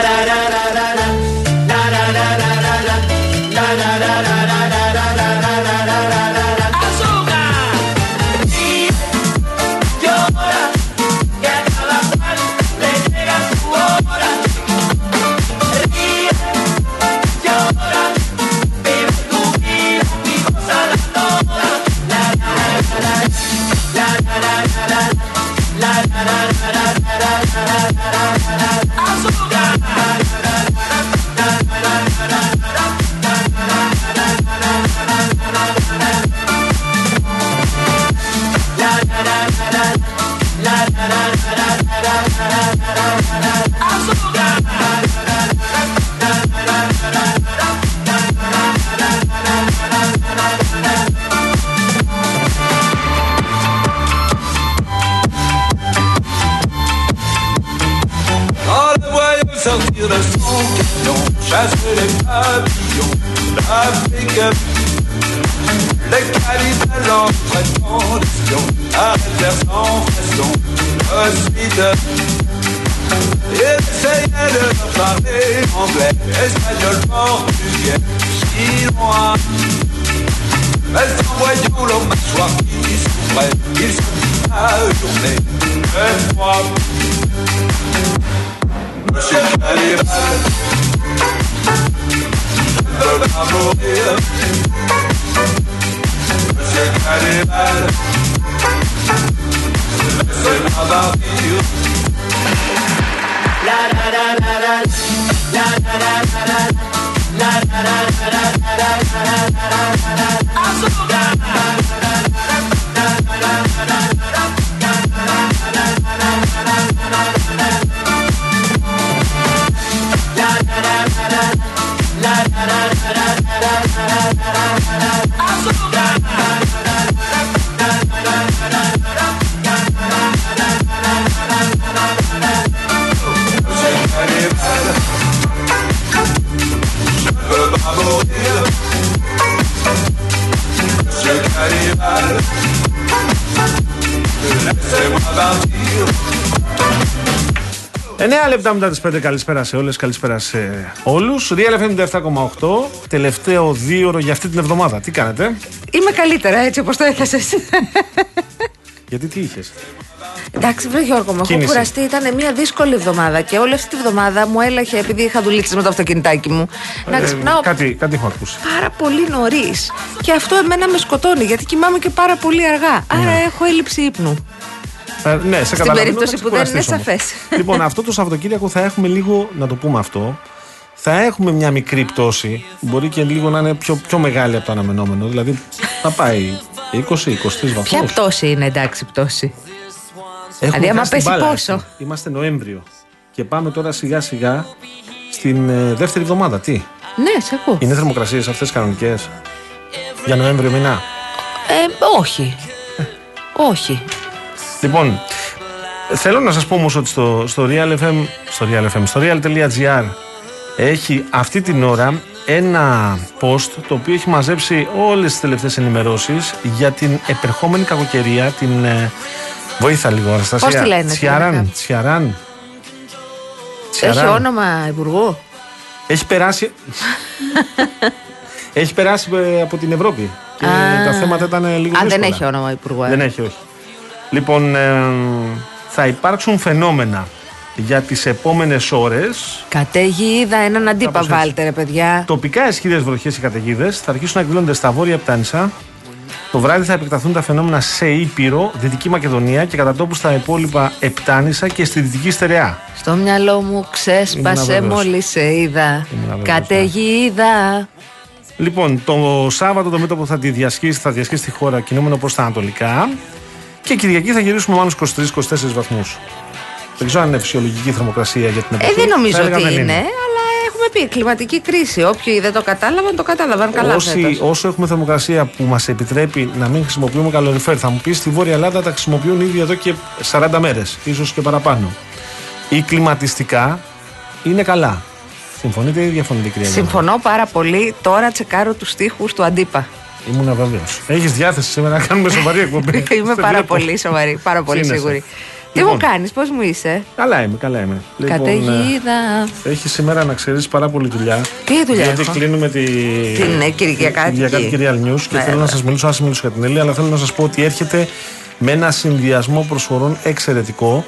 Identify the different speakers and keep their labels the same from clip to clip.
Speaker 1: da da da da da. 9 λεπτά μετά τις 5. Καλησπέρα σε όλες, καλησπέρα σε όλους. Real FM 7,8. Τελευταίο δύο για αυτή την εβδομάδα. Τι κάνετε,
Speaker 2: Είμαι καλύτερα έτσι όπως το έθεσε.
Speaker 1: Γιατί τι είχες;
Speaker 2: Εντάξει, βρε Γιώργο, μου έχω
Speaker 1: Κίνηση.
Speaker 2: κουραστεί. Ήταν μια δύσκολη εβδομάδα και όλη αυτή τη εβδομάδα μου έλαχε, επειδή είχα δουλίτσε με το αυτοκινητάκι μου, να ξυπνάω
Speaker 1: Ε, κάτι, κάτι έχω ακούσει.
Speaker 2: πάρα πολύ νωρίς. Και αυτό εμένα με σκοτώνει, γιατί κοιμάμαι και πάρα πολύ αργά. Άρα έχω έλλειψη ύπνου.
Speaker 1: Ε, ναι, σε καταλαβαίνω,
Speaker 2: περίπτωση
Speaker 1: θα
Speaker 2: που δεν είναι
Speaker 1: ξεκουραστείς όμως.
Speaker 2: σαφές.
Speaker 1: Λοιπόν, αυτό το Σαββατοκύριακο θα έχουμε λίγο, να το πούμε αυτό, θα έχουμε μια μικρή πτώση. Μπορεί και λίγο να είναι πιο, πιο μεγάλη από το αναμενόμενο. Δηλαδή θα πάει 20-23 βαθμούς.
Speaker 2: Ποια πτώση είναι, εντάξει, πτώση;
Speaker 1: Έχουμε
Speaker 2: Δηλαδή, άμα
Speaker 1: χάσει την
Speaker 2: πέσει
Speaker 1: μπάλα,
Speaker 2: πόσο;
Speaker 1: έτσι. Είμαστε Νοέμβριο. Και πάμε τώρα σιγά σιγά στην ε, δεύτερη εβδομάδα. Τι,
Speaker 2: Ναι, σε ακούω.
Speaker 1: είναι θερμοκρασίες αυτές κανονικές; Για Νοέμβριο μήνα.
Speaker 2: Ε, όχι. όχι.
Speaker 1: Λοιπόν, θέλω να σας πω όμως ότι στο, στο Real FM, στο Real FM, στο real.gr έχει αυτή την ώρα ένα post το οποίο έχει μαζέψει όλες τις τελευταίες ενημερώσεις για την επερχόμενη κακοκαιρία, την ε, βοήθα λίγο Αναστασία.
Speaker 2: Πώς τη λένε,
Speaker 1: Τσιαράν,
Speaker 2: τελικά;
Speaker 1: Τσιαράν.
Speaker 2: Έχει
Speaker 1: Τσιαράν.
Speaker 2: όνομα υπουργού;
Speaker 1: Έχει περάσει. έχει περάσει ε, από την Ευρώπη. Και
Speaker 2: Α.
Speaker 1: τα θέματα ήταν ε, λίγο
Speaker 2: Αν δεν
Speaker 1: δύσκολα.
Speaker 2: έχει όνομα υπουργού. ε.
Speaker 1: Δεν έχει, όχι. Λοιπόν, ε, θα υπάρξουν φαινόμενα για τις επόμενες ώρες.
Speaker 2: Καταιγίδα, έναν αντίπα
Speaker 1: Κάπως έτσι.
Speaker 2: βάλτε ρε παιδιά.
Speaker 1: Τοπικά ισχυρές βροχές και καταιγίδες θα αρχίσουν να εκδηλώνονται στα βόρεια Πτάνησα. Το βράδυ θα επεκταθούν τα φαινόμενα σε Ήπειρο, Δυτική Μακεδονία και κατά τόπους στα υπόλοιπα Επτάνησα και στη Δυτική Στερεά.
Speaker 2: Στο μυαλό μου ξέσπασε
Speaker 1: Ήμουνα βέβαιος.
Speaker 2: μόλις σε είδα.
Speaker 1: Ήμουνα βέβαιος,
Speaker 2: Καταιγίδα.
Speaker 1: Λοιπόν, το Σάββατο το μέτωπο θα τη διασχίσει, θα διασχίσει τη χώρα κινούμενο προς τα Ανατολικά. Και Κυριακή θα γυρίσουμε μάλλον στους 23-24 βαθμούς. Δεν ξέρω αν είναι φυσιολογική θερμοκρασία για την
Speaker 2: Ε,
Speaker 1: εποχή.
Speaker 2: δεν νομίζω
Speaker 1: Θα έλεγα
Speaker 2: ότι
Speaker 1: δεν
Speaker 2: είναι, αλλά έχουμε πει κλιματική κρίση. Όποιοι δεν το κατάλαβαν, το κατάλαβαν καλά.
Speaker 1: Όσοι,
Speaker 2: φέτος.
Speaker 1: όσο έχουμε θερμοκρασία που μας επιτρέπει να μην χρησιμοποιούμε καλοριφέρ, θα μου πεις στη Βόρεια Ελλάδα τα χρησιμοποιούν ήδη εδώ και 40 μέρες, ίσως και παραπάνω. Ή κλιματιστικά είναι καλά. Συμφωνείτε ή διαφωνείτε, κυρία Γιώργο;
Speaker 2: Συμφωνώ πάρα πολύ. Τώρα τσεκάρω τους τοίχου του αντίπα.
Speaker 1: Ήμουν βέβαιος. Έχεις διάθεση σήμερα να κάνουμε σοβαρή εκπομπή.
Speaker 2: Είμαι
Speaker 1: Σε
Speaker 2: πάρα
Speaker 1: βλέπω.
Speaker 2: πολύ σοβαρή, πάρα πολύ
Speaker 1: Σύνεσαι.
Speaker 2: σίγουρη. Τι
Speaker 1: Λοιπόν.
Speaker 2: μου κάνεις, πώς μου είσαι;
Speaker 1: Καλά είμαι, καλά είμαι. Λοιπόν,
Speaker 2: Καταιγίδα.
Speaker 1: ε, έχεις σήμερα να ξέρεις πάρα πολύ δουλειά.
Speaker 2: Τι δουλειά
Speaker 1: Γιατί
Speaker 2: έχω;
Speaker 1: κλείνουμε τη...
Speaker 2: Την, ε, Κυριακάτικη.
Speaker 1: Κυριακάτικη Real News και
Speaker 2: Ναι,
Speaker 1: θέλω να σας μιλήσω, να σας μιλήσω για την Ελία, αλλά θέλω να σας πω ότι έρχεται με ένα συνδυασμό προσφορών εξαιρετικό.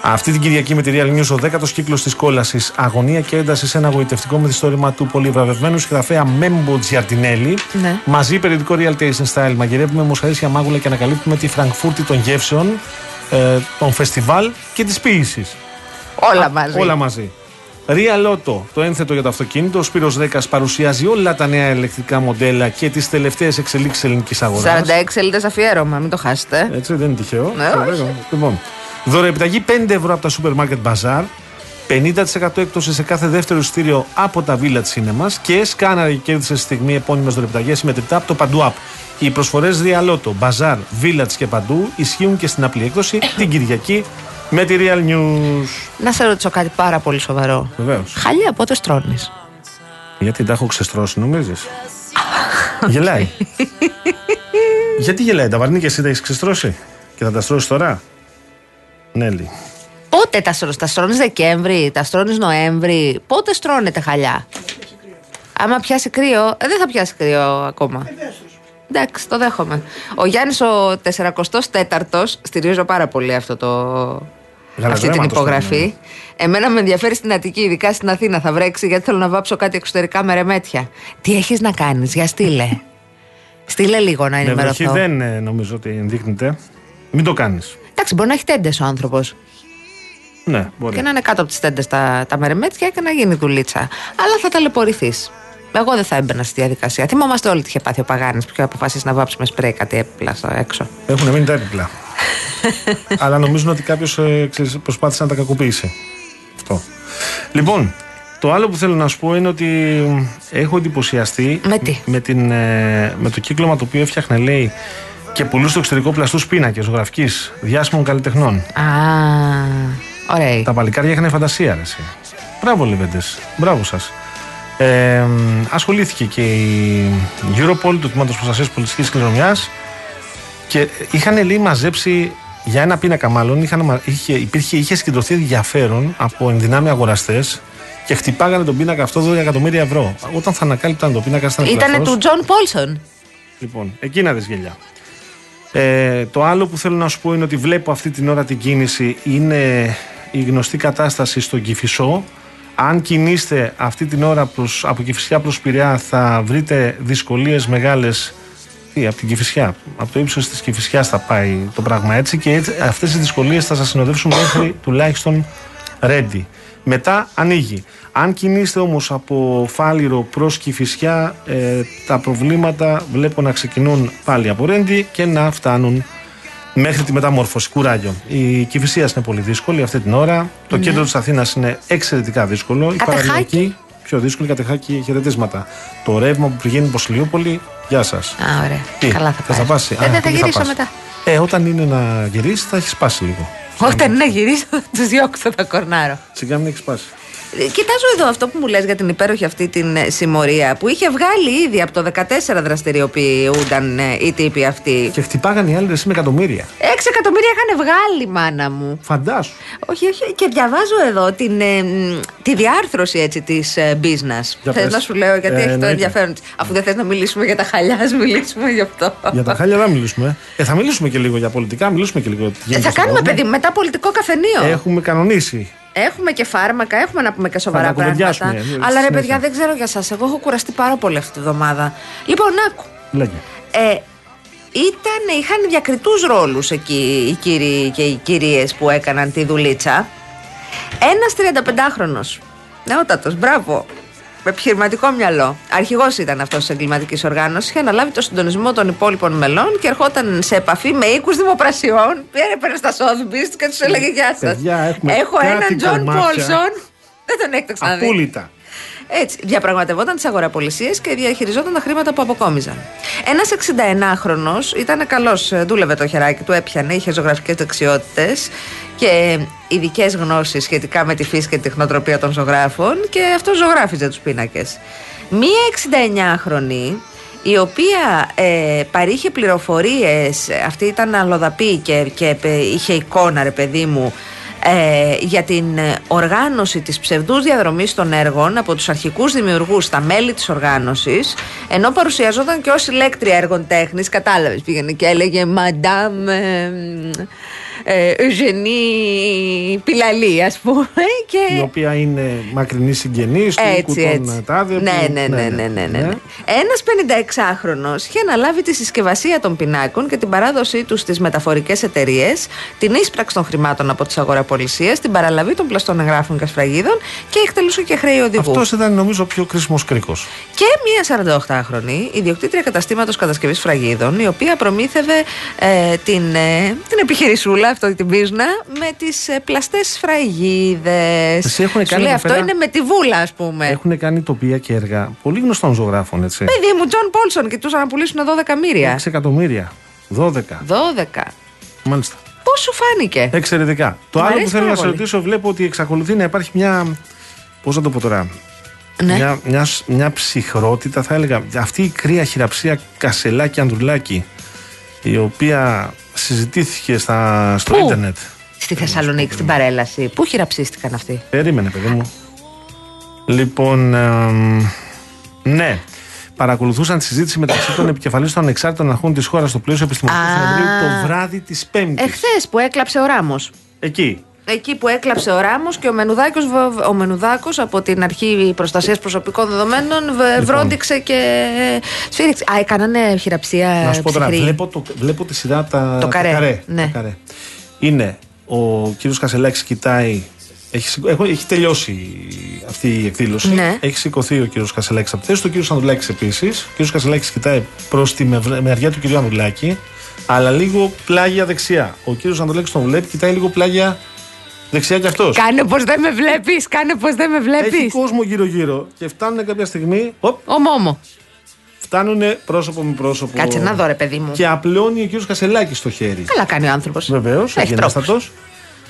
Speaker 1: Αυτή την Κυριακή με τη Real News, ο δέκατος κύκλος της κόλασης, αγωνία και ένταση σε ένα γοητευτικό μυθιστόρημα του πολυβραβευμένου συγγραφέα Μέμπο Τζιαρτινέλη.
Speaker 2: Ναι.
Speaker 1: Μαζί περιοδικό Real Taste Style. Μαγειρεύουμε μοσχαρίσια μάγουλα και ανακαλύπτουμε τη Φραγκφούρτη των γεύσεων, ε, των φεστιβάλ και της ποιήσης.
Speaker 2: Όλα μαζί.
Speaker 1: Όλα μαζί. Real Auto, το ένθετο για το αυτοκίνητο. Ο Σπύρος Δέκας παρουσιάζει όλα τα νέα ηλεκτρικά μοντέλα και τις τελευταίες εξελίξεις ελληνικής αγοράς.
Speaker 2: 46 σελίδες αφιέρωμα, μην το χάσετε.
Speaker 1: Έτσι, δεν είναι τυχαίο.
Speaker 2: Ναι,
Speaker 1: Το
Speaker 2: όχι.
Speaker 1: λέγω. Λοιπόν, δωρεεπιταγή 5 ευρώ από τα σούπερ μάρκετ Bazaar. 50% έκπτωση σε κάθε δεύτερο εισιτήριο από τα Village Cinemas και σκάναρε και κέρδισε στη στιγμή επώνυμε δωρεπιταγέ συμμετρητά από το Παντού App. Οι προσφορές Διαλότο, Bazaar, Village και Παντού ισχύουν και στην απλή έκδοση την Κυριακή με τη Real News.
Speaker 2: Να σε ρωτήσω κάτι πάρα πολύ σοβαρό.
Speaker 1: Βεβαίως.
Speaker 2: Χαλιά, πότε στρώνεις.
Speaker 1: Γιατί τα έχω ξεστρώσει, νομίζεις; γελάει. Γιατί γελάει, τα βαρνί και εσύ τα έχεις ξεστρώσει και θα τα στρώσεις τώρα; Νέλη.
Speaker 2: Πότε τα στρώνει, τα στρώνεις Δεκέμβρη, τα στρώνεις Νοέμβρη, πότε στρώνεται χαλιά; Άμα πιάσει κρύο, ε, δεν θα πιάσει κρύο ακόμα. Εντάξει, το δέχομαι. Ο Γιάννης ο 44ο, στηρίζω πάρα πολύ αυτό το, αυτή την
Speaker 1: Γαλατρέματος
Speaker 2: υπογραφή. Εμένα με ενδιαφέρει στην Αττική, ειδικά στην Αθήνα θα βρέξει, γιατί θέλω να βάψω κάτι εξωτερικά με ρεμέτια. Τι έχεις να κάνεις, για στείλε. Στείλε λίγο να
Speaker 1: Με βροχή
Speaker 2: ενημερωθώ.
Speaker 1: δεν ε, νομίζω ότι ενδείκνυται. Μην το κάνεις.
Speaker 2: Εντάξει, μπορεί να έχει τέντες ο άνθρωπος.
Speaker 1: Ναι, μπορεί.
Speaker 2: Και να είναι κάτω από τις τέντες τα, τα μερεμέτια και να γίνει δουλίτσα. Αλλά θα ταλαιπωρηθείς. Εγώ δεν θα έμπαινα στη διαδικασία. Θυμόμαστε όλοι τι είχε πάθει ο Παγάνης που είχε αποφασίσει να βάψει με σπρέι κάτι έπιπλα στο έξω.
Speaker 1: Έχουν μείνει τα έπιπλα. Αλλά νομίζουν ότι κάποιος προσπάθησε να τα κακοποιήσει. Αυτό. Λοιπόν, το άλλο που θέλω να σου πω είναι ότι έχω εντυπωσιαστεί
Speaker 2: Με τι;
Speaker 1: με, την, ε, με το κύκλωμα το οποίο έφτιαχνε, λέει, και πολλού στο εξωτερικό πλαστούς πίνακες ζωγραφική διάσημων καλλιτεχνών.
Speaker 2: Α, ωραία.
Speaker 1: Τα παλικάρια είχαν φαντασία, ρε, εσύ. Μπράβο, Λεβέντες. Μπράβο σας. Ε, ασχολήθηκε και η Europol του Τμήματος Προστασίας Πολιτιστικής Κληρονομιάς και είχαν λέει μαζέψει για ένα πίνακα, μάλλον είχαν, μα- είχε, υπήρχε, είχε συγκεντρωθεί ενδιαφέρον από εν δυνάμει αγοραστές και χτυπάγανε τον πίνακα αυτό 12 εκατομμύρια ευρώ. Όταν θα ανακάλυπταν το πίνακα, ήταν
Speaker 2: Ήτανε
Speaker 1: πλαστός.
Speaker 2: του Τζον Πόλσον.
Speaker 1: Λοιπόν, εκεί να δεις γέλια. Ε, το άλλο που θέλω να σου πω είναι ότι βλέπω αυτή την ώρα την κίνηση είναι η γνωστή κατάσταση στον Κηφισό. Αν κινείστε αυτή την ώρα προς, από Κηφισιά προς Πειραιά θα βρείτε δυσκολίες μεγάλες τι, από την Κηφισιά; Από το ύψος της Κηφισιάς θα πάει το πράγμα έτσι και έτσι, αυτές οι δυσκολίες θα σας συνοδεύσουν μέχρι τουλάχιστον Ρέντι. Μετά ανοίγει. Αν κινείστε όμως από Φάληρο προς Κηφισιά, ε, τα προβλήματα βλέπω να ξεκινούν πάλι από Ρέντι και να φτάνουν μέχρι τη μεταμόρφωση. Κουράγιο. Η Κηφισία είναι πολύ δύσκολη αυτή την ώρα. Το κέντρο της Αθήνας είναι εξαιρετικά δύσκολο. Η
Speaker 2: Κατεχάκη.
Speaker 1: Παραλιακή πιο δύσκολη. Κατεχάκη χαιρετίσματα. Το ρεύμα που πηγαίνει προς Λιούπολη, γεια σας.
Speaker 2: Α, ωραία.
Speaker 1: Τι,
Speaker 2: Καλά θα
Speaker 1: θες
Speaker 2: πάει.
Speaker 1: να πάσει.
Speaker 2: Δεν
Speaker 1: Α,
Speaker 2: δεν θα
Speaker 1: εκεί
Speaker 2: γυρίσω
Speaker 1: πας.
Speaker 2: μετά.
Speaker 1: Ε, όταν είναι να γυρίσεις θα έχεις σπάσει λίγο.
Speaker 2: Όταν να γυρίσω θα τους διώξω, θα κορνάρω.
Speaker 1: Σιγά μην έχεις σπάσει.
Speaker 2: Ε, Κοιτάζω εδώ αυτό που μου λες για την υπέροχη αυτή την ε, συμμορία που είχε βγάλει ήδη από το 14 δραστηριοποιούνταν ε, οι τύποι αυτοί.
Speaker 1: Και χτυπάγανε οι άλλοι εσύ με εκατομμύρια.
Speaker 2: 6 εκατομμύρια είχαν βγάλει, μάνα μου.
Speaker 1: Φαντάσου.
Speaker 2: Όχι, όχι. Και διαβάζω εδώ την, ε, μ, τη διάρθρωση έτσι της ε, business.
Speaker 1: Για
Speaker 2: Θες
Speaker 1: πες.
Speaker 2: να σου λέω γιατί
Speaker 1: Ε,
Speaker 2: έχει το
Speaker 1: εννοείται.
Speaker 2: ενδιαφέρον της. Αφού δεν θες να μιλήσουμε για τα χαλιά, ας μιλήσουμε γι' αυτό.
Speaker 1: Για τα χάλια δεν μιλήσουμε. Ε, θα μιλήσουμε και λίγο για πολιτικά, μιλήσουμε και λίγο τι
Speaker 2: Ε,
Speaker 1: γίνεται.
Speaker 2: θα
Speaker 1: στον
Speaker 2: κάνουμε,
Speaker 1: κόσμο.
Speaker 2: παιδί, μετά πολιτικό καφενείο.
Speaker 1: Έχουμε κανονίσει.
Speaker 2: Έχουμε και φάρμακα, έχουμε να πούμε και σοβαρά
Speaker 1: τα
Speaker 2: πράγματα.
Speaker 1: κουβεντιάσουμε, ε,
Speaker 2: Αλλά ρε
Speaker 1: συνέχεια.
Speaker 2: παιδιά, δεν ξέρω για σας Εγώ έχω κουραστεί πάρα πολύ αυτή τη βδομάδα. Λοιπόν, άκου.
Speaker 1: Λέγε.
Speaker 2: Ε, ήταν, είχαν διακριτούς ρόλους εκεί οι κύριοι και οι κυρίες που έκαναν τη δουλίτσα. Ένας 35χρονος, νεότατος, μπράβο, με επιχειρηματικό μυαλό. Αρχηγός ήταν αυτός της εγκληματικής οργάνωσης, είχε αναλάβει το συντονισμό των υπόλοιπων μελών και ερχόταν σε επαφή με οίκους δημοπρασιών, πήρε στα Sotheby's και τους έλεγε γεια σας.
Speaker 1: Παιδιά, έχουμε
Speaker 2: Έχω
Speaker 1: κάτι
Speaker 2: έναν Τζον
Speaker 1: κομμάτια.
Speaker 2: Πόλσον, δεν τον έχετε ξαναδεί.
Speaker 1: Απόλυτα.
Speaker 2: Έτσι, διαπραγματευόταν τις αγοραπωλησίες και διαχειριζόταν τα χρήματα που αποκόμιζαν. Ένας 69χρονος ήταν καλός, δούλευε το χεράκι του, έπιανε, είχε ζωγραφικές δεξιότητες και ειδικές γνώσεις σχετικά με τη φύση και τη τεχνοτροπία των ζωγράφων και αυτός ζωγράφιζε τους πίνακες. Μία 69χρονη η οποία ε, παρήχε πληροφορίες, αυτή ήταν αλλοδαπή και, και ε, είχε εικόνα ρε παιδί μου, ε, για την ε, οργάνωση της ψευδούς διαδρομής των έργων από τους αρχικούς δημιουργούς τα μέλη της οργάνωσης ενώ παρουσιαζόταν και ως ηλέκτρια έργων τέχνης κατάλαβες πήγαινε και έλεγε «Μαντάμ ε, ε, Ευγενή Πιλαλή, ας πούμε. Και...
Speaker 1: Η οποία είναι μακρινή συγγενής του οίκου των Τάδε.
Speaker 2: Ναι, ναι, ναι. ναι, ναι, ναι, ναι. ναι. Ένας 56χρονο είχε αναλάβει τη συσκευασία των πινάκων και την παράδοσή τους στις μεταφορικές εταιρείες, την ίσπραξη των χρημάτων από τις αγοραπολισίες, την παραλαβή των πλαστών εγγράφων και σφραγίδων και εκτελούσε και χρέη οδηγού.
Speaker 1: Αυτός ήταν νομίζω ο πιο κρίσιμος κρίκος.
Speaker 2: Και μία 48χρονη, ιδιοκτήτρια καταστήματος κατασκευής φραγίδων, η οποία προμήθευε ε, την, ε, την επιχειρησούλα αυτό την business με τις ε, πλαστές σφραγίδες. Σου λέει αυτό είναι με τη βούλα, ας πούμε.
Speaker 1: Έχουν κάνει τοπία και έργα πολύ γνωστών ζωγράφων, έτσι.
Speaker 2: Παιδί μου, Τζον Πόλσον, κοιτούσαν να πουλήσουν 12 εκατομμύρια.
Speaker 1: 6 εκατομμύρια. 12.
Speaker 2: 12.
Speaker 1: Μάλιστα.
Speaker 2: Πώς σου φάνηκε;
Speaker 1: Εξαιρετικά. Το άλλο που θέλω να σε ρωτήσω, βλέπω ότι εξακολουθεί να υπάρχει μια. Πώς να το πω τώρα. Ναι. Μια, μια, μια ψυχρότητα, θα έλεγα. Αυτή η κρύα χειραψία Κασελάκη Ανδρουλάκη, η οποία συζητήθηκε στα, στο Πού; ίντερνετ.
Speaker 2: Στη Θεσσαλονίκη, στην παρέλαση. Πού χειραψίστηκαν αυτοί;
Speaker 1: Περίμενε, παιδί μου. Λοιπόν, ναι. Παρακολουθούσαν τη συζήτηση μεταξύ των επικεφαλής των ανεξάρτητων αρχών της χώρας στο πλαίσιο επιστημονικού συνεδρίου το βράδυ της Πέμπτης.
Speaker 2: Εχθές που έκλαψε ο Ράμος.
Speaker 1: Εκεί.
Speaker 2: Εκεί που έκλαψε ο Ράμος και ο Μενουδάκος, ο Μενουδάκος από την αρχή προστασίας προσωπικών δεδομένων λοιπόν. βρόντιξε και σφύριξε. Α, έκανανε χειραψία
Speaker 1: Να σου πω τώρα, βλέπω, το, βλέπω τη σειρά τα,
Speaker 2: το καρέ. Τα καρέ,
Speaker 1: ναι. τα καρέ. Είναι ο κύριος Κασελάκης κοιτάει έχει, έχει τελειώσει αυτή η εκδήλωση.
Speaker 2: Ναι.
Speaker 1: Έχει σηκωθεί ο κύριος Κασελάκης από τη θέση του. Ο κύριος Ανδουλάκη επίσης. Ο κύριος Κασελάκης κοιτάει προς τη μεριά του κυρίου Ανδουλάκη, αλλά λίγο πλάγια δεξιά. Ο κύριος Ανδουλάκη τον βλέπει, κοιτάει λίγο πλάγια Δεξιά κι αυτός.
Speaker 2: Κάνε πως δεν με βλέπεις, κάνε πως δεν με βλέπεις.
Speaker 1: Έχει κόσμο γύρω-γύρω και φτάνουν κάποια στιγμή. Οπ,
Speaker 2: Ομόμο.
Speaker 1: Φτάνουν πρόσωπο με πρόσωπο.
Speaker 2: Κάτσε να δω, ρε παιδί μου.
Speaker 1: Και απλώνει ο κύριος Κασελάκης στο χέρι.
Speaker 2: Καλά κάνει ο άνθρωπος.
Speaker 1: Βεβαίως, αγενέστατος.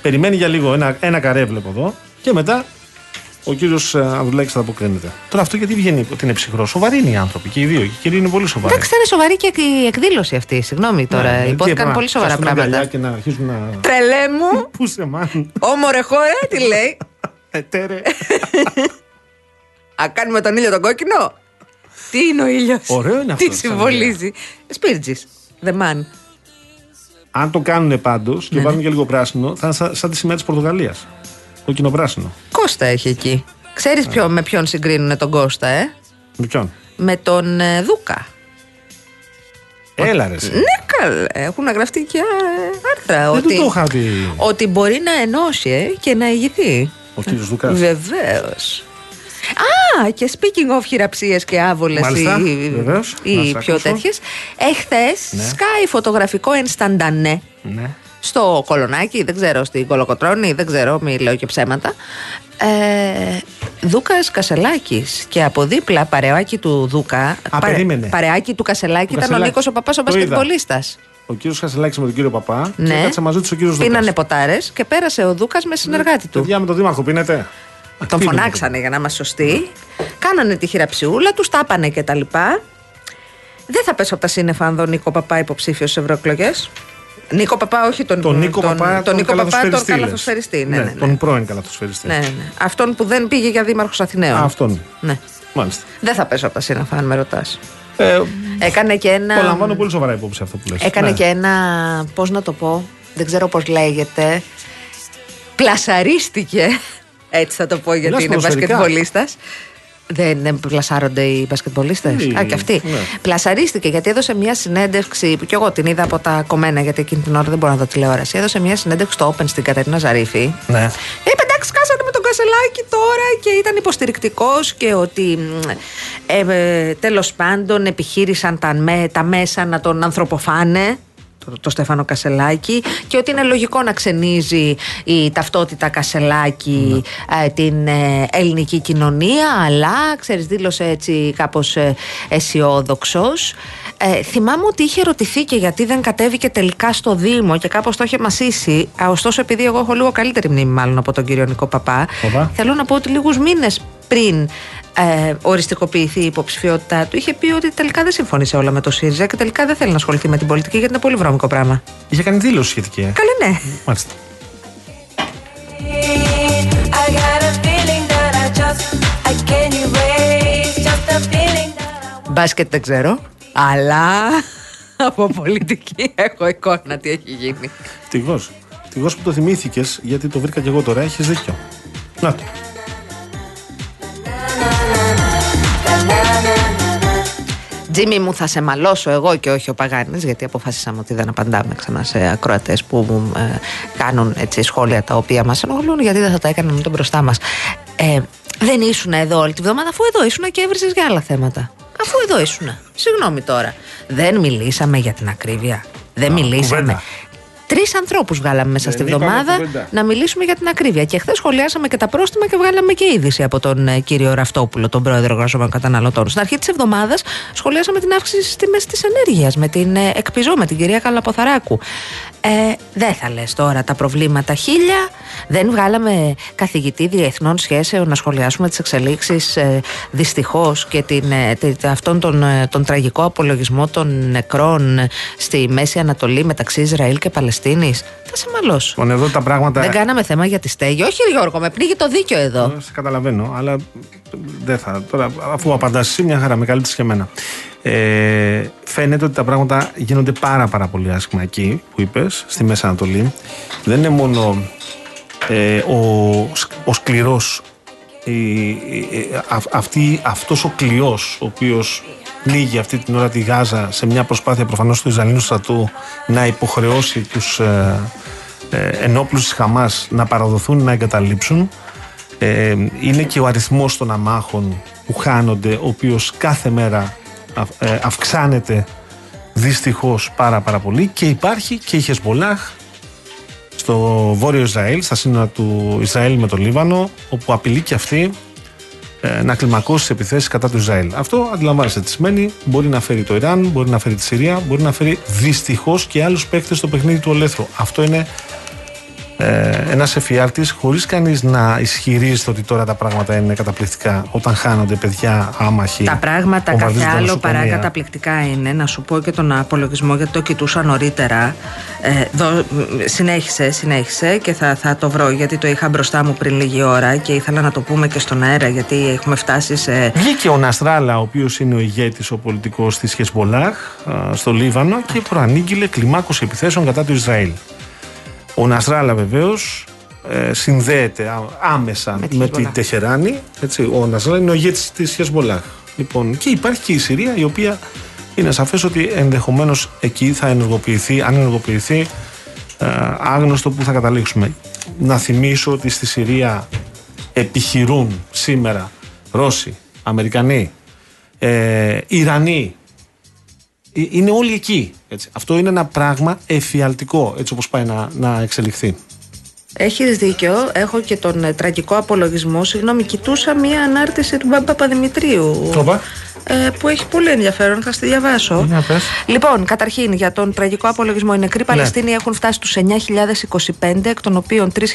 Speaker 1: Περιμένει για λίγο ένα, ένα καρέ, βλέπω εδώ. Και μετά ο κύριος ε, Ανδρουλάκη θα αποκρίνεται. Τώρα αυτό γιατί βγαίνει ότι είναι ψυχρό; Σοβαροί είναι οι άνθρωποι και οι δύο. Και οι κύριοι είναι πολύ σοβαροί.
Speaker 2: Εντάξει, ήταν σοβαρή και η εκδήλωση αυτή. Συγγνώμη τώρα. Ναι, Υπόθηκαν πολύ σοβαρά πράγματα.
Speaker 1: Και να αρχίσουν να.
Speaker 2: Τρελέ μου.
Speaker 1: Πού σε μάν.
Speaker 2: Όμορε χώρα, τι λέει.
Speaker 1: Ετέρε.
Speaker 2: Α, κάνουμε τον ήλιο τον κόκκινο; Τι είναι ο ήλιος;
Speaker 1: Ωραίο είναι αυτό.
Speaker 2: Τι συμβολίζει; Σπίρτζης. The man.
Speaker 1: Αν το κάνουν πάντως και ναι, βάλουν ναι. και λίγο πράσινο, θα είναι σαν, σαν τη σημαία της Πορτογαλίας. Το κοινοπράσινο.
Speaker 2: Κώστα έχει εκεί. Ξέρεις ποιο, με ποιον συγκρίνουν τον Κώστα, ε;
Speaker 1: Με ποιον;
Speaker 2: Με τον ε, Δούκα.
Speaker 1: Έλα ρε.
Speaker 2: Ναι, καλά. Έχουν γραφτεί και άρθρα.
Speaker 1: Δεν
Speaker 2: ότι,
Speaker 1: το είχα δει.
Speaker 2: ότι μπορεί να ενώσει ε, και να ηγηθεί.
Speaker 1: Ο κύριος Δούκας.
Speaker 2: Βεβαίως. Α, και speaking of χειραψίες και άβολες
Speaker 1: ή,
Speaker 2: ή πιο τέτοιες. Εχθές ναι. σκάει φωτογραφικό ενσταντανέ.
Speaker 1: Ναι
Speaker 2: στο κολονάκι, δεν ξέρω, στην κολοκοτρόνη, δεν ξέρω, μη λέω και ψέματα. Ε, Δούκας Κασελάκης. Και από δίπλα, παρεάκι του Δούκα.
Speaker 1: Α, παρε, περίμενε.
Speaker 2: Παρεάκι του Κασελάκη ήταν ο Νίκο ο Παπάς, ο μπασκετμπολίστας.
Speaker 1: Ο κύριος Κασελάκης με τον κύριο Παπά.
Speaker 2: Ναι. Και
Speaker 1: κάτσε μαζί τους ο κύριος Δούκας.
Speaker 2: Πίνανε ποτάρες και πέρασε ο Δούκας με συνεργάτη του.
Speaker 1: Παιδιά με τον Δήμαρχο πίνετε;
Speaker 2: Τον φωνάξανε για να είμαστε σωστοί. Κάνανε τη χειραψιούλα, τους τάπανε κτλ. Δεν θα πέσω από τα σύννεφα αν δω Νίκο Παπά υποψήφιος σε ευρωεκλογές. Νίκο Παπά, όχι τον,
Speaker 1: τον Νίκο τον, Παπά,
Speaker 2: τον, Νίκο Παπά, τον
Speaker 1: καλαθοσφαιριστή. Ναι, ναι, ναι, Τον πρώην καλαθοσφαιριστή.
Speaker 2: Ναι, ναι. Αυτόν που δεν πήγε για δήμαρχος Αθηναίων.
Speaker 1: αυτόν.
Speaker 2: Ναι.
Speaker 1: Μάλιστα.
Speaker 2: Δεν θα πέσω από τα σύννεφα, αν με ρωτάς.
Speaker 1: Ε,
Speaker 2: Έκανε και ένα.
Speaker 1: Το λαμβάνω πολύ σοβαρά υπόψη αυτό που λες.
Speaker 2: Έκανε ναι. και ένα. Πώς να το πω, δεν ξέρω πώς λέγεται. Πλασαρίστηκε. Έτσι θα το πω γιατί είναι μπασκετμπολίστας δεν πλασάρονται οι μπασκετμπολίστες; Α, και αυτοί. Ναι. Πλασαρίστηκε γιατί έδωσε μια συνέντευξη που κι εγώ την είδα από τα κομμένα, γιατί εκείνη την ώρα δεν μπορώ να δω τηλεόραση. Έδωσε μια συνέντευξη στο Open στην Κατερίνα Ζαρίφη.
Speaker 1: Ναι.
Speaker 2: Είπε εντάξει, κάσανε με τον Κασελάκη τώρα και ήταν υποστηρικτικός και ότι ε, ε, τέλος πάντων επιχείρησαν τα, τα μέσα να τον ανθρωποφάνε το, Στέφανο Κασελάκη και ότι είναι λογικό να ξενίζει η ταυτότητα Κασελάκη ναι. ε, την ε, ελληνική κοινωνία αλλά ξέρεις δήλωσε έτσι κάπως ε, αισιόδοξος. Ε, θυμάμαι ότι είχε ρωτηθεί και γιατί δεν κατέβηκε τελικά στο Δήμο και κάπως το είχε μασίσει. Ωστόσο, επειδή εγώ έχω λίγο καλύτερη μνήμη, μάλλον από τον κύριο Νικό Παπά, θέλω να πω ότι λίγους μήνες πριν ε, οριστικοποιηθεί η υποψηφιότητά του, είχε πει ότι τελικά δεν συμφωνεί όλα με το ΣΥΡΙΖΑ και τελικά δεν θέλει να ασχοληθεί με την πολιτική γιατί είναι πολύ βρώμικο πράγμα.
Speaker 1: Είχε κάνει δήλωση σχετική. Ε.
Speaker 2: Καλή, ναι.
Speaker 1: Μάλιστα.
Speaker 2: Μπάσκετ δεν ξέρω, αλλά από πολιτική έχω εικόνα τι έχει γίνει.
Speaker 1: Τυγός. Τυγός που το θυμήθηκες, γιατί το βρήκα και εγώ τώρα. Έχεις δίκιο. Να το.
Speaker 2: Τζίμι μου θα σε μαλώσω εγώ και όχι ο Παγάνης γιατί αποφασίσαμε ότι δεν απαντάμε ξανά σε ακροατές που ε, κάνουν έτσι, σχόλια τα οποία μας ενοχλούν γιατί δεν θα τα έκαναν με τον μπροστά μας. Ε, δεν ήσουν εδώ όλη τη βδομάδα αφού εδώ ήσουν και έβρισες για άλλα θέματα. Αφού εδώ ήσουν. Συγγνώμη τώρα. Δεν μιλήσαμε για την ακρίβεια. Δεν μιλήσαμε. Τρεις ανθρώπους βγάλαμε μέσα στη βδομάδα να μιλήσουμε για την ακρίβεια. Και χθες σχολιάσαμε και τα πρόστιμα και βγάλαμε και είδηση από τον ε, κύριο Ραφτόπουλο, τον πρόεδρο εργαζομένων καταναλωτών. Στην αρχή της εβδομάδας σχολιάσαμε την αύξηση στις τιμές της ενέργειας με την ε, εκπιζό, με την κυρία Καλαποθαράκου. Ε, δεν θα λες τώρα τα προβλήματα χίλια. Δεν βγάλαμε καθηγητή διεθνών σχέσεων να σχολιάσουμε τις εξελίξεις ε, δυστυχώς και την, ε, αυτόν τον, ε, τον τραγικό απολογισμό των νεκρών στη Μέση Ανατολή μεταξύ Ισραήλ και Παλαιστίνη. Θα σε μαλώσω.
Speaker 1: Λοιπόν, εδώ τα πράγματα...
Speaker 2: Δεν κάναμε θέμα για τη στέγη. Όχι, Γιώργο, με πνίγει το δίκιο εδώ.
Speaker 1: Ε, σε καταλαβαίνω, αλλά δεν θα. Τώρα, αφού απαντάς εσύ, μια χαρά, με καλύτερη και εμένα. Ε, φαίνεται ότι τα πράγματα γίνονται πάρα πάρα πολύ άσχημα εκεί που είπες, στη Μέση Ανατολή. Δεν είναι μόνο ε, ο, ο σκληρός η, αυτή, αυτός ο κλειός ο οποίος πνίγει αυτή την ώρα τη Γάζα σε μια προσπάθεια προφανώς του Ισραηλινού στρατού να υποχρεώσει τους ε, ε, ενόπλους της Χαμάς να παραδοθούν να εγκαταλείψουν. Ε, είναι και ο αριθμός των αμάχων που χάνονται ο οποίος κάθε μέρα ε, αυξάνεται δυστυχώς πάρα πάρα πολύ. Και υπάρχει και η Χεσμολάχ στο βόρειο Ισραήλ, στα σύνορα του Ισραήλ με το Λίβανο, όπου απειλεί και αυτή ε, να κλιμακώσει τις επιθέσεις κατά του Ισραήλ. Αυτό αντιλαμβάνεστε τι σημαίνει. Μπορεί να φέρει το Ιράν, μπορεί να φέρει τη Συρία, μπορεί να φέρει δυστυχώς και άλλους παίκτες στο παιχνίδι του ολέθρου. Αυτό είναι ε, ένας εφιάλτης χωρίς κανείς να ισχυρίζεται ότι τώρα τα πράγματα είναι καταπληκτικά όταν χάνονται παιδιά άμαχοι.
Speaker 2: Τα πράγματα κάθε άλλο παρά καταπληκτικά είναι. Να σου πω και τον απολογισμό γιατί το κοιτούσα νωρίτερα. Ε, δω, συνέχισε, συνέχισε και θα, θα το βρω γιατί το είχα μπροστά μου πριν λίγη ώρα και ήθελα να το πούμε και στον αέρα γιατί έχουμε φτάσει σε.
Speaker 1: Βγήκε ο Ναστράλα, ο οποίος είναι ο ηγέτης, ο πολιτικός της Χεσμολάχ στο Λίβανο και προανήγγειλε κλιμάκωση επιθέσεων κατά του Ισραήλ. Ο Νασράλα βεβαίως ε, συνδέεται άμεσα με, την Τεχεράνη. Έτσι. Ο Νασράλα είναι ο ηγέτης της Χεσμολάχ. Λοιπόν, και υπάρχει και η Συρία η οποία είναι σαφές ότι ενδεχομένως εκεί θα ενεργοποιηθεί, αν ενεργοποιηθεί, ε, άγνωστο που θα καταλήξουμε. Να θυμίσω ότι στη Συρία επιχειρούν σήμερα Ρώσοι, Αμερικανοί, ε, Ιρανοί, ε, είναι όλοι εκεί. Έτσι. Αυτό είναι ένα πράγμα εφιαλτικό, έτσι όπως πάει να, να εξελιχθεί.
Speaker 2: Έχεις δίκιο. Έχω και τον ε, τραγικό απολογισμό. Συγγνώμη, κοιτούσα μία ανάρτηση του Μπαμπα Παπαδημητρίου. Ε, που έχει πολύ ενδιαφέρον. Θα στη διαβάσω. Λοιπόν, καταρχήν για τον τραγικό απολογισμό, οι νεκροί ναι. Παλαιστίνοι έχουν φτάσει στους 9.025, εκ των οποίων 3.760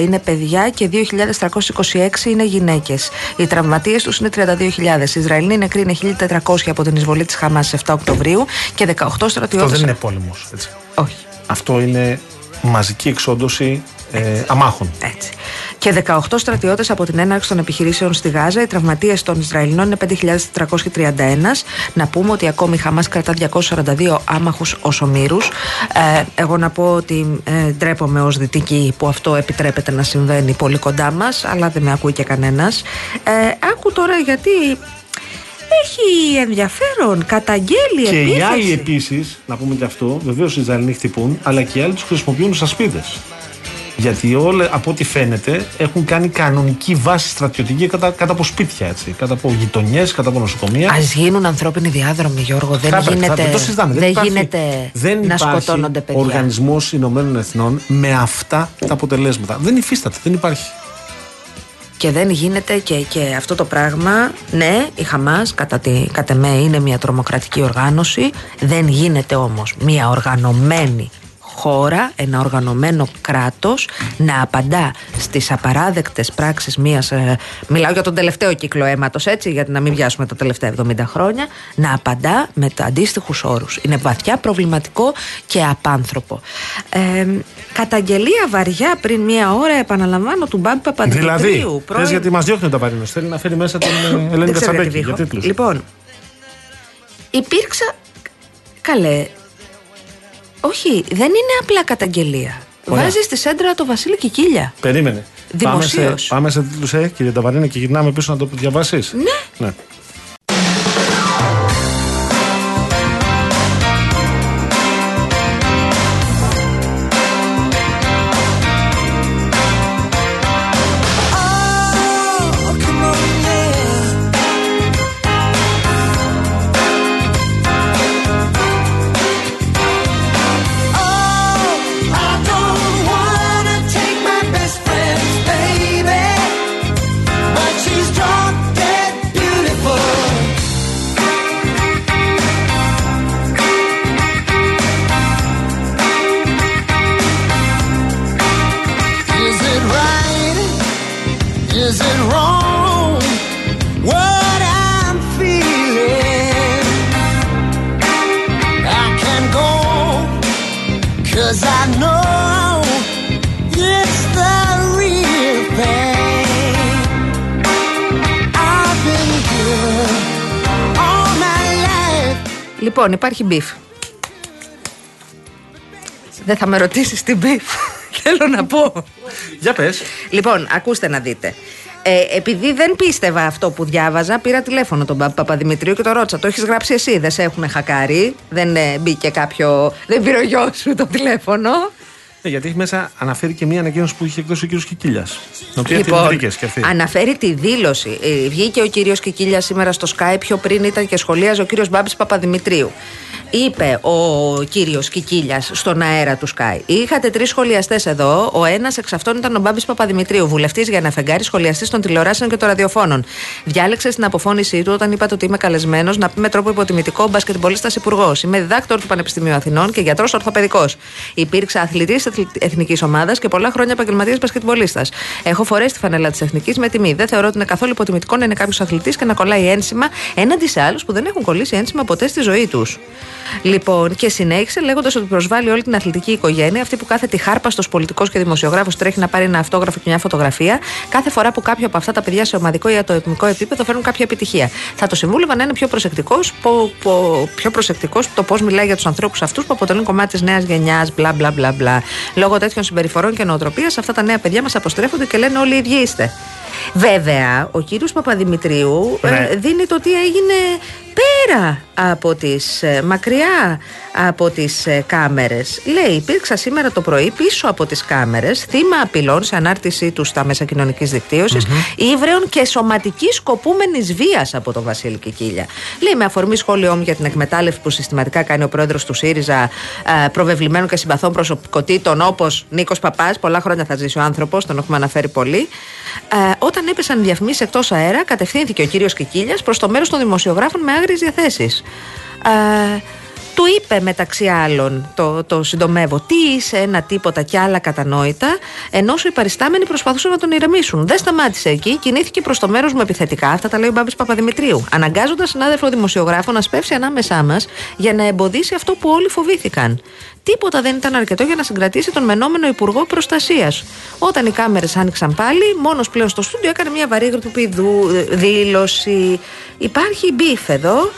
Speaker 2: είναι παιδιά και 2.326 είναι γυναίκες. Οι τραυματίες τους είναι 32.000. Οι Ισραηλοί νεκροί είναι 1.400 από την εισβολή της Χαμάς 7 Οκτωβρίου και 18 στρατιώτες.
Speaker 1: Αυτό δεν είναι πόλεμος, έτσι.
Speaker 2: Όχι.
Speaker 1: Αυτό είναι μαζική εξόντωση ε, αμάχων.
Speaker 2: Έτσι. Και 18 στρατιώτες από την έναρξη των επιχειρήσεων στη Γάζα. Οι τραυματίες των Ισραηλινών είναι 5.431. Να πούμε ότι ακόμη η Χαμάς κρατά 242 άμαχους ομήρου. Ε, εγώ να πω ότι ε, ντρέπομαι ως δυτική που αυτό επιτρέπεται να συμβαίνει πολύ κοντά μας, αλλά δεν με ακούει και κανένας. Ε, άκου τώρα γιατί έχει ενδιαφέρον, καταγγέλει
Speaker 1: Και οι άλλοι επίσης, να πούμε και αυτό, βεβαίως οι Ισραηλοί χτυπούν, αλλά και οι άλλοι τους χρησιμοποιούν ως ασπίδες. Γιατί όλα, από ό,τι φαίνεται, έχουν κάνει κανονική βάση στρατιωτική κατά, κατά από σπίτια, έτσι, κατά από γειτονιές, κατά από νοσοκομεία.
Speaker 2: Α γίνουν ανθρώπινοι διάδρομοι, Γιώργο. Δεν θα, γίνεται, θα,
Speaker 1: το δεν,
Speaker 2: δεν γίνεται
Speaker 1: δεν
Speaker 2: να σκοτώνονται παιδιά.
Speaker 1: Ο Οργανισμός Ηνωμένων Εθνών με αυτά τα αποτελέσματα. Δεν υφίσταται, δεν υπάρχει.
Speaker 2: Και δεν γίνεται και, και αυτό το πράγμα, ναι, η Χαμάς κατά, τη, με είναι μια τρομοκρατική οργάνωση, δεν γίνεται όμως μια οργανωμένη χώρα, ένα οργανωμένο κράτος να απαντά στις απαράδεκτες πράξεις μιας, ε, μιλάω για τον τελευταίο κύκλο αίματος έτσι, γιατί να μην βιάσουμε τα τελευταία 70 χρόνια, να απαντά με τα αντίστοιχους όρους. Είναι βαθιά προβληματικό και απάνθρωπο. Ε, καταγγελία βαριά πριν μία ώρα, επαναλαμβάνω, του Μπάμπη Παπαδημητρίου.
Speaker 1: Δηλαδή, πρώην... γιατί μας διώχνει τα παρήνωση, θέλει να φέρει μέσα τον Ελένη Κατσαμπέκη για τίτλους.
Speaker 2: Λοιπόν, υπήρξα, καλέ, όχι, δεν είναι απλά καταγγελία. Βάζεις στη σέντρα το Βασίλη Κικίλια.
Speaker 1: Περίμενε.
Speaker 2: Δημοσίως.
Speaker 1: Πάμε σε, πάμε σε τίτλους, ε, κύριε Ταβαρίνα, και γυρνάμε πίσω να το διαβάσεις.
Speaker 2: Ναι.
Speaker 1: ναι.
Speaker 2: Λοιπόν, υπάρχει beef. Δεν θα με ρωτήσεις τι beef. Θέλω να πω.
Speaker 1: Για πες.
Speaker 2: Λοιπόν, ακούστε να δείτε. Ε, επειδή δεν πίστευα αυτό που διάβαζα, πήρα τηλέφωνο τον Παπα- Παπαδημητρίου και το ρώτησα. Το έχεις γράψει εσύ, δεν σε έχουν χακάρει. Δεν ε, μπήκε κάποιο. Δεν πήρε ο γιος σου το τηλέφωνο.
Speaker 1: Ε, γιατί έχει μέσα αναφέρει και μία ανακοίνωση που είχε εκδώσει ο κύριος Κικίλιας. Την οποία την
Speaker 2: Λοιπόν,
Speaker 1: βρήκες και αυτή.
Speaker 2: αναφέρει τη δήλωση. Ε, βγήκε ο κύριος Κικίλιας σήμερα στο ΣΚΑΪ, πιο πριν ήταν και σχολίαζε ο κύριος Μπάμπης Παπαδημητρίου. Είπε ο κύριος Κικίλιας στον αέρα του Sky. Είχατε τρεις σχολιαστές εδώ. Ο ένας εξ αυτών ήταν ο Μπάμπης Παπαδημητρίου, βουλευτής για ένα φεγγάρι, σχολιαστής των τηλεοράσεων και των ραδιοφώνων. Διάλεξε στην αποφώνησή του όταν είπατε ότι είμαι καλεσμένος να πει με τρόπο υποτιμητικό μπασκετμπολίστας υπουργός. Είμαι διδάκτορ του Πανεπιστημίου Αθηνών και γιατρός ορθοπαιδικός. Υπήρξα αθλητής εθνικής ομάδας και πολλά χρόνια επαγγελματίας μπασκετμπολίστας. Έχω φορέσει τη φανέλα της εθνικής με τιμή. Δεν θεωρώ ότι είναι καθόλου υποτιμητικό να είναι κάποιος αθλητής και να κολλάει ένσημα έναντι σε άλλους που δεν έχουν κολλήσει ένσημα ποτέ στη ζωή τους. Λοιπόν, και συνέχισε λέγοντας ότι προσβάλλει όλη την αθλητική οικογένεια, αυτή που κάθε τη χάρπαστο πολιτικό και δημοσιογράφο τρέχει να πάρει ένα αυτόγραφο και μια φωτογραφία, κάθε φορά που κάποιο από αυτά τα παιδιά σε ομαδικό ή ατομικό επίπεδο φέρνουν κάποια επιτυχία. Θα το συμβούλευα να είναι πιο προσεκτικός πιο προσεκτικός το πώς μιλάει για τους ανθρώπους αυτούς που αποτελούν κομμάτι της νέας γενιάς, μπλα μπλα μπλα μπλα. Λόγω τέτοιων συμπεριφορών και νοοτροπίας, αυτά τα νέα παιδιά μας αποστρέφονται και λένε όλοι οι ίδιοι είστε. Βέβαια, ο κύριος Παπαδημητρίου ε,
Speaker 1: Ναι.
Speaker 2: δίνει το τι έγινε πέρα από τις, ε, μακριά από τις ε, κάμερες. Λέει, υπήρξα σήμερα το πρωί πίσω από τις κάμερες, θύμα απειλών σε ανάρτησή του στα μέσα κοινωνικής δικτύωσης, ύβρεων και σωματικής σκοπούμενης βίας από τον Βασίλη Κικίλια. Λέει, με αφορμή σχόλιο μου για την εκμετάλλευση που συστηματικά κάνει ο πρόεδρος του ΣΥΡΙΖΑ ε, προβεβλημένων και συμπαθών προσωπικότητων όπως Νίκος Παπάς, πολλά χρόνια θα ζήσει ο άνθρωπος, τον έχουμε αναφέρει πολύ. Ε, όταν έπεσαν διαφημίσεις εκτός αέρα, κατευθύνθηκε ο κύριος Κικίλιας προς το μέρος των δημοσιογράφων με άγριες διαθέσεις. Ε, του είπε μεταξύ άλλων, το, το συντομεύω, τι είσαι ένα τίποτα και άλλα κατανόητα, ενώ σου οι παριστάμενοι προσπαθούσαν να τον ηρεμήσουν. Δεν σταμάτησε εκεί, κινήθηκε προς το μέρος μου επιθετικά. Αυτά τα λέει ο Μπάμπης Παπαδημητρίου. Αναγκάζοντας συνάδελφο δημοσιογράφο να σπεύσει ανάμεσά μας για να εμποδίσει αυτό που όλοι φοβήθηκαν. Τίποτα δεν ήταν αρκετό για να συγκρατήσει τον μενόμενο Υπουργό Προστασίας. Όταν οι κάμερες άνοιξαν πάλι, μόνος πλέον στο στούντιο έκανε μια βαρύγδουπη δου- δήλωση. Υπάρχει beef εδώ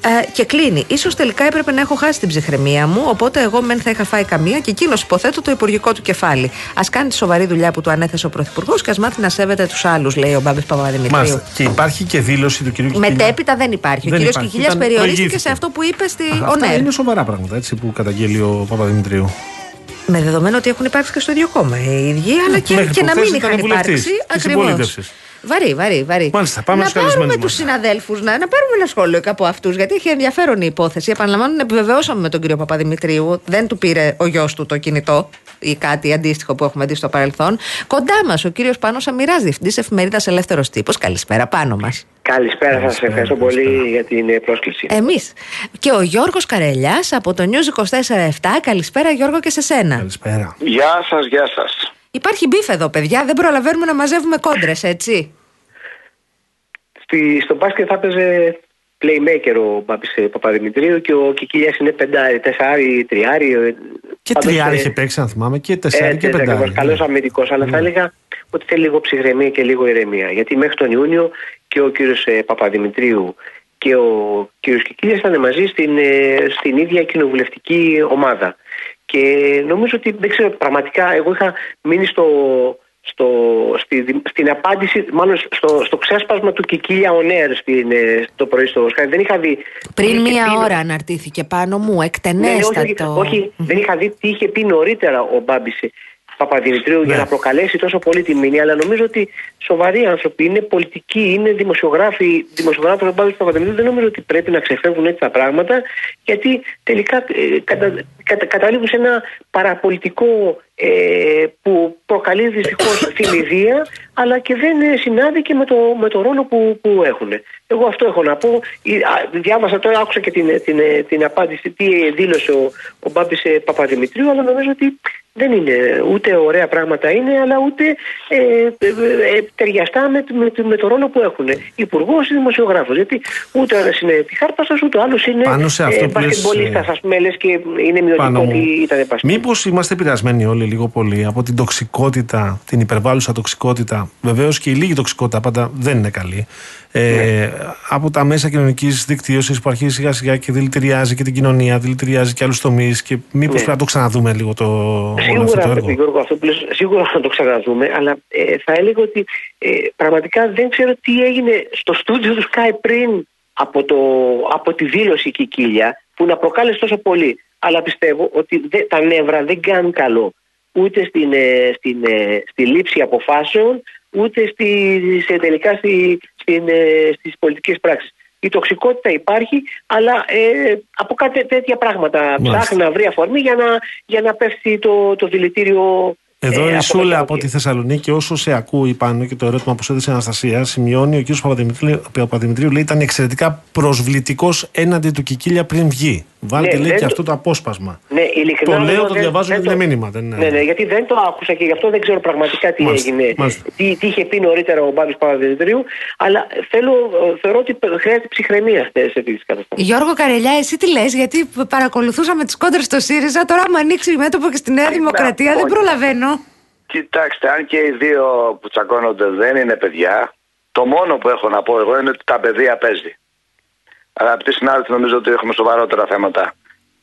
Speaker 2: ε, και κλείνει. Ίσως τελικά έπρεπε να έχω χάσει την ψυχραιμία μου, οπότε εγώ μεν θα είχα φάει καμία και εκείνος υποθέτω το υπουργικό του κεφάλι. Ας κάνει τη σοβαρή δουλειά που του ανέθεσε ο Πρωθυπουργός και ας μάθει να σέβεται τους άλλους, λέει ο Μπάμπης Παπαδημητρίου.
Speaker 1: Μάλιστα. Και υπάρχει και δήλωση του κυρίου Κικίλια.
Speaker 2: Μετέπειτα δεν υπάρχει.
Speaker 1: Δεν
Speaker 2: ο κύριος
Speaker 1: υπάρχει.
Speaker 2: Κικίλιας
Speaker 1: Ήταν-
Speaker 2: περιορίστηκε
Speaker 1: προηγήθηκε.
Speaker 2: σε αυτό που είπε στη
Speaker 1: Α, Αυτά
Speaker 2: ΟΝΕΡ.
Speaker 1: είναι σοβαρά πράγματα έτσι, που καταγγέλλει ο Παπαδημητρίου.
Speaker 2: Με δεδομένο ότι έχουν υπάρξει και στο ίδιο κόμμα οι ίδιοι, αλλά και,
Speaker 1: μέχρι
Speaker 2: και να
Speaker 1: προχθές
Speaker 2: μην
Speaker 1: ήταν
Speaker 2: είχαν
Speaker 1: βουλευτής
Speaker 2: υπάρξει.
Speaker 1: της
Speaker 2: Ακριβώς.
Speaker 1: συμπολίτευσης.
Speaker 2: Βαρύ, βαρύ, βαρύ.
Speaker 1: Μάλιστα, πάμε
Speaker 2: να
Speaker 1: στους καλεσμένους
Speaker 2: πάρουμε τους
Speaker 1: μας.
Speaker 2: συναδέλφους, να, να πάρουμε ένα σχόλιο και από αυτούς, γιατί είχε ενδιαφέρον η υπόθεση. Επαναλαμβάνω, την επιβεβαιώσαμε με τον κύριο Παπαδημητρίου. Δεν του πήρε ο γιος του το κινητό ή κάτι αντίστοιχο που έχουμε δει στο παρελθόν. Κοντά μας ο κύριος Πάνος Αμυράς, διευθυντής εφημερίδας Ελεύθερος Τύπος. Καλησπέρα, πάνω μας.
Speaker 3: Καλησπέρα σας.
Speaker 1: Καλησπέρα,
Speaker 3: Ευχαριστώ
Speaker 1: καλησπέρα.
Speaker 3: πολύ για την ε, πρόσκληση.
Speaker 2: Εμείς. Και ο Γιώργος Καρελιάς από το News 24-7. Καλησπέρα, Γιώργο, και σε σένα.
Speaker 1: Καλησπέρα.
Speaker 4: Γεια σας, γεια σας.
Speaker 2: Υπάρχει beef εδώ, παιδιά. Δεν προλαβαίνουμε να μαζεύουμε κόντρες, έτσι.
Speaker 3: Στη, στο μπάσκετ θα έπαιζε playmaker ο Μπάμπης ε, Παπαδημητρίου και ο Κικίλιας είναι πεντάρι, τεσσάρι, τριάρι. ε,
Speaker 1: Και
Speaker 3: πάντως,
Speaker 1: τριάρι
Speaker 3: ε,
Speaker 1: είχε παίξει, αν θυμάμαι, και τεσσάρι και
Speaker 3: Έτσι,
Speaker 1: πεντάρι.
Speaker 3: ακριβώς. Καλός αμυντικός, αλλά θα έλεγα ότι θέλει λίγο ψυχραιμία και λίγο ηρεμία. Γιατί μέχρι τον Ιούνιο και ο κύριος ε, Παπαδημητρίου και ο κύριος Κικίλιας ήταν μαζί στην, ε, στην ίδια κοινοβουλευτική ομάδα. Και νομίζω ότι δεν ξέρω πραγματικά, εγώ είχα μείνει στο, στο, στη, δη- στην απάντηση, μάλλον στο, στο ξέσπασμα του Κικίλια on air στην, ε, το πρωί στο Sky. Δεν είχα δει.
Speaker 2: Πριν
Speaker 3: τι είχε
Speaker 2: μία
Speaker 3: πει-
Speaker 2: ώρα αναρτήθηκε πάνω μου,
Speaker 3: ναι, ναι,
Speaker 2: εκτενέστατο.
Speaker 3: όχι, όχι, δεν είχα δει τι είχε πει νωρίτερα ο Μπάμπης Παπαδημητρίου για
Speaker 1: Ναι.
Speaker 3: να προκαλέσει τόσο πολύ τη μηνύα, αλλά νομίζω ότι σοβαροί άνθρωποι είναι πολιτικοί, είναι δημοσιογράφοι. Δημοσιογράφοι ο Μπάμπη Παπαδημητρίου δεν νομίζω ότι πρέπει να ξεφεύγουν έτσι τα πράγματα, γιατί τελικά ε, κατα, κατα- καταλήγουν σε ένα παραπολιτικό ε, που προκαλεί δυστυχώς θυμηδία, αλλά και δεν ε, συνάδει και με το, με το ρόλο που, που έχουν. Εγώ αυτό έχω να πω. Ε, α, Διάβασα τώρα, άκουσα και την, την, την απάντηση, τι δήλωσε ο, ο Μπάμπης ε, Παπαδημητρίου, αλλά νομίζω ότι δεν είναι ούτε ωραία πράγματα είναι, αλλά ούτε ε, ε, ε, ταιριαστά με, με, με το ρόλο που έχουν. Υπουργός ή δημοσιογράφος. Γιατί ούτε ο ένας είναι επιχάρπαστος, ούτε ο άλλος είναι
Speaker 1: Πάνω σε αυτό
Speaker 3: ε,
Speaker 1: που λες,
Speaker 3: μπασκετμπολίστας,
Speaker 1: ε,
Speaker 3: ας πούμε, λες και είναι μειωτικό
Speaker 1: Πάνω
Speaker 3: ότι
Speaker 1: μου.
Speaker 3: ήταν μπασκετ.
Speaker 1: Μήπως είμαστε επηρεασμένοι όλοι λίγο πολύ από την τοξικότητα, την υπερβάλλουσα τοξικότητα. Βεβαίως και η λίγη τοξικότητα πάντα δεν είναι καλή. Ε, Από τα μέσα κοινωνικής δικτύωσης που αρχίζει σιγά σιγά και δηλητηριάζει και την κοινωνία, δηλητηριάζει και άλλους τομείς. Και μήπως πρέπει να το ξαναδούμε λίγο το, όλο αυτό
Speaker 3: Σίγουρα,
Speaker 1: το
Speaker 3: πρέπει,
Speaker 1: έργο.
Speaker 3: Γιώργο, αυτό που λες, σίγουρα θα το ξαναδούμε, αλλά ε, θα έλεγα ότι ε, πραγματικά δεν ξέρω τι έγινε στο στούντιο του Sky πριν από, το, από τη δήλωση Κικίλια που να προκάλεσε τόσο πολύ. Αλλά πιστεύω ότι δε- τα νεύρα δεν κάνουν καλό ούτε στην, ε, στην, ε, στη λήψη αποφάσεων, ούτε στη, σε, τελικά στη, στην, ε, στις πολιτικές πράξεις. Η τοξικότητα υπάρχει, αλλά ε, από κάτι τέτοια πράγματα
Speaker 1: Μάλιστα.
Speaker 3: ψάχνει να βρει αφορμή για να, για να πέφτει το, το δηλητήριο.
Speaker 1: Εδώ
Speaker 3: ε,
Speaker 1: η Σούλα
Speaker 3: το
Speaker 1: από τη Θεσσαλονίκη, όσο σε ακούει πάνω και το ερώτημα που σου έδωσε η Αναστασία, σημειώνει ο κ. Παπαδημητρίου, Παπαδημητρίου λέει ήταν εξαιρετικά προσβλητικός έναντι του Κικίλια πριν βγει. Βάλτε
Speaker 3: Ναι,
Speaker 1: λέει
Speaker 3: δεν
Speaker 1: και
Speaker 3: το-
Speaker 1: αυτό το απόσπασμα.
Speaker 3: Ναι, ειλικρινά.
Speaker 1: Το λέω,
Speaker 3: εγώ
Speaker 1: το
Speaker 3: δεν-
Speaker 1: διαβάζω
Speaker 3: δεν
Speaker 1: και είναι μήνυμα, δεν είναι-
Speaker 3: Ναι, ναι, γιατί δεν το άκουσα και γι' αυτό δεν ξέρω πραγματικά τι
Speaker 1: Μάλιστα,
Speaker 3: έγινε.
Speaker 1: μάλιστα.
Speaker 3: Τι, τι είχε πει νωρίτερα ο Μπάμπης Παπαδημητρίου. Αλλά θέλω, ε, θεωρώ ότι χρειάζεται ψυχραιμία σε τέτοιε καταστάσει.
Speaker 2: Γιώργο Καρελιά, εσύ τι λες, γιατί παρακολουθούσαμε τις κόντρες στο ΣΥΡΙΖΑ, τώρα άμα ανοίξει η μέτωπο και στη Νέα Δημοκρατία δεν
Speaker 4: όχι.
Speaker 2: προλαβαίνω.
Speaker 4: Κοιτάξτε, αν και οι δύο που τσακώνονται δεν είναι παιδιά, το μόνο που έχω να πω εγώ είναι ότι τα παιδεία παίζει. Αγαπητοί συνάδελφοι, νομίζω ότι έχουμε σοβαρότερα θέματα.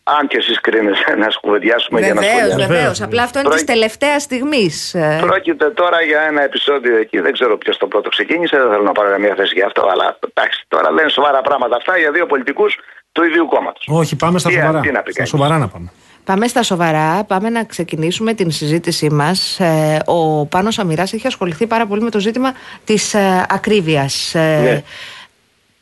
Speaker 4: Αν και εσείς κρίνετε να σκουβεντιάσουμε για να
Speaker 2: Βεβαίως,
Speaker 4: σχολιάσουμε.
Speaker 2: βεβαίως.
Speaker 1: Βεβαίως.
Speaker 2: Απλά αυτό είναι
Speaker 4: Πρόκει-
Speaker 2: της τελευταίας στιγμής.
Speaker 4: Πρόκειται τώρα για ένα επεισόδιο εκεί. Δεν ξέρω ποιος το πρώτο ξεκίνησε, δεν θέλω να πάρω καμία θέση για αυτό, αλλά εντάξει, τώρα λένε σοβαρά πράγματα αυτά για δύο πολιτικούς του ίδιου κόμματος.
Speaker 1: Όχι, πάμε στα
Speaker 4: Τι-
Speaker 1: σοβαρά.
Speaker 4: τι να πει
Speaker 1: Στα
Speaker 4: κανείς.
Speaker 1: σοβαρά να πάμε.
Speaker 2: Πάμε στα σοβαρά. Πάμε να ξεκινήσουμε την συζήτησή μας. ο Πάνος Αμυράς έχει ασχοληθεί πάρα πολύ με το ζήτημα της ακρίβειας.
Speaker 3: Ναι.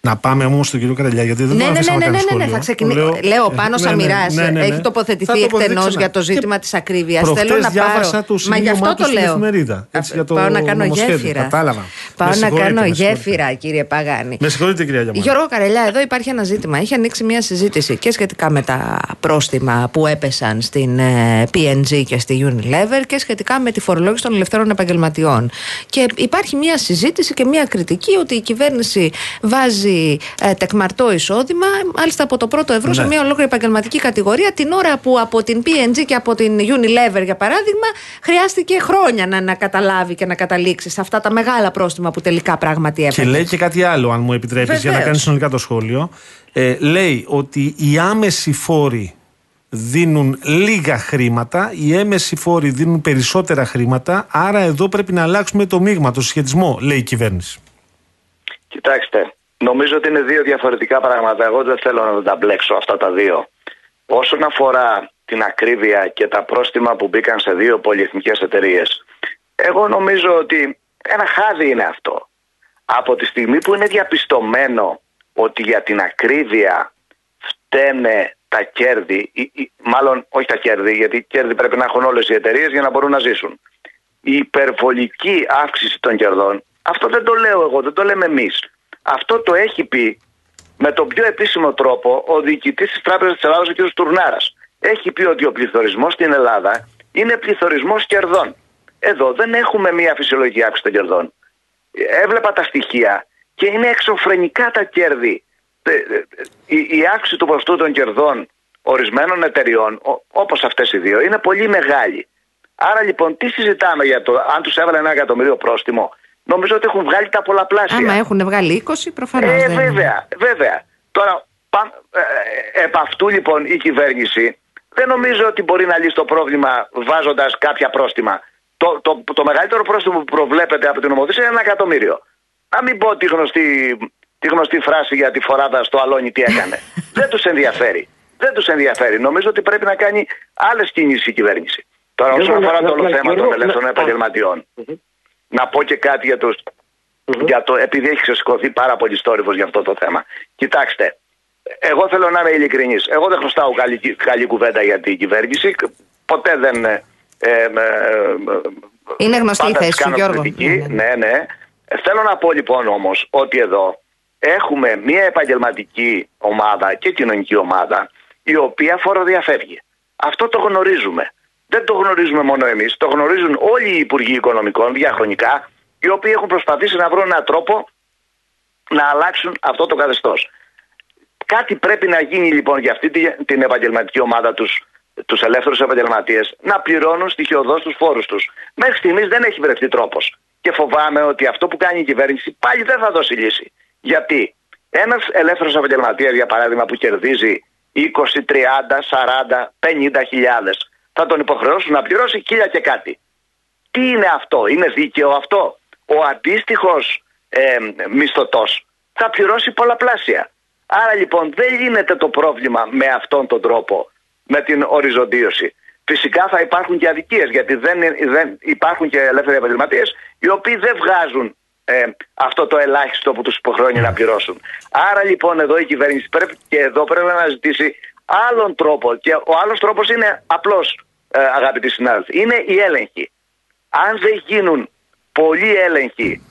Speaker 1: Να πάμε όμως στον κύριο Καρελιά, γιατί δεν
Speaker 2: Ναι,
Speaker 1: μπορώ
Speaker 2: ναι,
Speaker 1: να
Speaker 2: ναι,
Speaker 1: αφήσω
Speaker 2: ναι,
Speaker 1: να
Speaker 2: ναι,
Speaker 1: κάνει
Speaker 2: ναι,
Speaker 1: σχόλιο.
Speaker 2: θα ξεκινήσω.
Speaker 1: Το
Speaker 2: Λέω, ο
Speaker 1: ε,
Speaker 2: Πάνος
Speaker 1: ναι, ναι,
Speaker 2: Αμυράς
Speaker 1: ναι, ναι, ναι.
Speaker 2: έχει
Speaker 1: Θα
Speaker 2: τοποθετηθεί
Speaker 1: τοποθετηθεί
Speaker 2: εκτενώς
Speaker 1: ξανά.
Speaker 2: για το ζήτημα
Speaker 1: Και
Speaker 2: της ακρίβειας.
Speaker 1: προχτές
Speaker 2: Θέλω να
Speaker 1: διάβασα
Speaker 2: πάρω.
Speaker 1: το
Speaker 2: Μα γι'
Speaker 1: σημείωμά
Speaker 2: αυτό
Speaker 1: του
Speaker 2: το
Speaker 1: στην
Speaker 2: λέω.
Speaker 1: εφημερίδα, έτσι, για το
Speaker 2: Πάω να κάνω
Speaker 1: νομοσχέδιο.
Speaker 2: γέφυρα.
Speaker 1: Κατάλαβα.
Speaker 2: Πάω
Speaker 1: Με
Speaker 2: να
Speaker 1: συγχωρείτε,
Speaker 2: κάνω
Speaker 1: με συγχωρείτε.
Speaker 2: γέφυρα, κύριε Παγάνη.
Speaker 1: Με συγχωρείτε, κυρία Γιαμάνα.
Speaker 2: Γιώργο Καρελιά, εδώ υπάρχει ένα ζήτημα. Έχει ανοίξει μια συζήτηση και σχετικά με τα πρόστιμα που έπεσαν στην ε, PNG και στη Unilever και σχετικά με τη φορολόγηση των ελευθέρων επαγγελματιών. Και υπάρχει μια συζήτηση και μια κριτική ότι η κυβέρνηση βάζει ε, τεκμαρτό εισόδημα, μάλιστα από το πρώτο ευρώ σε
Speaker 1: Ναι.
Speaker 2: μια ολόκληρη επαγγελματική κατηγορία, την ώρα που από την PNG και από την Unilever, για παράδειγμα, χρειάστηκε χρόνια να, να καταλάβει και να καταλήξει σε αυτά τα μεγάλα πρόστιμα που τελικά πράγματι
Speaker 1: Και
Speaker 2: έφερε.
Speaker 1: λέει και κάτι άλλο, αν μου επιτρέπεις, για να
Speaker 2: Βεβαίως.
Speaker 1: κάνεις συνολικά το σχόλιο. Ε, λέει ότι οι άμεσοι φόροι δίνουν λίγα χρήματα, οι έμεσοι φόροι δίνουν περισσότερα χρήματα, άρα εδώ πρέπει να αλλάξουμε το μείγμα, το συσχετισμό, λέει η κυβέρνηση.
Speaker 4: Κοιτάξτε, νομίζω ότι είναι δύο διαφορετικά πράγματα. Εγώ δεν θέλω να τα μπλέξω αυτά τα δύο. Όσον αφορά την ακρίβεια και τα πρόστιμα που μπήκαν σε δύο πολυεθνικές εταιρείες, εγώ νομίζω ότι ένα χάδι είναι αυτό. Από τη στιγμή που είναι διαπιστωμένο ότι για την ακρίβεια φταίνε τα κέρδη, ή, ή, μάλλον όχι τα κέρδη, γιατί κέρδη πρέπει να έχουν όλες οι εταιρείες για να μπορούν να ζήσουν. Η υπερβολική αύξηση των κερδών, αυτό δεν το λέω εγώ, δεν το λέμε εμείς. Αυτό το έχει πει με τον πιο επίσημο τρόπο ο διοικητής της Τράπεζας της Ελλάδα, ο κ. Τουρνάρας. Έχει πει ότι ο πληθωρισμός στην Ελλάδα είναι πληθωρισμός κερδών. Εδώ δεν έχουμε μια φυσιολογική αύξηση των κερδών. Έβλεπα τα στοιχεία και είναι εξωφρενικά τα κέρδη. Ε, ε, Η, η αύξηση του ποσοστού των κερδών ορισμένων εταιριών, όπως αυτές οι δύο, είναι πολύ μεγάλη. Άρα λοιπόν, τι συζητάμε για το αν τους έβαλε ένα εκατομμύριο πρόστιμο. Νομίζω ότι έχουν βγάλει τα πολλαπλάσια.
Speaker 2: Άμα έχουν βγάλει 20, προφανώς.
Speaker 4: Ε, βέβαια, βέβαια. Τώρα, πα, ε, ε, επ' αυτού λοιπόν η κυβέρνηση δεν νομίζω ότι μπορεί να λύσει το πρόβλημα βάζοντας κάποια πρόστιμα. Το, το, το μεγαλύτερο πρόστιμο που προβλέπεται από την νομοθεσία είναι ένα εκατομμύριο. Να μην πω τη γνωστή, τη γνωστή φράση για τη φοράδα στο αλόνι τι έκανε. δεν τους ενδιαφέρει. Δεν τους ενδιαφέρει. Νομίζω ότι πρέπει να κάνει άλλες κινήσεις η κυβέρνηση. Τώρα, όσον
Speaker 3: Γιώργο,
Speaker 4: αφορά
Speaker 3: να-
Speaker 4: το όλο
Speaker 3: να-
Speaker 4: θέμα
Speaker 3: Γιώργο,
Speaker 4: των ελεύθερων
Speaker 3: να-
Speaker 4: επαγγελματιών, να πω και κάτι για, τους, για το, επειδή έχει ξεσηκωθεί πάρα πολύ στόρυβος για αυτό το θέμα. Κοιτάξτε, εγώ θέλω να είμαι ειλικρινής. Εγώ δεν χρωστάω καλή, καλή κουβέντα για την κυβέρνηση. Ποτέ δεν... Ε, ε, ε,
Speaker 2: Είναι γνωστή η
Speaker 4: πάντα
Speaker 2: θέση
Speaker 4: της
Speaker 2: σου,
Speaker 4: κάνω
Speaker 2: Γιώργο.
Speaker 4: κριτική.
Speaker 2: Ναι, ναι.
Speaker 4: Ναι, ναι. Ε, Θέλω να πω λοιπόν όμως ότι εδώ έχουμε μια επαγγελματική ομάδα και κοινωνική ομάδα η οποία φοροδιαφεύγει. Αυτό το γνωρίζουμε. Δεν το γνωρίζουμε μόνο εμείς, το γνωρίζουν όλοι οι Υπουργοί Οικονομικών διαχρονικά οι οποίοι έχουν προσπαθήσει να βρουν έναν τρόπο να αλλάξουν αυτό το καθεστώς. Κάτι πρέπει να γίνει λοιπόν για αυτή τη- την επαγγελματική ομάδα τους, τους ελεύθερους επαγγελματίες να πληρώνουν στοιχειοδός τους φόρους τους. Μέχρι στιγμής δεν έχει βρεθεί τρόπος. Και φοβάμαι ότι αυτό που κάνει η κυβέρνηση πάλι δεν θα δώσει λύση. Γιατί ένας ελεύθερος επαγγελματίας για παράδειγμα που κερδίζει 20, 30, 40, 50 χιλιάδες θα τον υποχρεώσουν να πληρώσει χίλια και κάτι. Τι είναι αυτό, είναι δίκαιο αυτό; Ο αντίστοιχος ε, μισθωτός θα πληρώσει πολλαπλάσια. Άρα λοιπόν δεν λύνεται το πρόβλημα με αυτόν τον τρόπο, με την οριζοντίωση. Φυσικά θα υπάρχουν και αδικίες γιατί δεν, δεν υπάρχουν και ελεύθεροι επαγγελματίες οι οποίοι δεν βγάζουν ε, αυτό το ελάχιστο που τους υποχρεώνει να πληρώσουν. Άρα λοιπόν εδώ η κυβέρνηση πρέπει και εδώ πρέπει να αναζητήσει άλλον τρόπο και ο άλλος τρόπος είναι απλός ε, αγαπητοί συνάδελφοι, είναι η έλεγχη. Αν δεν γίνουν πολλοί έλεγχοι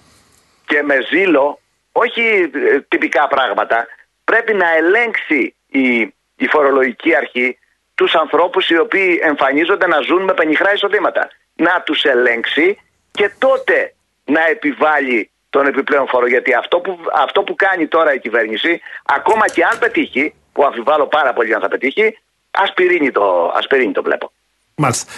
Speaker 4: και με ζήλο, όχι ε, τυπικά πράγματα, πρέπει να ελέγξει η, η φορολογική αρχή τους ανθρώπους οι οποίοι εμφανίζονται να ζουν με πενιχρά εισοδήματα. Να τους ελέγξει και τότε να επιβάλλει τον επιπλέον φόρο. Γιατί αυτό που, αυτό που κάνει τώρα η κυβέρνηση, ακόμα και αν πετύχει, που αμφιβάλλω πάρα πολύ αν θα πετύχει, ασπιρίνει το, ασπιρίνει το βλέπω.
Speaker 1: Μάλιστα.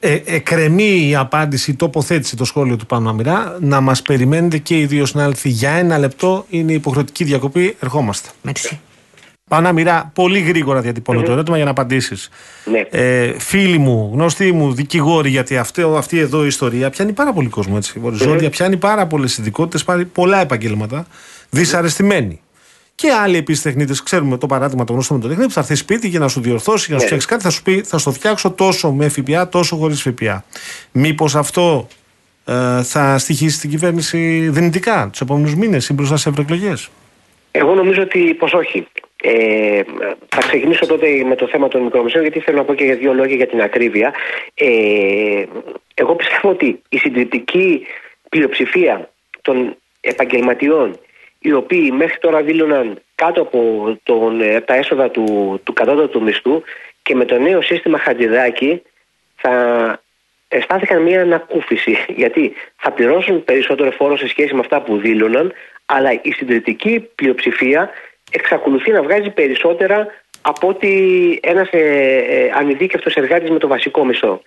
Speaker 1: Ε, εκρεμεί η απάντηση, η τοποθέτηση, το σχόλιο του Πάνου Αμυρά. Να μας περιμένετε και οι δύο συνάδελφοι για ένα λεπτό. Είναι υποχρεωτική διακοπή. Ερχόμαστε.
Speaker 2: Merci.
Speaker 1: Πάνου Αμυρά, πολύ γρήγορα διατυπώνω το ερώτημα για να απαντήσεις.
Speaker 3: Ναι.
Speaker 1: Ε, φίλοι μου, γνωστοί μου, δικηγόροι, γιατί αυτή, αυτή εδώ η ιστορία πιάνει πάρα πολύ κόσμο έτσι. Οριζόντια, πιάνει πάρα πολλές ειδικότητες, πολλά επαγγέλματα. Δυσαρεστημένοι. Και άλλοι επίσης τεχνίτες, ξέρουμε το παράδειγμα το γνωστό με τον τεχνίτη, που θα έρθει σπίτι για να σου διορθώσει, για να σου φτιάξει κάτι, θα σου πει θα στο φτιάξω τόσο με ΦΠΑ, τόσο χωρίς ΦΠΑ. Μήπως αυτό ε, θα στοιχήσει την κυβέρνηση δυνητικά τους επόμενους μήνες ή μπροστά σε ευρωεκλογές;
Speaker 3: Εγώ νομίζω ότι πως όχι. Ε, θα ξεκινήσω τότε με το θέμα των μικρομεσαίων, γιατί θέλω να πω και για δύο λόγια για την ακρίβεια. Ε, εγώ πιστεύω ότι η συντριπτική πλειοψηφία των επαγγελματιών οι οποίοι μέχρι τώρα δήλωναν κάτω από τον, ε, τα έσοδα του, του κατώτατου μισθού και με το νέο σύστημα Χατζηδάκη θα αισθάνθηκαν μια ανακούφιση γιατί θα πληρώσουν περισσότερο φόρο σε σχέση με αυτά που δήλωναν αλλά η συντηρητική πλειοψηφία εξακολουθεί να βγάζει περισσότερα από ότι ένας ε, ε, ανειδίκευτος εργάτης με το βασικό μισθό.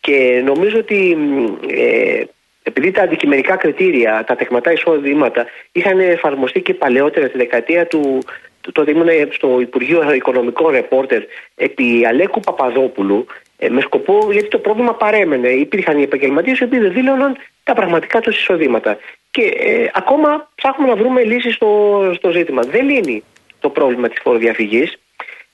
Speaker 3: Και νομίζω ότι μ, ε, επειδή τα αντικειμενικά κριτήρια, τα τεχματά εισόδηματα είχαν εφαρμοστεί και παλαιότερα τη δεκαετία του, του τότε ήμουν στο Υπουργείο Οικονομικών Ρεπόρτερ επί Αλέκου Παπαδόπουλου ε, με σκοπό, γιατί το πρόβλημα παρέμενε. Υπήρχαν οι επαγγελματίες οι οποίοι δεν δήλωναν τα πραγματικά τους εισοδήματα. Και ε, ακόμα ψάχνουμε να βρούμε λύσεις στο, στο ζήτημα. Δεν λύνει το πρόβλημα της φοροδιαφυγής.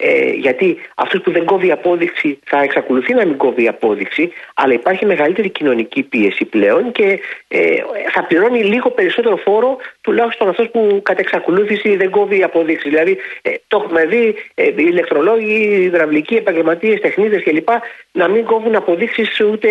Speaker 3: Ε, γιατί αυτός που δεν κόβει απόδειξη θα εξακολουθεί να μην κόβει απόδειξη, αλλά υπάρχει μεγαλύτερη κοινωνική πίεση πλέον και ε, θα πληρώνει λίγο περισσότερο φόρο, τουλάχιστον αυτός που κατά εξακολούθηση δεν κόβει απόδειξη. Δηλαδή, ε, το έχουμε δει ε, οι ηλεκτρολόγοι, οι υδραυλικοί επαγγελματίες, τεχνίτες κλπ. να μην κόβουν αποδείξεις ούτε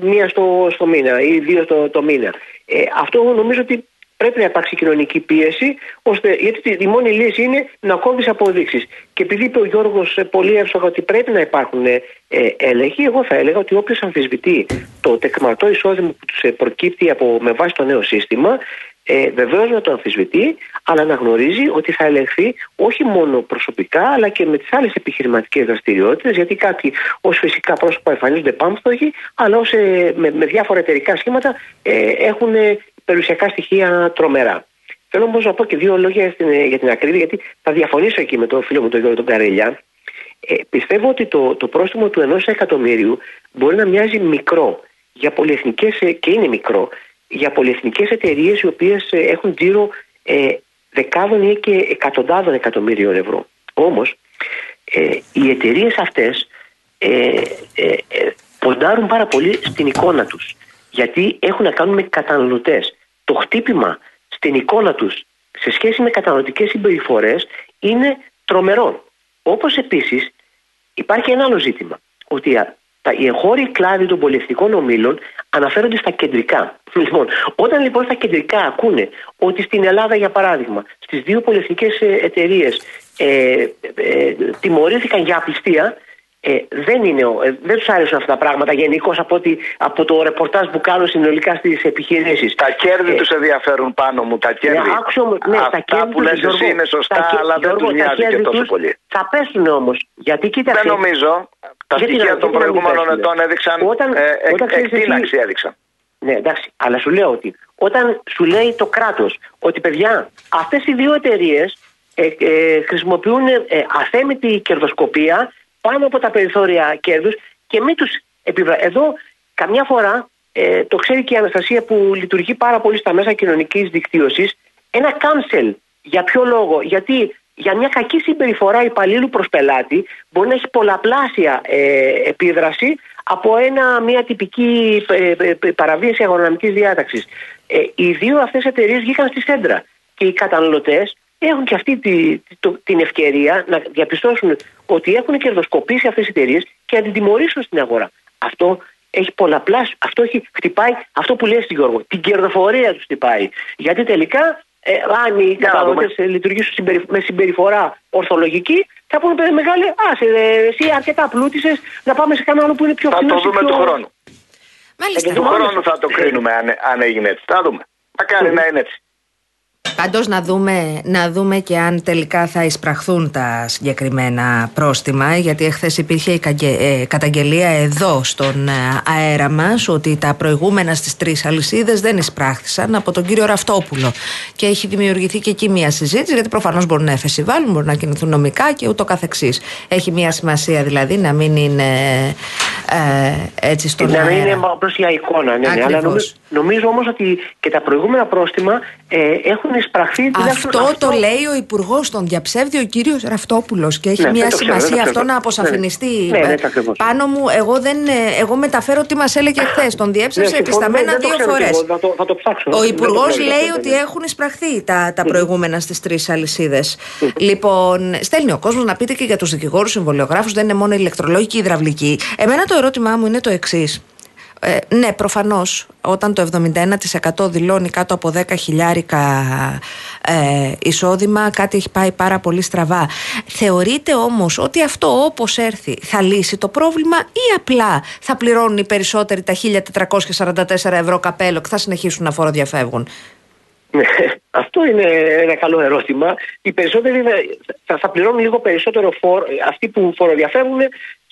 Speaker 3: μία στο, στο μήνα ή δύο στο το μήνα. Ε, αυτό νομίζω ότι πρέπει να υπάρξει κοινωνική πίεση, ώστε, γιατί τη- η μόνη λύση είναι να κόβεις αποδείξεις. Και επειδή είπε ο Γιώργος πολύ εύστοχα ότι πρέπει να υπάρχουν ε, ε, έλεγχοι, εγώ θα έλεγα ότι όποιος αμφισβητεί το τεκματό εισόδημα που τους προκύπτει από, με βάση το νέο σύστημα, ε, βεβαίως να το αμφισβητεί, αλλά να γνωρίζει ότι θα ελεγχθεί όχι μόνο προσωπικά, αλλά και με τις άλλες επιχειρηματικές δραστηριότητες, γιατί κάποιοι ως φυσικά πρόσωπα εμφανίζονται πάμπστοχοι, αλλά ως, ε, με, με διάφορα εταιρικά σχήματα ε, έχουν ε, περιουσιακά στοιχεία τρομερά. Θέλω όμως να πω και δύο λόγια στην, ε, για την ακρίβεια, γιατί θα διαφωνήσω εκεί με τον φίλο μου τον Γιώργο τον Καρέλια. Ε, πιστεύω ότι το, το πρόστιμο του ενός εκατομμύριου μπορεί να μοιάζει μικρό για πολυεθνικές, ε, και είναι μικρό, για πολυεθνικές εταιρείες οι οποίες ε, έχουν τζίρο ε, δεκάδων ή και εκατοντάδων εκατομμύριων ευρώ. Όμως ε, οι εταιρείες αυτές ε, ε, ε, ποντάρουν πάρα πολύ στην εικόνα τους γιατί έχουν να κάνουν με καταναλωτές. Το χτύπημα στην εικόνα τους σε σχέση με καταναλωτικές συμπεριφορές είναι τρομερό. Όπως επίσης υπάρχει ένα άλλο ζήτημα. Ότι α, τα, οι εγχώροι κλάδοι των πολυεθνικών ομίλων αναφέρονται στα κεντρικά. Λοιπόν, όταν λοιπόν στα κεντρικά ακούνε ότι στην Ελλάδα, για παράδειγμα, στις δύο πολυεθνικές εταιρείες ε, ε, τιμωρήθηκαν για απιστία, ε, δεν, είναι, ο- ε, δεν τους άρεσαν αυτά τα πράγματα γενικώς από, ότι- από το ρεπορτάζ που κάνουν συνολικά στις επιχειρήσεις.
Speaker 4: Τα κέρδη
Speaker 3: Ε,
Speaker 4: τους ενδιαφέρουν πάνω μου, τα κέρδη.
Speaker 3: ναι, άκουσα όμως, ναι, τα
Speaker 4: Αυτά
Speaker 3: κέρδη
Speaker 4: που
Speaker 3: τους,
Speaker 4: λες
Speaker 3: Γιώργο,
Speaker 4: εσύ είναι σωστά,
Speaker 3: τα κέ-
Speaker 4: αλλά δεν
Speaker 3: Γιώργο,
Speaker 4: τους
Speaker 3: τα
Speaker 4: νοιάζει και
Speaker 3: κέρδη
Speaker 4: τόσο
Speaker 3: τους
Speaker 4: πολύ.
Speaker 3: Θα πέσουν όμως. Γιατί κοίταξε.
Speaker 4: Δεν νομίζω. Τα
Speaker 3: Γιατί
Speaker 4: στοιχεία
Speaker 3: να-
Speaker 4: των
Speaker 3: γιατί να μην
Speaker 4: προηγούμενων
Speaker 3: πέσουνε;
Speaker 4: ετών έδειξαν
Speaker 3: Όταν-
Speaker 4: ε, εκ-
Speaker 3: όταν ξέρεις εσύ-
Speaker 4: εκτείναξη έδειξαν.
Speaker 3: Ναι, εντάξει, αλλά σου λέω ότι όταν σου λέει το κράτος ότι παιδιά, αυτές οι δύο εταιρείες ε, ε, χρησιμοποιούν ε, αθέμητη κερδοσκοπία πάνω από τα περιθώρια κέρδους και μην τους επιβρα... Εδώ καμιά φορά, ε, το ξέρει και η Αναστασία που λειτουργεί πάρα πολύ στα μέσα κοινωνικής δικτύωσης, ένα cancel. Για ποιο λόγο, γιατί για μια κακή συμπεριφορά υπαλλήλου προς πελάτη μπορεί να έχει πολλαπλάσια ε, επίδραση από ένα, μια τυπική ε, ε, ε, παραβίαση αγρονομικής διάταξης. Ε, οι δύο αυτές εταιρείες βγήκαν στη σέντρα και οι καταναλωτές έχουν και αυτή τη, το- την ευκαιρία να διαπιστώσουν ότι έχουν κερδοσκοπήσει αυτές οι εταιρείες και να την τιμωρήσουν στην αγορά. Αυτό έχει πολλαπλάσιο, αυτό έχει, χτυπάει αυτό που λέει στην Γιώργο, την κερδοφορία τους χτυπάει. Γιατί τελικά, ε, αν οι
Speaker 4: Για να
Speaker 3: καταναλωτές ε, λειτουργήσουν συμπερι- με συμπεριφορά ορθολογική, θα πούνε «Παιδί μεγάλε, α, ε, εσύ αρκετά πλούτησες, να πάμε σε κανένα άλλο που είναι πιο
Speaker 4: Θα
Speaker 3: φθηνό.
Speaker 4: το δούμε του χρόνου.
Speaker 2: Μάλιστα.
Speaker 4: Του χρόνου θα το κρίνουμε αν, αν έγινε έτσι. Θα δούμε. Μακάρι να είναι έτσι.
Speaker 2: Πάντως να δούμε, να δούμε και αν τελικά θα εισπραχθούν τα συγκεκριμένα πρόστιμα γιατί εχθές υπήρχε η καγε- ε, καταγγελία εδώ στον ε, αέρα μας ότι τα προηγούμενα στις τρεις αλυσίδες δεν εισπράχθησαν από τον κύριο Ραφτόπουλο και έχει δημιουργηθεί και εκεί μια συζήτηση γιατί προφανώς μπορούν να εφεσιβάλουν, μπορούν να κινηθούν νομικά και ούτω καθεξής. Έχει μια σημασία δηλαδή να μην είναι ε, έτσι στον
Speaker 3: να μην είναι
Speaker 2: αέρα.
Speaker 3: απλώς για εικόνα. Ναι, ναι, αλλά
Speaker 2: Ακριβώς.
Speaker 3: νομίζω, νομίζω όμως ότι και τα προηγούμενα πρόστιμα ε, έχουν εισπραχθεί. τουλάχιστον
Speaker 2: Αυτό, το λέει ο Υπουργός, τον διαψεύδει ο κύριος Ραφτόπουλος και έχει
Speaker 3: Ναι,
Speaker 2: μια
Speaker 3: δεν το ξέρω,
Speaker 2: σημασία
Speaker 3: δεν το
Speaker 2: αυτό
Speaker 3: ξέρω.
Speaker 2: να αποσαφινιστεί.
Speaker 3: Ναι, ναι, ναι, ακριβώς.
Speaker 2: Πάνω μου, εγώ, δεν, ε, εγώ μεταφέρω τι μας έλεγε χθες. Τον διέψευσε
Speaker 3: Ναι, συμφωνώ,
Speaker 2: επισταμένα
Speaker 3: δεν το
Speaker 2: δύο
Speaker 3: ξέρω
Speaker 2: φορέ.
Speaker 3: κι εγώ, θα το- θα το ψάξω.
Speaker 2: Ο
Speaker 3: Δεν το
Speaker 2: Υπουργός
Speaker 3: ξέρω,
Speaker 2: λέει
Speaker 3: ναι,
Speaker 2: ότι
Speaker 3: ναι.
Speaker 2: έχουν εισπραχθεί τα, τα προηγούμενα στις τρεις αλυσίδες. λοιπόν, στέλνει ο κόσμος να πείτε και για τους δικηγόρους συμβολιογράφους, δεν είναι μόνο ηλεκτρολόγοι και υδραυλικοί. Εμένα το ερώτημά μου είναι το εξής. Ε, ναι, προφανώς, όταν το 71% δηλώνει κάτω από 10 χιλιάρικα ε, εισόδημα, κάτι έχει πάει πάρα πολύ στραβά. Θεωρείτε όμως ότι αυτό όπως έρθει θα λύσει το πρόβλημα ή απλά θα πληρώνουν οι περισσότεροι τα 1444 ευρώ καπέλο και θα συνεχίσουν να φοροδιαφεύγουν;
Speaker 3: Ναι, αυτό είναι ένα καλό ερώτημα. Οι περισσότεροι θα- θα, θα πληρώνουν λίγο περισσότερο φόρο. Αυτοί που φοροδιαφεύγουν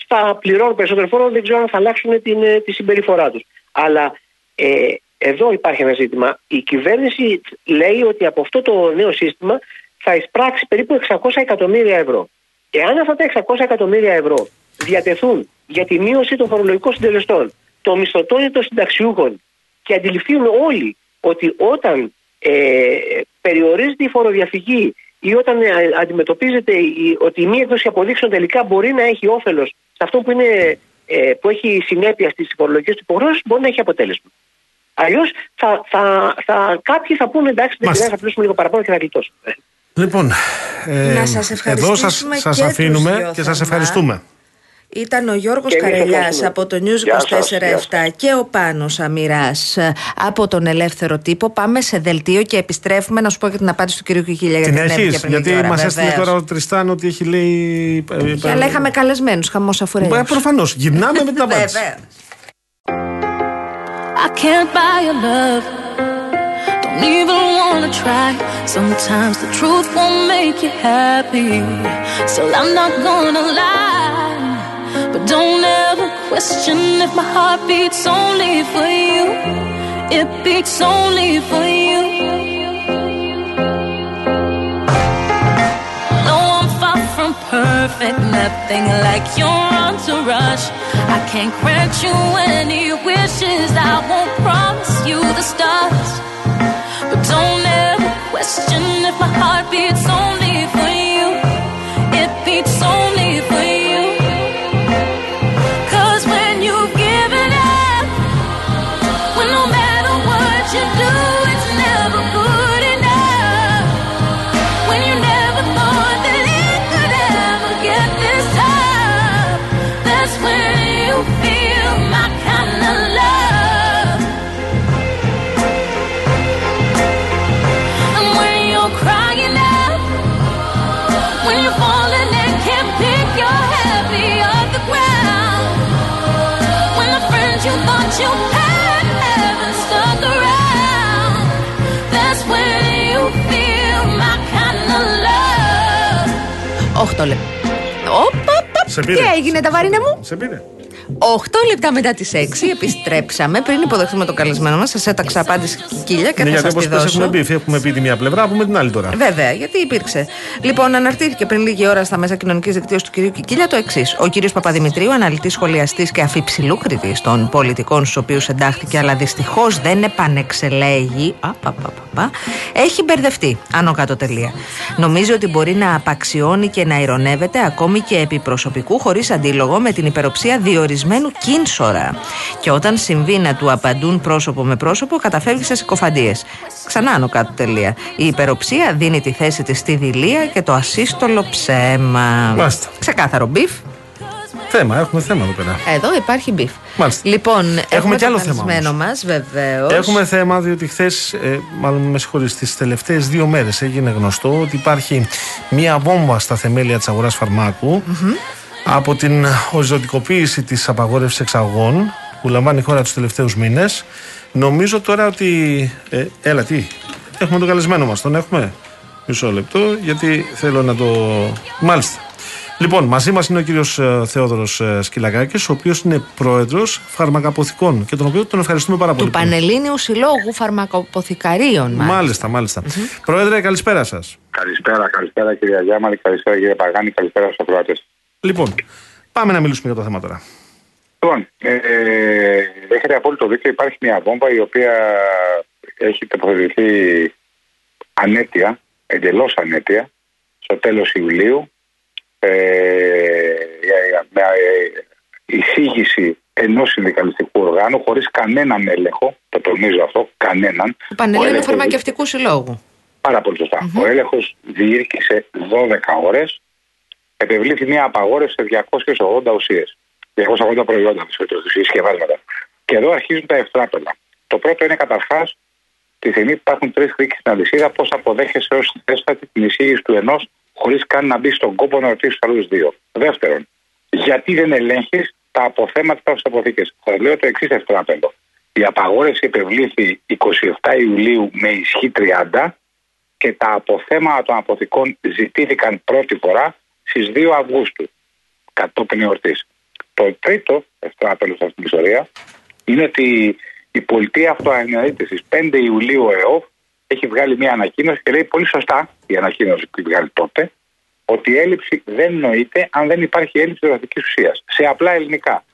Speaker 3: θα πληρώνουν περισσότερο φόρο, δεν ξέρω αν θα αλλάξουν την, ε, τη συμπεριφορά τους. Αλλά ε, εδώ υπάρχει ένα ζήτημα. Η κυβέρνηση λέει ότι από αυτό το νέο σύστημα θα εισπράξει περίπου 600 εκατομμύρια ευρώ. Εάν αυτά τα 600 εκατομμύρια ευρώ διατεθούν για τη μείωση των φορολογικών συντελεστών, των μισθωτών ή των συνταξιούχων και αντιληφθούν όλοι ότι όταν ε, περιορίζεται η φοροδιαφυγή ή όταν ε, αντιμετωπίζεται η, ότι η μη έκδοση αποδείξεων τελικά μπορεί να έχει όφελος σε αυτό που, είναι, ε, που έχει συνέπεια στις φορολογικές του υποχρεώσεις, μπορεί να έχει αποτέλεσμα. Αλλιώς θα, θα, θα, κάποιοι θα πούνε εντάξει, δεν
Speaker 1: Μάλιστα.
Speaker 3: πειράζει, θα πλούσουμε λίγο παραπάνω και θα γλιτώσουμε.
Speaker 1: Λοιπόν, ε,
Speaker 2: Να σας
Speaker 1: εδώ σας,
Speaker 2: ευχαριστήσουμε
Speaker 1: σας
Speaker 2: και τους
Speaker 1: αφήνουμε
Speaker 2: δυο
Speaker 1: και σας
Speaker 2: θερμά.
Speaker 1: ευχαριστούμε.
Speaker 2: Ήταν ο Γιώργος
Speaker 4: Και εμείς
Speaker 2: Καρελιάς
Speaker 4: ευχαριστούμε.
Speaker 2: από το News
Speaker 4: Γεια σας,
Speaker 2: 24-7
Speaker 4: γεια σας.
Speaker 2: και ο Πάνος Αμυράς ε, από τον Ελεύθερο Τύπο. Πάμε σε δελτίο και επιστρέφουμε να σου πω και την απάντηση του κυρίου Κικίλια
Speaker 1: Την
Speaker 2: γιατί την έβγαινε
Speaker 1: έχει,
Speaker 2: πριν λίγη
Speaker 1: γιατί
Speaker 2: ώρα,
Speaker 1: μας έστειλε
Speaker 2: βεβαίως.
Speaker 1: τώρα ο Τριστάν ότι έχει λέει. ε,
Speaker 2: Και αλλά είχαμε καλεσμένους, χαμός αφουρέλους.
Speaker 1: Ε, Προφανώς. Γυρνάμε με την απάντηση.
Speaker 2: Βεβαίως.
Speaker 5: I can't buy your love. Don't even wanna try. Sometimes the truth won't make you happy. So I'm not gonna lie. Don't ever question if my heart beats only for you. It beats only for you. No, I'm far from perfect, nothing like your entourage. I can't grant you any wishes, I won't promise you the stars. But don't ever question if my heart beats only for you.
Speaker 2: 8 λεπτά. Όπα, όπα,
Speaker 1: Σε
Speaker 2: τι
Speaker 1: πήρε.
Speaker 2: έγινε τα βαρίνα μου;
Speaker 1: Σε πήρε.
Speaker 2: 8 λεπτά μετά τις 6 επιστρέψαμε. Πριν υποδεχτούμε τον καλεσμένο μας, σας έταξα απάντηση κικίλια και
Speaker 1: Ναι,
Speaker 2: θα
Speaker 1: γιατί
Speaker 2: σας τη
Speaker 1: όπω
Speaker 2: δώσω.
Speaker 1: έχουμε πει, έχουμε πει τη μία πλευρά, πούμε την άλλη τώρα.
Speaker 2: Βέβαια, γιατί υπήρξε. Λοιπόν, αναρτήθηκε πριν λίγη ώρα στα μέσα κοινωνικής δικτύωσης του κυρίου Κικίλια το εξής. Ο κύριος Παπαδημητρίου, αναλυτής σχολιαστής και αφιψηλού κριτή των πολιτικών στους οποίους εντάχθηκε, αλλά δυστυχώς δεν επανεξελέγει. Α, πα, πα, πα, πα, έχει μπερδευτεί. Άνω κάτω τελεία. Νομίζει ότι μπορεί να απαξιώνει και να ειρωνεύεται ακόμη και επί προσωπικού χωρίς αντίλογο με την υπεροψία διορισμένου κήνσορα. Και όταν συμβεί να του απαντούν πρόσωπο με πρόσωπο, καταφεύγει σε συκοφαντίες. Ξανά άνω κάτω τελεία. Η υπεροψία δίνει τη θέση της στη δειλία και το ασύστολο ψέμα.
Speaker 1: Μάλιστα.
Speaker 2: Ξεκάθαρο beef.
Speaker 1: Θέμα, έχουμε θέμα εδώ πέρα.
Speaker 2: Εδώ υπάρχει beef.
Speaker 1: Μάλιστα.
Speaker 2: Λοιπόν, έχουμε,
Speaker 1: κι άλλο θέμα
Speaker 2: θέμα μας, βεβαίως.
Speaker 1: Έχουμε θέμα διότι χθες, μάλλον με συγχωρείτε, τις τελευταίες δύο μέρες έγινε γνωστό ότι υπάρχει μία βόμβα στα θεμέλια της αγοράς φαρμάκου από την οριζοντικοποίηση της απαγόρευσης εξαγών που λαμβάνει η χώρα τους τελευταίους μήνες. Νομίζω τώρα ότι. Ε, έλα, τι. Έχουμε τον καλεσμένο μας. Τον έχουμε; Μισό λεπτό, γιατί θέλω να το. Μάλιστα. Λοιπόν, μαζί μας είναι ο κύριος Θεόδωρος Σκυλακάκης, ο οποίος είναι πρόεδρος φαρμακαποθηκών και τον οποίο τον ευχαριστούμε πάρα πολύ.
Speaker 2: Του Πανελλήνιου Συλλόγου Φαρμακοποθηκαρίων, μάλιστα.
Speaker 1: Μάλιστα, μάλιστα. Πρόεδρε, καλησπέρα σας.
Speaker 6: Καλησπέρα, καλησπέρα κυρία Γιάμαλη, καλησπέρα κύριε Παγάνη, καλησπέρα στους ακροατές.
Speaker 1: Λοιπόν, πάμε να μιλήσουμε για το θέμα τώρα.
Speaker 6: Λοιπόν, ε, έχετε απόλυτο δίκιο, υπάρχει μια βόμβα η οποία έχει τοποθετηθεί ανέτεια, εντελώς ανέτεια, στο τέλος Ιουλίου, ε, με ε, εισήγηση ενός συνδικαλιστικού οργάνου χωρίς κανέναν έλεγχο, το τονίζω αυτό, κανέναν.
Speaker 2: Του Πανελλήνιου
Speaker 6: Ο έλεγχος-
Speaker 2: Φαρμακευτικού Συλλόγου.
Speaker 6: Πάρα πολύ σωστά. Ο έλεγχος διήρκησε 12 ώρες. Επευλήθη μια απαγόρευση σε 280 ουσίες. 280 προϊόντα, ουσίε συσκευάσματα. Και εδώ αρχίζουν τα ευτράπελα. Το πρώτο είναι καταρχάς τη στιγμή που υπάρχουν τρεις κρίκε στην αλυσίδα, πώς αποδέχεσαι ως θέσπατη την εισήγηση του ενός χωρίς καν να μπεις στον κόπο να ρωτήσεις τους άλλους δύο. Δεύτερον, γιατί δεν ελέγχεις τα αποθέματα στις αποθήκες; Θα λέω το εξής ευτράπελο. Η απαγόρευση επευλήθη 27 Ιουλίου με ισχύ 30 και τα αποθέματα των αποθηκών ζητήθηκαν πρώτη φορά στις 2 Αυγούστου, κατόπιν εορτής. Το τρίτο ευτράπελο σε αυτήν την ιστορία είναι ότι η πολιτεία αυτοαναλύτηση 5 Ιουλίου ο ΕΟΦ έχει βγάλει μια ανακοίνωση και λέει πολύ σωστά η ανακοίνωση που έχει βγάλει τότε ότι η έλλειψη δεν νοείται αν δεν υπάρχει έλλειψη δραστική ουσίας. Σε απλά ελληνικά.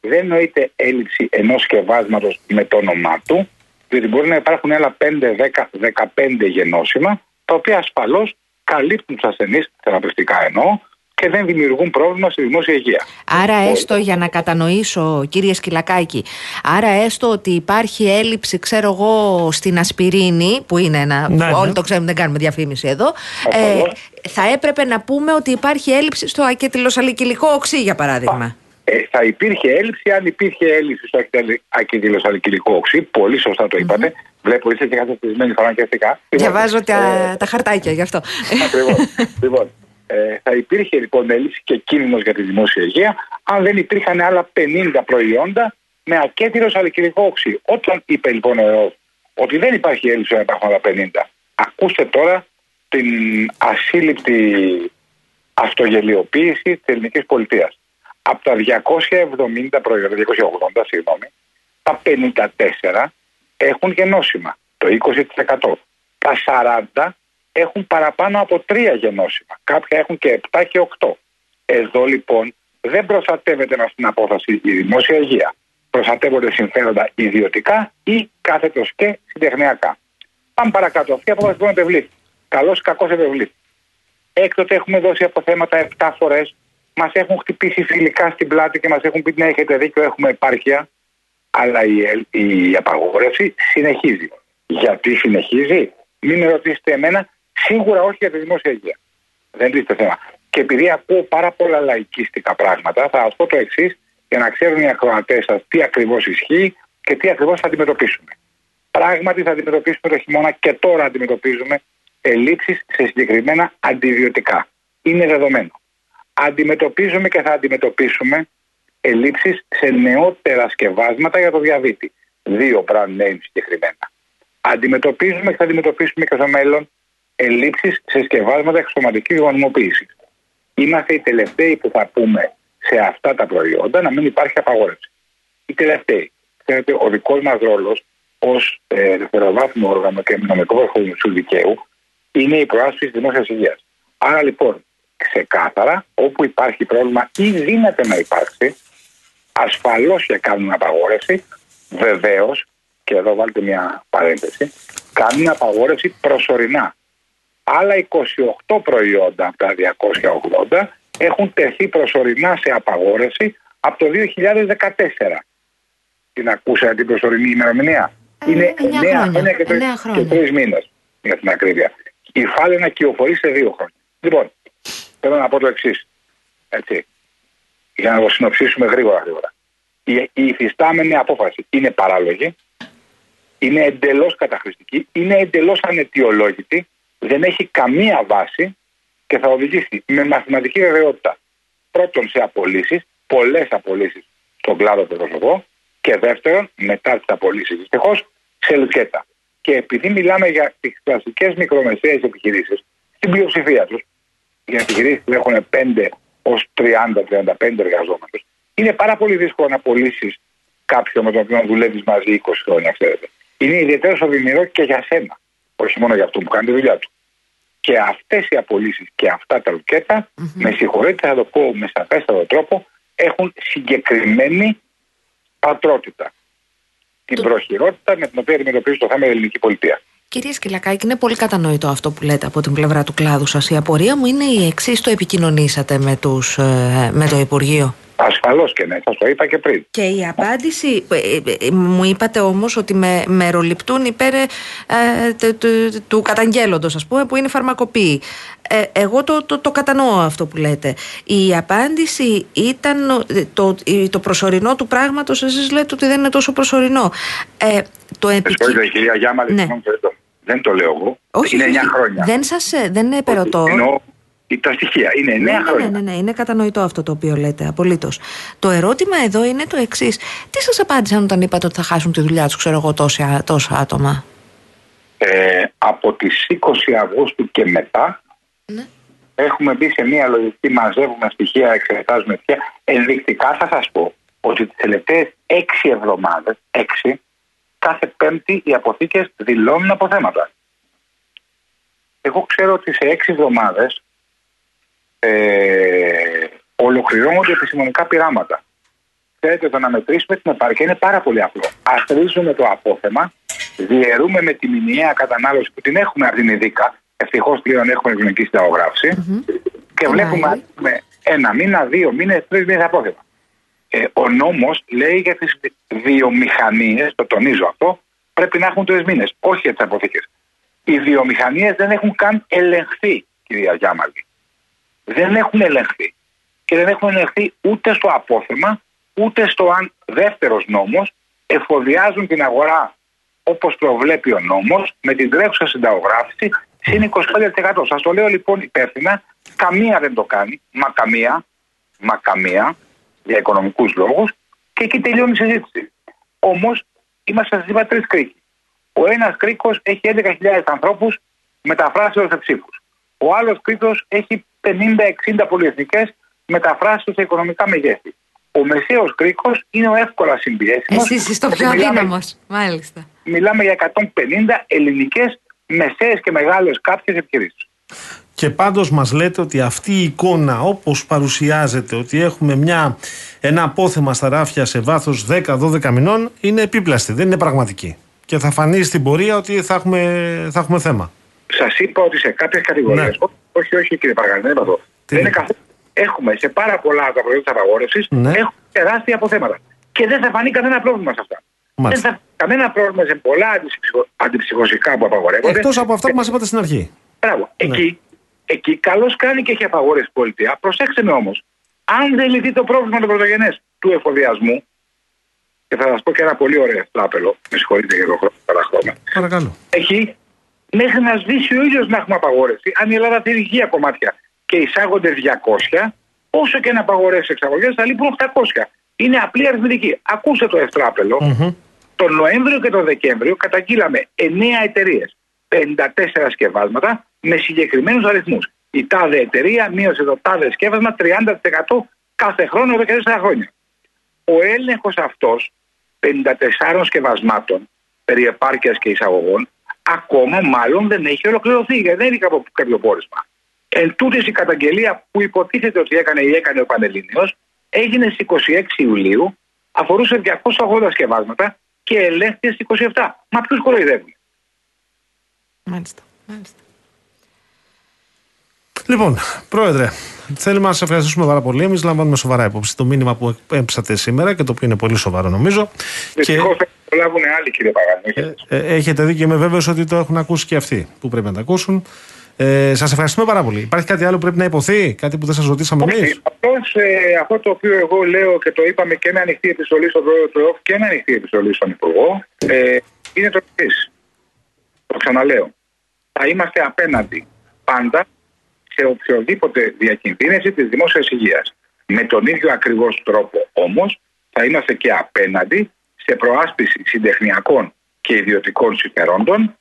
Speaker 6: Δεν νοείται έλλειψη ενός σκευάσματος με το όνομά του, διότι μπορεί να υπάρχουν άλλα 5, 10, 15 γενώσιμα, τα οποία ασφαλώς καλύπτουν τους ασθενείς, θεραπευτικά εννοώ, και δεν δημιουργούν πρόβλημα στη δημόσια υγεία.
Speaker 2: Άρα έστω για να κατανοήσω κύριε Σκυλακάκη, άρα έστω ότι υπάρχει έλλειψη ξέρω εγώ στην ασπιρίνη που είναι ένα,
Speaker 1: Ναι, ναι.
Speaker 2: όλοι το ξέρουμε δεν κάνουμε διαφήμιση εδώ ε,
Speaker 6: Ασφαλώς.
Speaker 2: θα έπρεπε να πούμε ότι υπάρχει έλλειψη στο ακετυλοσαλικυλικό οξύ για παράδειγμα.
Speaker 6: Ε, θα υπήρχε έλλειψη αν υπήρχε έλλειψη στο ακινδυλοσαλικυλικό οξύ. Πολύ σωστά το είπατε. Βλέπω είστε και καθορισμένοι φαρμακευτικά.
Speaker 2: Διαβάζω τα,
Speaker 6: Ε,
Speaker 2: τα χαρτάκια γι' αυτό.
Speaker 6: Ακριβώς. λοιπόν, ε, θα υπήρχε λοιπόν έλλειψη και κίνδυνος για τη δημόσια υγεία αν δεν υπήρχαν άλλα 50 προϊόντα με ακέτηρο σαλικυλικό οξύ. Όταν είπε λοιπόν ο ΕΟΦ ότι δεν υπάρχει έλλειψη να υπάρχουν άλλα 50, ακούστε τώρα την ασύλληπτη αυτογελιοποίηση της ελληνικής πολιτείας. Από τα 270 προϊόντα, 280 συγγνώμη, τα 54 έχουν γενώσιμα, το 20%. Τα 40 έχουν παραπάνω από 3 γενώσιμα. Κάποια έχουν και 7 και 8. Εδώ λοιπόν δεν προστατεύεται μας στην απόφαση η δημόσια υγεία. Προστατεύονται συμφέροντα ιδιωτικά ή κάθετος και συντεχνιακά. Πάμε παρακάτω. Αυτή η απόφαση λοιπόν επευλήθη. Καλώς ή κακό επευλήθη. Έκτοτε έχουμε δώσει αποθέματα 7 φορές. Μας έχουν χτυπήσει φιλικά στην πλάτη και μας έχουν πει: Ναι, έχετε δίκιο, έχουμε επάρκεια. Αλλά η, ελ- η απαγόρευση συνεχίζει. Γιατί συνεχίζει, μην με ρωτήσετε εμένα, σίγουρα όχι για τη δημόσια υγεία. Δεν τίθεται θέμα. Και επειδή ακούω πάρα πολλά λαϊκίστικα πράγματα, θα σας πω το εξής για να ξέρουν οι ακροατές σας τι ακριβώς ισχύει και τι ακριβώς θα αντιμετωπίσουμε. Πράγματι θα αντιμετωπίσουμε το χειμώνα και τώρα αντιμετωπίζουμε ελλείψεις σε συγκεκριμένα αντιβιωτικά. Είναι δεδομένο. Αντιμετωπίζουμε και θα αντιμετωπίσουμε ελλείψεις σε νεότερα σκευάσματα για το διαβήτη. Δύο brand names συγκεκριμένα. Αντιμετωπίζουμε και θα αντιμετωπίσουμε και στο μέλλον ελλείψεις σε σκευάσματα εξωματικής γονιμοποίησης. Είμαστε οι τελευταίοι που θα πούμε σε αυτά τα προϊόντα να μην υπάρχει απαγόρευση. Οι τελευταίοι. Ξέρετε, ο δικός μας ρόλος ως ε, δευτεροβάθμιο όργανο και νομικό βραχο του δικαίου είναι η προάσπιση της δημόσιας υγείας. Άρα λοιπόν, ξεκάθαρα, όπου υπάρχει πρόβλημα ή δύναται να υπάρξει, ασφαλώς και κάνουν απαγόρευση, βεβαίως, και εδώ βάλτε μια παρένθεση, κάνουν απαγόρευση προσωρινά. Άλλα 28 προϊόντα από τα 280 έχουν τεθεί προσωρινά σε απαγόρευση από το 2014. Την ακούσατε την προσωρινή ημερομηνία;
Speaker 2: Ε,
Speaker 6: Είναι
Speaker 2: εννιά
Speaker 6: 9
Speaker 2: χρόνια.
Speaker 6: χρόνια και
Speaker 2: Εννιά χρόνια.
Speaker 6: 3 μήνες για την ακρίβεια. Η φάλαινα κυοφορεί σε δύο χρόνια. Λοιπόν, θέλω να πω το εξής. Έτσι. Για να το συνοψίσουμε γρήγορα γρήγορα. Η, η υφιστάμενη απόφαση είναι παράλογη, είναι εντελώς καταχρηστική, είναι εντελώς αναιτιολόγητη, δεν έχει καμία βάση και θα οδηγήσει με μαθηματική βεβαιότητα πρώτον σε απολύσεις, πολλές απολύσεις στον κλάδο που προσωπώ, και δεύτερον, μετά τις απολύσεις δυστυχώς, σε λουκέτα. Και επειδή μιλάμε για τις κλασικές μικρομεσαίες επιχειρήσεις, στην πλειοψηφία τους, για επιχειρήσεις που έχουν 5 ως 30-35 εργαζόμενου, είναι πάρα πολύ δύσκολο να απολύσει κάποιον με τον οποίο δουλεύεις μαζί 20 χρόνια, ξέρετε. Είναι ιδιαίτερο οδυνηρό και για σένα, όχι μόνο για αυτό που κάνει τη δουλειά του. Και αυτές οι απολύσεις και αυτά τα λουκετα με συγχωρείτε, θα το πω με σαφέστατο τρόπο, έχουν συγκεκριμένη πατρότητα. Την προχειρότητα με την οποία αντιμετωπίζει το θέμα η ελληνική πολιτεία.
Speaker 2: Κύριε Σκυλακάκη, είναι πολύ κατανοητό αυτό που λέτε από την πλευρά του κλάδου σας. Η απορία μου είναι η εξής: Το επικοινωνήσατε με, τους, ε, με το Υπουργείο;
Speaker 6: Ασφαλώς και ναι, σας το είπα και πριν.
Speaker 2: Και η απάντηση, ε, ε, ε, μου είπατε όμως ότι με μεροληπτούν υπέρ ε, του, του, του καταγγέλλοντος ας πούμε που είναι φαρμακοποιοί. Ε, εγώ το, το, το κατανοώ αυτό που λέτε. Η απάντηση ήταν ε, το, η- το προσωρινό του πράγματος, εσείς λέτε ότι δεν είναι τόσο προσωρινό. Ε, το
Speaker 6: Με
Speaker 2: επικοι-
Speaker 6: συγχωρείτε, κυρία Γιάμαλη,
Speaker 2: Ναι.
Speaker 6: συγγνώμη, δεν το- δεν το λέω εγώ.
Speaker 2: Όχι,
Speaker 6: είναι 9
Speaker 2: όχι,
Speaker 6: χρόνια.
Speaker 2: Δεν σας ε, δεν επερωτώ.
Speaker 6: Εννοώ τα στοιχεία. Είναι 9
Speaker 2: Ναι, ναι,
Speaker 6: χρόνια.
Speaker 2: ναι, ναι, ναι, είναι κατανοητό αυτό το οποίο λέτε, απολύτως. Το ερώτημα εδώ είναι το εξής. Τι σας απάντησαν όταν είπατε ότι θα χάσουν τη δουλειά τους, ξέρω εγώ, τόσα, τόσα άτομα;
Speaker 6: Ε, από τις 20 Αυγούστου και μετά
Speaker 2: Ναι.
Speaker 6: έχουμε μπει σε μια λογική, μαζεύουμε στοιχεία, εξετάζουμε στοιχεία. Ενδεικτικά θα σας πω ότι τις τελευταίες 6 εβδομάδες, 6, κάθε πέμπτη οι αποθήκες δηλώνουν αποθέματα. Εγώ ξέρω ότι σε 6 εβδομάδες ε, ολοκληρώνονται επιστημονικά πειράματα. Ξέρετε, το να μετρήσουμε την επάρκεια είναι πάρα πολύ απλό. Αστρίζουμε το απόθεμα, διαιρούμε με τη μηνιαία κατανάλωση που την έχουμε από την ειδικά. Ευτυχώς πλέον έχουμε ελληνική συνταγογράφηση. Και
Speaker 2: Καλά
Speaker 6: βλέπουμε
Speaker 2: είναι.
Speaker 6: αν έχουμε ένα μήνα, δύο μήνες, τρεις μήνες απόθεμα. Ε, ο νόμος λέει για τις βιομηχανίες, το τονίζω αυτό, πρέπει να έχουν τρεις μήνες, όχι για τις αποθήκες. Οι βιομηχανίες δεν έχουν καν ελεγχθεί, κυρία Γιάμαλη. Δεν έχουν ελεγχθεί. Και δεν έχουν ελεγχθεί ούτε στο απόθεμα, ούτε στο αν δεύτερος νόμος εφοδιάζουν την αγορά όπως προβλέπει ο νόμος, με την τρέχουσα συνταγογράφηση συν 25%. Σας το λέω λοιπόν υπεύθυνα, καμία δεν το κάνει, μα καμία, μα καμία, για οικονομικούς λόγους, και εκεί τελειώνει η συζήτηση. Όμως, είμαστε, σα είπα, τρεις κρίκοι. Ο ένας κρίκος έχει 11.000 ανθρώπους μεταφράσεω σε ψήφους. Ο άλλος κρίκος έχει 50-60 πολυεθνικές μεταφράσεω σε οικονομικά μεγέθη. Ο μεσαίος κρίκος είναι ο εύκολα συμπιέσιμος.
Speaker 2: Εσύ είσαι το πιο αδύναμος. Μάλιστα.
Speaker 6: Μιλάμε για 150 ελληνικές μεσαίες και μεγάλες κάποιες επιχειρήσεις.
Speaker 1: Και πάντως μας λέτε ότι αυτή η εικόνα όπως παρουσιάζεται ότι έχουμε μια, ένα απόθεμα στα ράφια σε βάθος 10-12 μηνών είναι επίπλαστη, δεν είναι πραγματική. Και θα φανεί στην πορεία ότι θα έχουμε, θα έχουμε θέμα.
Speaker 6: Σας είπα ότι σε κάποιες κατηγορίες.
Speaker 1: Ναι.
Speaker 6: Όχι, όχι, κύριε Παργανή, δεν είπα αυτό.
Speaker 1: Τι;
Speaker 6: Δεν είναι
Speaker 1: είναι;
Speaker 6: καθόλου. Έχουμε σε πάρα πολλά από τα προϊόντα της απαγόρευσης
Speaker 1: Ναι.
Speaker 6: έχουμε τεράστια αποθέματα. Και δεν θα φανεί κανένα πρόβλημα σε αυτά.
Speaker 1: Μάλιστα.
Speaker 6: Δεν θα κανένα πρόβλημα σε πολλά αντιψυχο, αντιψυχωσικά που απαγορεύονται.
Speaker 1: Εκτός από αυτά που μας είπατε στην αρχή.
Speaker 6: Μπράβο.
Speaker 1: Ναι.
Speaker 6: Εκεί, εκεί καλώς κάνει και έχει απαγορεύσει η πολιτεία. Προσέξτε με όμως. Αν δεν λυθεί το πρόβλημα το πρωτογενές του εφοδιασμού, και θα σας πω και ένα πολύ ωραίο τράπελο, με συγχωρείτε για το χρόνο, παραχρώμα.
Speaker 1: Παρακαλώ.
Speaker 6: Εκεί μέχρι να σβήσει ο ήλιος να έχουμε απαγόρευση. Αν η Ελλάδα θέλει υγεία κομμάτια και εισάγονται 200, όσο και να απαγορεύσει εξαγωγές, θα λείπουν 800. Είναι απλή αριθμητική. Ακούστε το ευτράπελο.
Speaker 1: Μμμ.
Speaker 6: Τον Νοέμβριο και τον Δεκέμβριο καταγγείλαμε 9 εταιρείες, 54 σκευάσματα με συγκεκριμένους αριθμούς. Η τάδε εταιρεία μείωσε το τάδε σκεύασμα 30% κάθε χρόνο εδώ και 4 χρόνια. Ο έλεγχος αυτός 54 σκευασμάτων περί επάρκειας και εισαγωγών ακόμα μάλλον δεν έχει ολοκληρωθεί γιατί δεν είναι κάποιο, κάποιο πόρισμα. Εν τούτης η καταγγελία που υποτίθεται ότι έκανε ή έκανε ο Πανελλήνιος έγινε στις 26 Ιουλίου, αφορούσε 280 σκευάσματα και ελέγχθηκε στις 27. Μα ποιους κοροϊδεύουν;
Speaker 2: Μάλιστα. Μάλιστα.
Speaker 1: Λοιπόν, Πρόεδρε, θέλουμε να σα ευχαριστήσουμε πάρα πολύ. Εμείς λαμβάνουμε σοβαρά υπόψη το μήνυμα που έμψατε σήμερα και το οποίο είναι πολύ σοβαρό νομίζω. Και
Speaker 6: Δυστυχώς θα προλάβουν άλλοι κύριε Παγανή.
Speaker 1: ε, ε, έχετε δει και είμαι βέβαιος ότι το έχουν ακούσει και αυτοί που πρέπει να τα ακούσουν. Ε, σας ευχαριστούμε πάρα πολύ. Υπάρχει κάτι άλλο που πρέπει να υποθεί, κάτι που δεν σας ρωτήσαμε εμείς;
Speaker 6: Όχι, απλώς ε, αυτό το οποίο εγώ λέω και το είπαμε και με ανοιχτή επιστολή στον πρόεδρο του ΕΟΚ και με ανοιχτή επιστολή στον Υπουργό ε, είναι το εξής. Το ξαναλέω. Θα είμαστε απέναντι πάντα σε οποιοδήποτε διακινδύνευση της δημόσιας υγείας. Με τον ίδιο ακριβώς τρόπο όμως θα είμαστε και απέναντι σε προάσπιση συντεχνιακών και ιδιωτικών συμφερόντων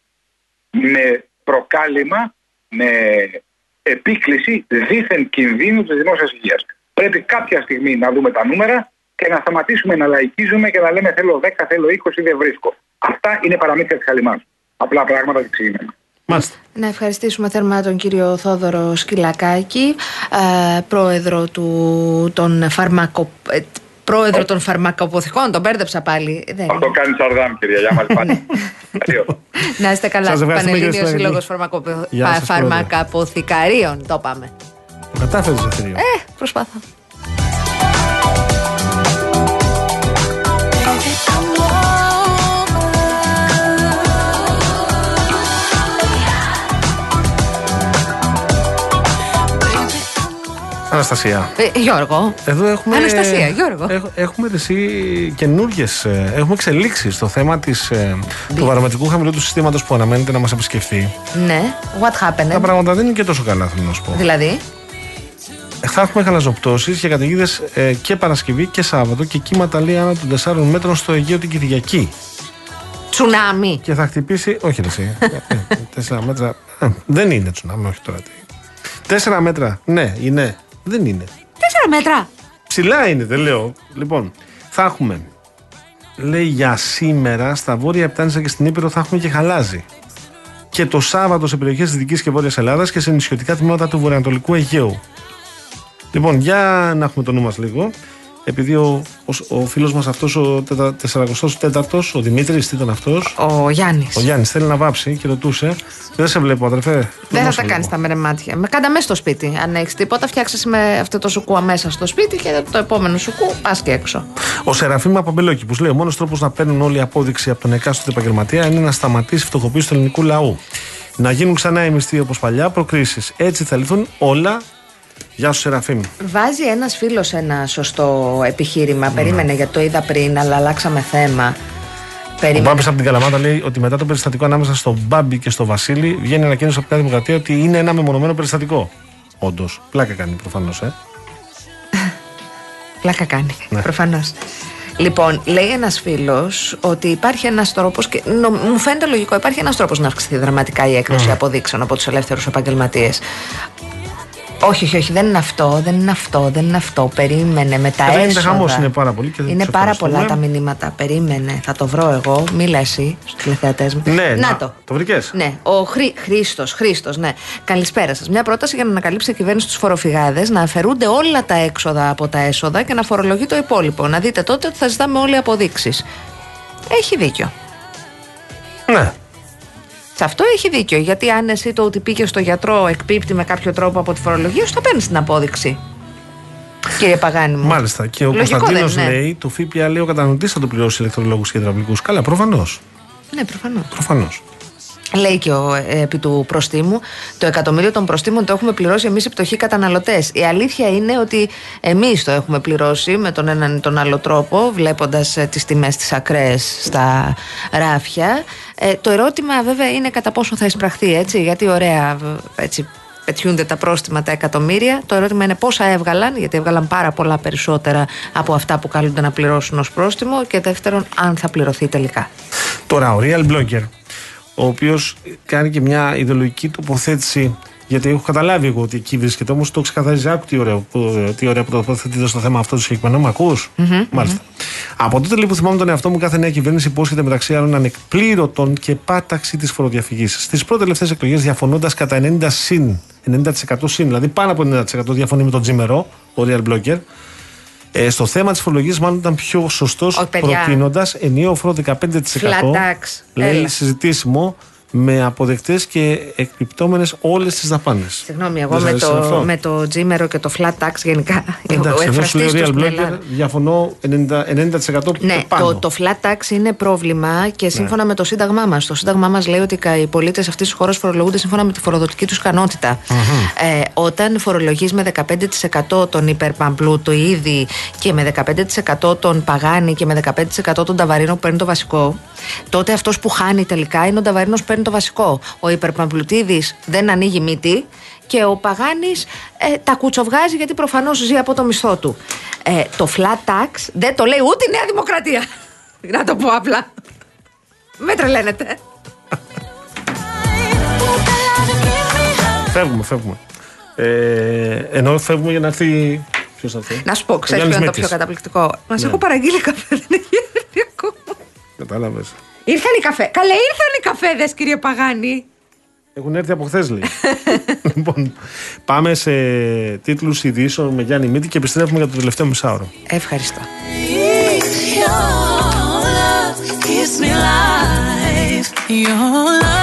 Speaker 6: με προκάλημα, με επίκληση δίθεν κινδύνου της δημόσιας υγείας. Πρέπει κάποια στιγμή να δούμε τα νούμερα και να σταματήσουμε να λαϊκίζουμε και να λέμε θέλω 10, θέλω 20, δεν βρίσκω. Αυτά είναι παραμύθια της χαλιμάς. Απλά πράγματα και ξεκινάμε.
Speaker 1: Μάλιστα.
Speaker 2: Να ευχαριστήσουμε θερμά τον κύριο Θόδωρο Σκυλακάκη, ε, πρόεδρο του, των, φαρμακο, ε, πρόεδρο των φαρμακοποθηκών. Τον μπέρδεψα πάλι. Δεν
Speaker 6: Αυτό
Speaker 2: είναι.
Speaker 6: κάνει Σαρδάμ, κυρία Γιάμαλ. Αντίο.
Speaker 2: Να είστε καλά.
Speaker 1: Σας ευχαριστούμε, κύριε
Speaker 2: Πανελλήνιος
Speaker 1: Σκυλακάκη.
Speaker 2: Σύλλογος
Speaker 1: Γεια σας, πρόεδρε.
Speaker 2: Φαρμακαποθηκαρίων. Το πάμε.
Speaker 1: Το κατάφερες, Ζεφυρίο.
Speaker 2: Ε, προσπάθω.
Speaker 1: Αναστασία.
Speaker 2: Ε, Γιώργο.
Speaker 1: Εδώ έχουμε.
Speaker 2: Αναστασία, Γιώργο.
Speaker 1: έχ- έχουμε εσύ καινούριε. Έχουμε εξελίξεις στο θέμα της, ε, του βαρομετρικού χαμηλού του συστήματος που αναμένεται να μας επισκεφθεί.
Speaker 2: Ναι, what
Speaker 1: Τα
Speaker 2: happened.
Speaker 1: πράγματα δεν είναι και τόσο καλά, θέλω να σου πω.
Speaker 2: Δηλαδή;
Speaker 1: Θα έχουμε χαλαζοπτώσεις και καταιγίδες ε, και Παρασκευή και Σάββατο και κύματα λέει άνω των 4 μέτρων στο Αιγαίο την Κυριακή.
Speaker 2: Τσουνάμι.
Speaker 1: Και θα χτυπήσει. Όχι, ρε, εσύ. 4 μέτρα. ε, δεν είναι τσουνάμι, όχι τώρα. 4 μέτρα, ναι, είναι. Δεν είναι.
Speaker 2: Τέσσερα μέτρα.
Speaker 1: Ψηλά είναι, δεν λέω. Λοιπόν, θα έχουμε. Λέει για σήμερα στα βόρεια Επτάνησα και στην Ήπειρο θα έχουμε και χαλάζι. Και το Σάββατο σε περιοχές της Δυτικής και Βόρειας Ελλάδας και σε νησιωτικά τμήματα του Βορειοανατολικού Αιγαίου. Λοιπόν, για να έχουμε το νου μας λίγο. Επειδή ο, ο, ο φίλος μας αυτός, ο 44ο, ο Δημήτρης, τι ήταν αυτός;
Speaker 2: Ο Γιάννης.
Speaker 1: Ο Γιάννης θέλει να βάψει και ρωτούσε. Δεν σε βλέπω, αδερφέ.
Speaker 2: Δεν θα
Speaker 1: δώσω
Speaker 2: τα
Speaker 1: λίγο.
Speaker 2: κάνεις τα μερεμάτια. Με κάντα μέσα στο σπίτι. Αν έχεις τίποτα, φτιάξες με αυτό το σουκού αμέσα στο σπίτι και το επόμενο σουκού πας και έξω.
Speaker 1: Ο Σεραφείμ Παμπελόκη λέει: Ο μόνος τρόπος να παίρνουν όλη η απόδειξη από τον εκάστοτε επαγγελματία είναι να σταματήσει η φτωχοποίηση του ελληνικού λαού. Να γίνουν ξανά οι μισθοί όπως παλιά, προκρίσεις. Έτσι θα λυθούν όλα. Γεια σου, Σεραφείμ.
Speaker 2: Βάζει ένας φίλος ένα σωστό επιχείρημα. Περίμενε γιατί το είδα πριν, αλλά αλλάξαμε θέμα.
Speaker 1: Ο
Speaker 2: Περίμενε.
Speaker 1: Μπάμπης από την Καλαμάτα λέει ότι μετά το περιστατικό ανάμεσα στον Μπάμπη και στο Βασίλη βγαίνει ανακοίνωση από τη Νέα Δημοκρατία ότι είναι ένα μεμονωμένο περιστατικό. Όντως. Πλάκα κάνει προφανώς, ε.
Speaker 2: Πλάκα κάνει.
Speaker 1: Ναι.
Speaker 2: Προφανώς. Λοιπόν, λέει ένας φίλος ότι υπάρχει ένας τρόπος. Και νο- μου φαίνεται λογικό, υπάρχει ένας τρόπος να αυξηθεί δραματικά η έκδοση αποδείξεων από τους ελεύθερους επαγγελματίες. Όχι, όχι, όχι, δεν είναι αυτό, δεν είναι αυτό, δεν είναι αυτό. Περίμενε με τα
Speaker 1: Εδώ γίνεται
Speaker 2: έσοδα.
Speaker 1: χαμός, είναι πάρα πολύ και δεν
Speaker 2: Είναι
Speaker 1: τους
Speaker 2: πάρα
Speaker 1: ευχαριστούμε.
Speaker 2: πολλά τα μηνύματα. Περίμενε, θα το βρω εγώ. Μίλα εσύ στους τηλεθεατές μου.
Speaker 1: Ναι,
Speaker 2: να,
Speaker 1: να,
Speaker 2: το.
Speaker 1: το βρήκες;
Speaker 2: Ναι, ο Χρή, Χρήστος, Χρήστος, ναι. Καλησπέρα σας. Μια πρόταση για να ανακαλύψει η κυβέρνηση τους φοροφυγάδες, να αφαιρούνται όλα τα έξοδα από τα έσοδα και να φορολογεί το υπόλοιπο. Να δείτε τότε ότι θα ζητάμε όλοι αποδείξεις. Έχει δίκιο.
Speaker 1: Ναι.
Speaker 2: Σε αυτό έχει δίκιο. Γιατί αν εσύ το ότι πήγες στο γιατρό εκπίπτει με κάποιο τρόπο από τη φορολογία σου, θα παίρνεις την απόδειξη. Κύριε Παγάνη μου.
Speaker 1: Μάλιστα. Και ο
Speaker 2: Λογικό
Speaker 1: Κωνσταντίνος
Speaker 2: δεν είναι;
Speaker 1: λέει: Το ΦΠΑ λέει ο κατανοητή θα το πληρώσει ηλεκτρολόγους και υδραυλικούς. Καλά, προφανώς.
Speaker 2: Ναι, προφανώς.
Speaker 1: Προφανώς.
Speaker 2: Λέει και ο, ε, επί του προστίμου, το εκατομμύριο των προστίμων το έχουμε πληρώσει εμείς οι πτωχοί καταναλωτές. Η αλήθεια είναι ότι εμείς το έχουμε πληρώσει με τον έναν ή τον άλλο τρόπο, βλέποντας τις τιμές τη ακραίες στα ράφια. Ε, το ερώτημα βέβαια είναι κατά πόσο θα εισπραχθεί έτσι, γιατί ωραία β- έτσι, πετιούνται τα πρόστιμα τα εκατομμύρια. Το ερώτημα είναι πόσα έβγαλαν, γιατί έβγαλαν πάρα πολλά περισσότερα από αυτά που καλούνται να πληρώσουν ως πρόστιμο. Και δεύτερον, αν θα πληρωθεί τελικά.
Speaker 1: Τώρα, ο Real Blogger, ο οποίος κάνει και μια ιδεολογική τοποθέτηση. Γιατί έχω καταλάβει εγώ ότι εκεί βρίσκεται, όμως το ξεκαθαρίζει. Άκου τι ωραία, που, τι ωραία που τοποθετείται στο θέμα αυτό του συγκεκριμένου. Μ' ακούς; Μάλιστα. Από τότε λοιπόν που θυμάμαι τον εαυτό μου, κάθε νέα κυβέρνηση υπόσχεται μεταξύ άλλων ανεκπλήρωτον και πάταξη της φοροδιαφυγής. Στις πρώτες τελευταίες εκλογές, διαφωνώντας κατά 90 συν, 90% συν, δηλαδή πάνω από 90% διαφωνεί με τον Τζίμερο, ο Real Blogger. Ε, στο θέμα της φορολογίας, μάλλον ήταν πιο σωστός
Speaker 2: Όχι, παιδιά.
Speaker 1: προτείνοντας ενιαίο φόρο 15%.
Speaker 2: Flat tax.
Speaker 1: Λέει
Speaker 2: Έλα.
Speaker 1: συζητήσιμο με αποδεκτές και εκπληκτόμενες όλες τις δαπάνες.
Speaker 2: Συγγνώμη, εγώ με το, με το τζίμερο και το flat tax γενικά.
Speaker 1: Εντάξει,
Speaker 2: ο
Speaker 1: εδώ σου λέει ο
Speaker 2: εκφραστής τους
Speaker 1: Real
Speaker 2: στην
Speaker 1: Blogger,
Speaker 2: Ελλάδα.
Speaker 1: διαφωνώ 90%, 90% και
Speaker 2: Ναι,
Speaker 1: πάνω.
Speaker 2: το, το flat tax είναι πρόβλημα και σύμφωνα με το Σύνταγμά μας. Το Σύνταγμά μας λέει ότι κα- οι πολίτες αυτής της χώρας φορολογούνται σύμφωνα με τη φοροδοτική τους ικανότητα. Ε, όταν φορολογείς με 15% τον υπερπαμπλούτο ήδη και με 15% τον παγάνι και με 15% τον ταβαρίνο που παίρνει το βασικό, τότε αυτός που χάνει τελικά είναι ο ταβαρίνος που παίρνει το βασικό. Ο υπερπαμπλουτίδη δεν ανοίγει μύτη και ο Παγάνης ε, τα κουτσοβγάζει γιατί προφανώς ζει από το μισθό του. Ε, το flat tax δεν το λέει ούτε η Νέα Δημοκρατία. Να το πω απλά. Με τρελαίνετε.
Speaker 1: Φεύγουμε, φεύγουμε. Ε, ενώ φεύγουμε για να έρθει. Ποιος θα έρθει;
Speaker 2: Να σου πω,
Speaker 1: Ο
Speaker 2: ξέρεις ποιο
Speaker 1: Γιάννης
Speaker 2: είναι το πιο
Speaker 1: Μήτης.
Speaker 2: καταπληκτικό. Μας
Speaker 1: Ναι.
Speaker 2: έχω παραγγείλει καφέ, δεν έχει έρθει ακόμα.
Speaker 1: Κατάλαβες.
Speaker 2: Ήρθαν οι καφέ. Καλέ, ήρθαν οι καφέδες, κύριε Παγάνη.
Speaker 1: Έχουν έρθει από χθες, λέει. λοιπόν, πάμε σε τίτλους ειδήσεων με Γιάννη Μίτη και επιστρέφουμε για το τελευταίο μισάωρο.
Speaker 2: Ευχαριστώ.
Speaker 5: Your love gives me life. Your love,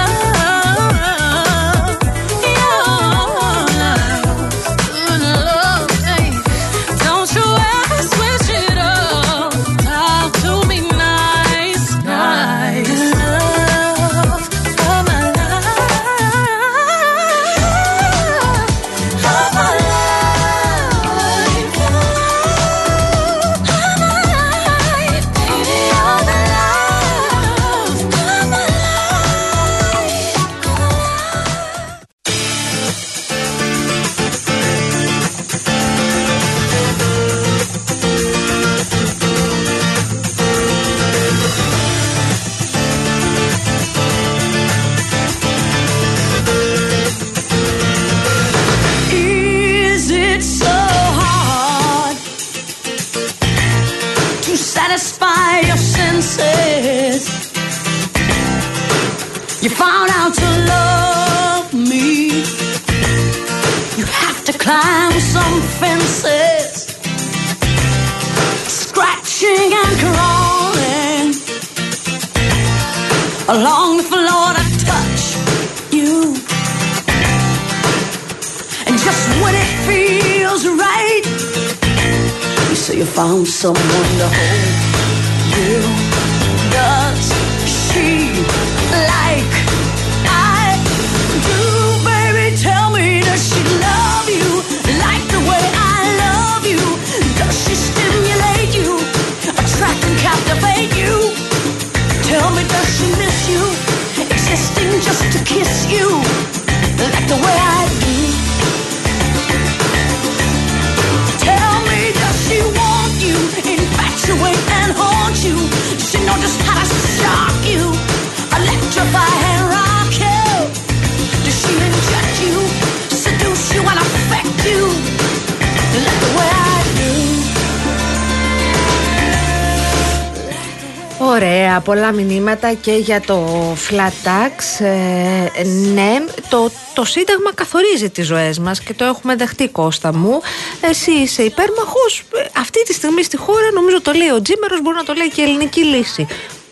Speaker 2: πολλά μηνύματα και για το flat tax. Ε, ναι, το, το Σύνταγμα καθορίζει τις ζωές μας και το έχουμε δεχτεί Κώστα μου. Εσύ είσαι υπέρμαχος. Ε, Αυτή τη στιγμή στη χώρα νομίζω το λέει ο Τζίμερος, μπορεί να το λέει και η ελληνική λύση.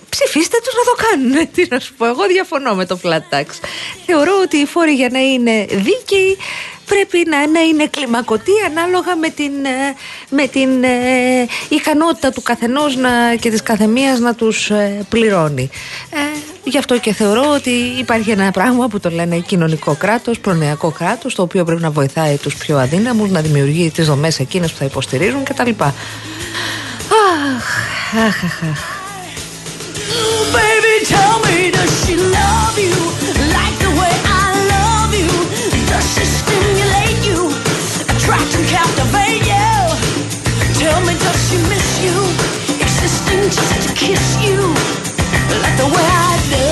Speaker 2: Ψηφίστε τους να το κάνουν. Τι να σου πω, εγώ διαφωνώ με το flat tax. Θεωρώ ότι οι φόροι για να είναι δίκαιοι πρέπει να, να είναι κλιμακωτοί ανάλογα με την, ε, με την ε, ικανότητα του καθενός να, και της καθεμίας να τους ε, πληρώνει. Ε, γι' αυτό και θεωρώ ότι υπάρχει ένα πράγμα που το λένε κοινωνικό κράτος, προνοιακό κράτος, το οποίο πρέπει να βοηθάει τους πιο αδύναμους, να δημιουργεί τις δομές εκείνες που θα υποστηρίζουν κτλ. Αχ, αχ, αχ, αχ.
Speaker 7: Ooh, baby, tell me, does she love you; Me, does she miss you, existing just to kiss you like the way I do?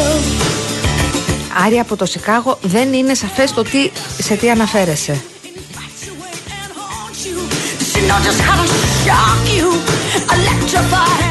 Speaker 2: Άρη από το Σικάγο δεν είναι σαφές το τι, σε τι αναφέρεσαι.
Speaker 7: Infatuate and haunt you. Does she know just how to shock you, electrify and rock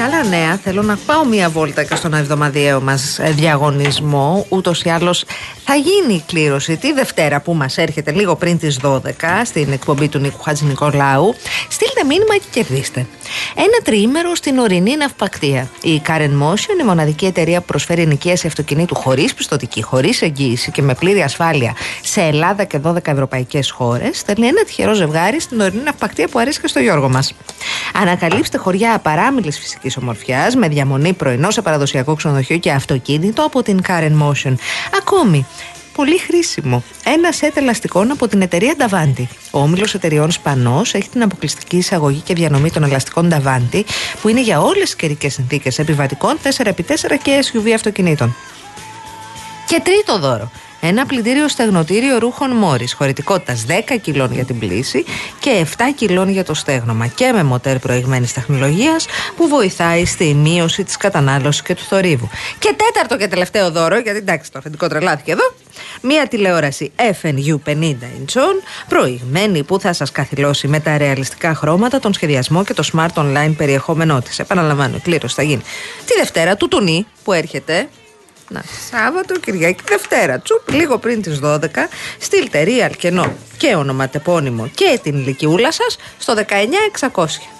Speaker 2: Σε άλλα νέα θέλω να πάω μία βόλτα και στον εβδομαδιαίο μας ε, διαγωνισμό. Ούτως ή άλλως θα γίνει η κλήρωση τη Δευτέρα που μας έρχεται λίγο πριν τις 12 στην εκπομπή του Νίκου Χατζη Νικολάου. Στείλτε μήνυμα και κερδίστε. Ένα τριήμερο στην ορεινή ναυπακτία. Η Karen Motion, η μοναδική εταιρεία που προσφέρει ενοικίαση αυτοκινήτου χωρίς πιστοτική, χωρίς εγγύηση και με πλήρη ασφάλεια σε Ελλάδα και 12 ευρωπαϊκές χώρες στέλνει ένα τυχερό ζευγάρι στην ορεινή ναυπακτία που αρέσει και στο Γιώργο μας. Ανακαλύψτε χωριά απαράμιλης φυσικής ομορφιάς με διαμονή πρωινό σε παραδοσιακό ξενοδοχείο και αυτοκίνητο από την Karen Motion. Ακόμη, πολύ χρήσιμο. Ένα σετ ελαστικών από την εταιρεία Davanti. Ο όμιλος εταιριών Σπανό έχει την αποκλειστική εισαγωγή και διανομή των ελαστικών Davanti, που είναι για όλες τις καιρικές συνθήκες επιβατικών 4x4 και SUV αυτοκινήτων. Και τρίτο δώρο. Ένα πλυντήριο στεγνοτήριο ρούχων Μόρι, χωρητικότητας 10 κιλών για την πλήση και 7 κιλών για το στέγνομα και με μοτέρ προηγμένης τεχνολογίας που βοηθάει στη μείωση της κατανάλωσης και του θορύβου. Και τέταρτο και τελευταίο δώρο, γιατί εντάξει το αφεντικό τρελάθηκε εδώ, μία τηλεόραση FNU 50 inch προηγμένη που θα σας καθυλώσει με τα ρεαλιστικά χρώματα, τον σχεδιασμό και το smart online περιεχόμενό της. Επαναλαμβάνω, η κλήρωση θα γίνει τη Δευτέρα του Τουνί που έρχεται να, Σάββατο, Κυριακή, Δευτέρα. Τσουπ, λίγο πριν τις 12. Στείλτε real κενό και ονοματεπώνυμο και την ηλικιούλα σας στο 19600.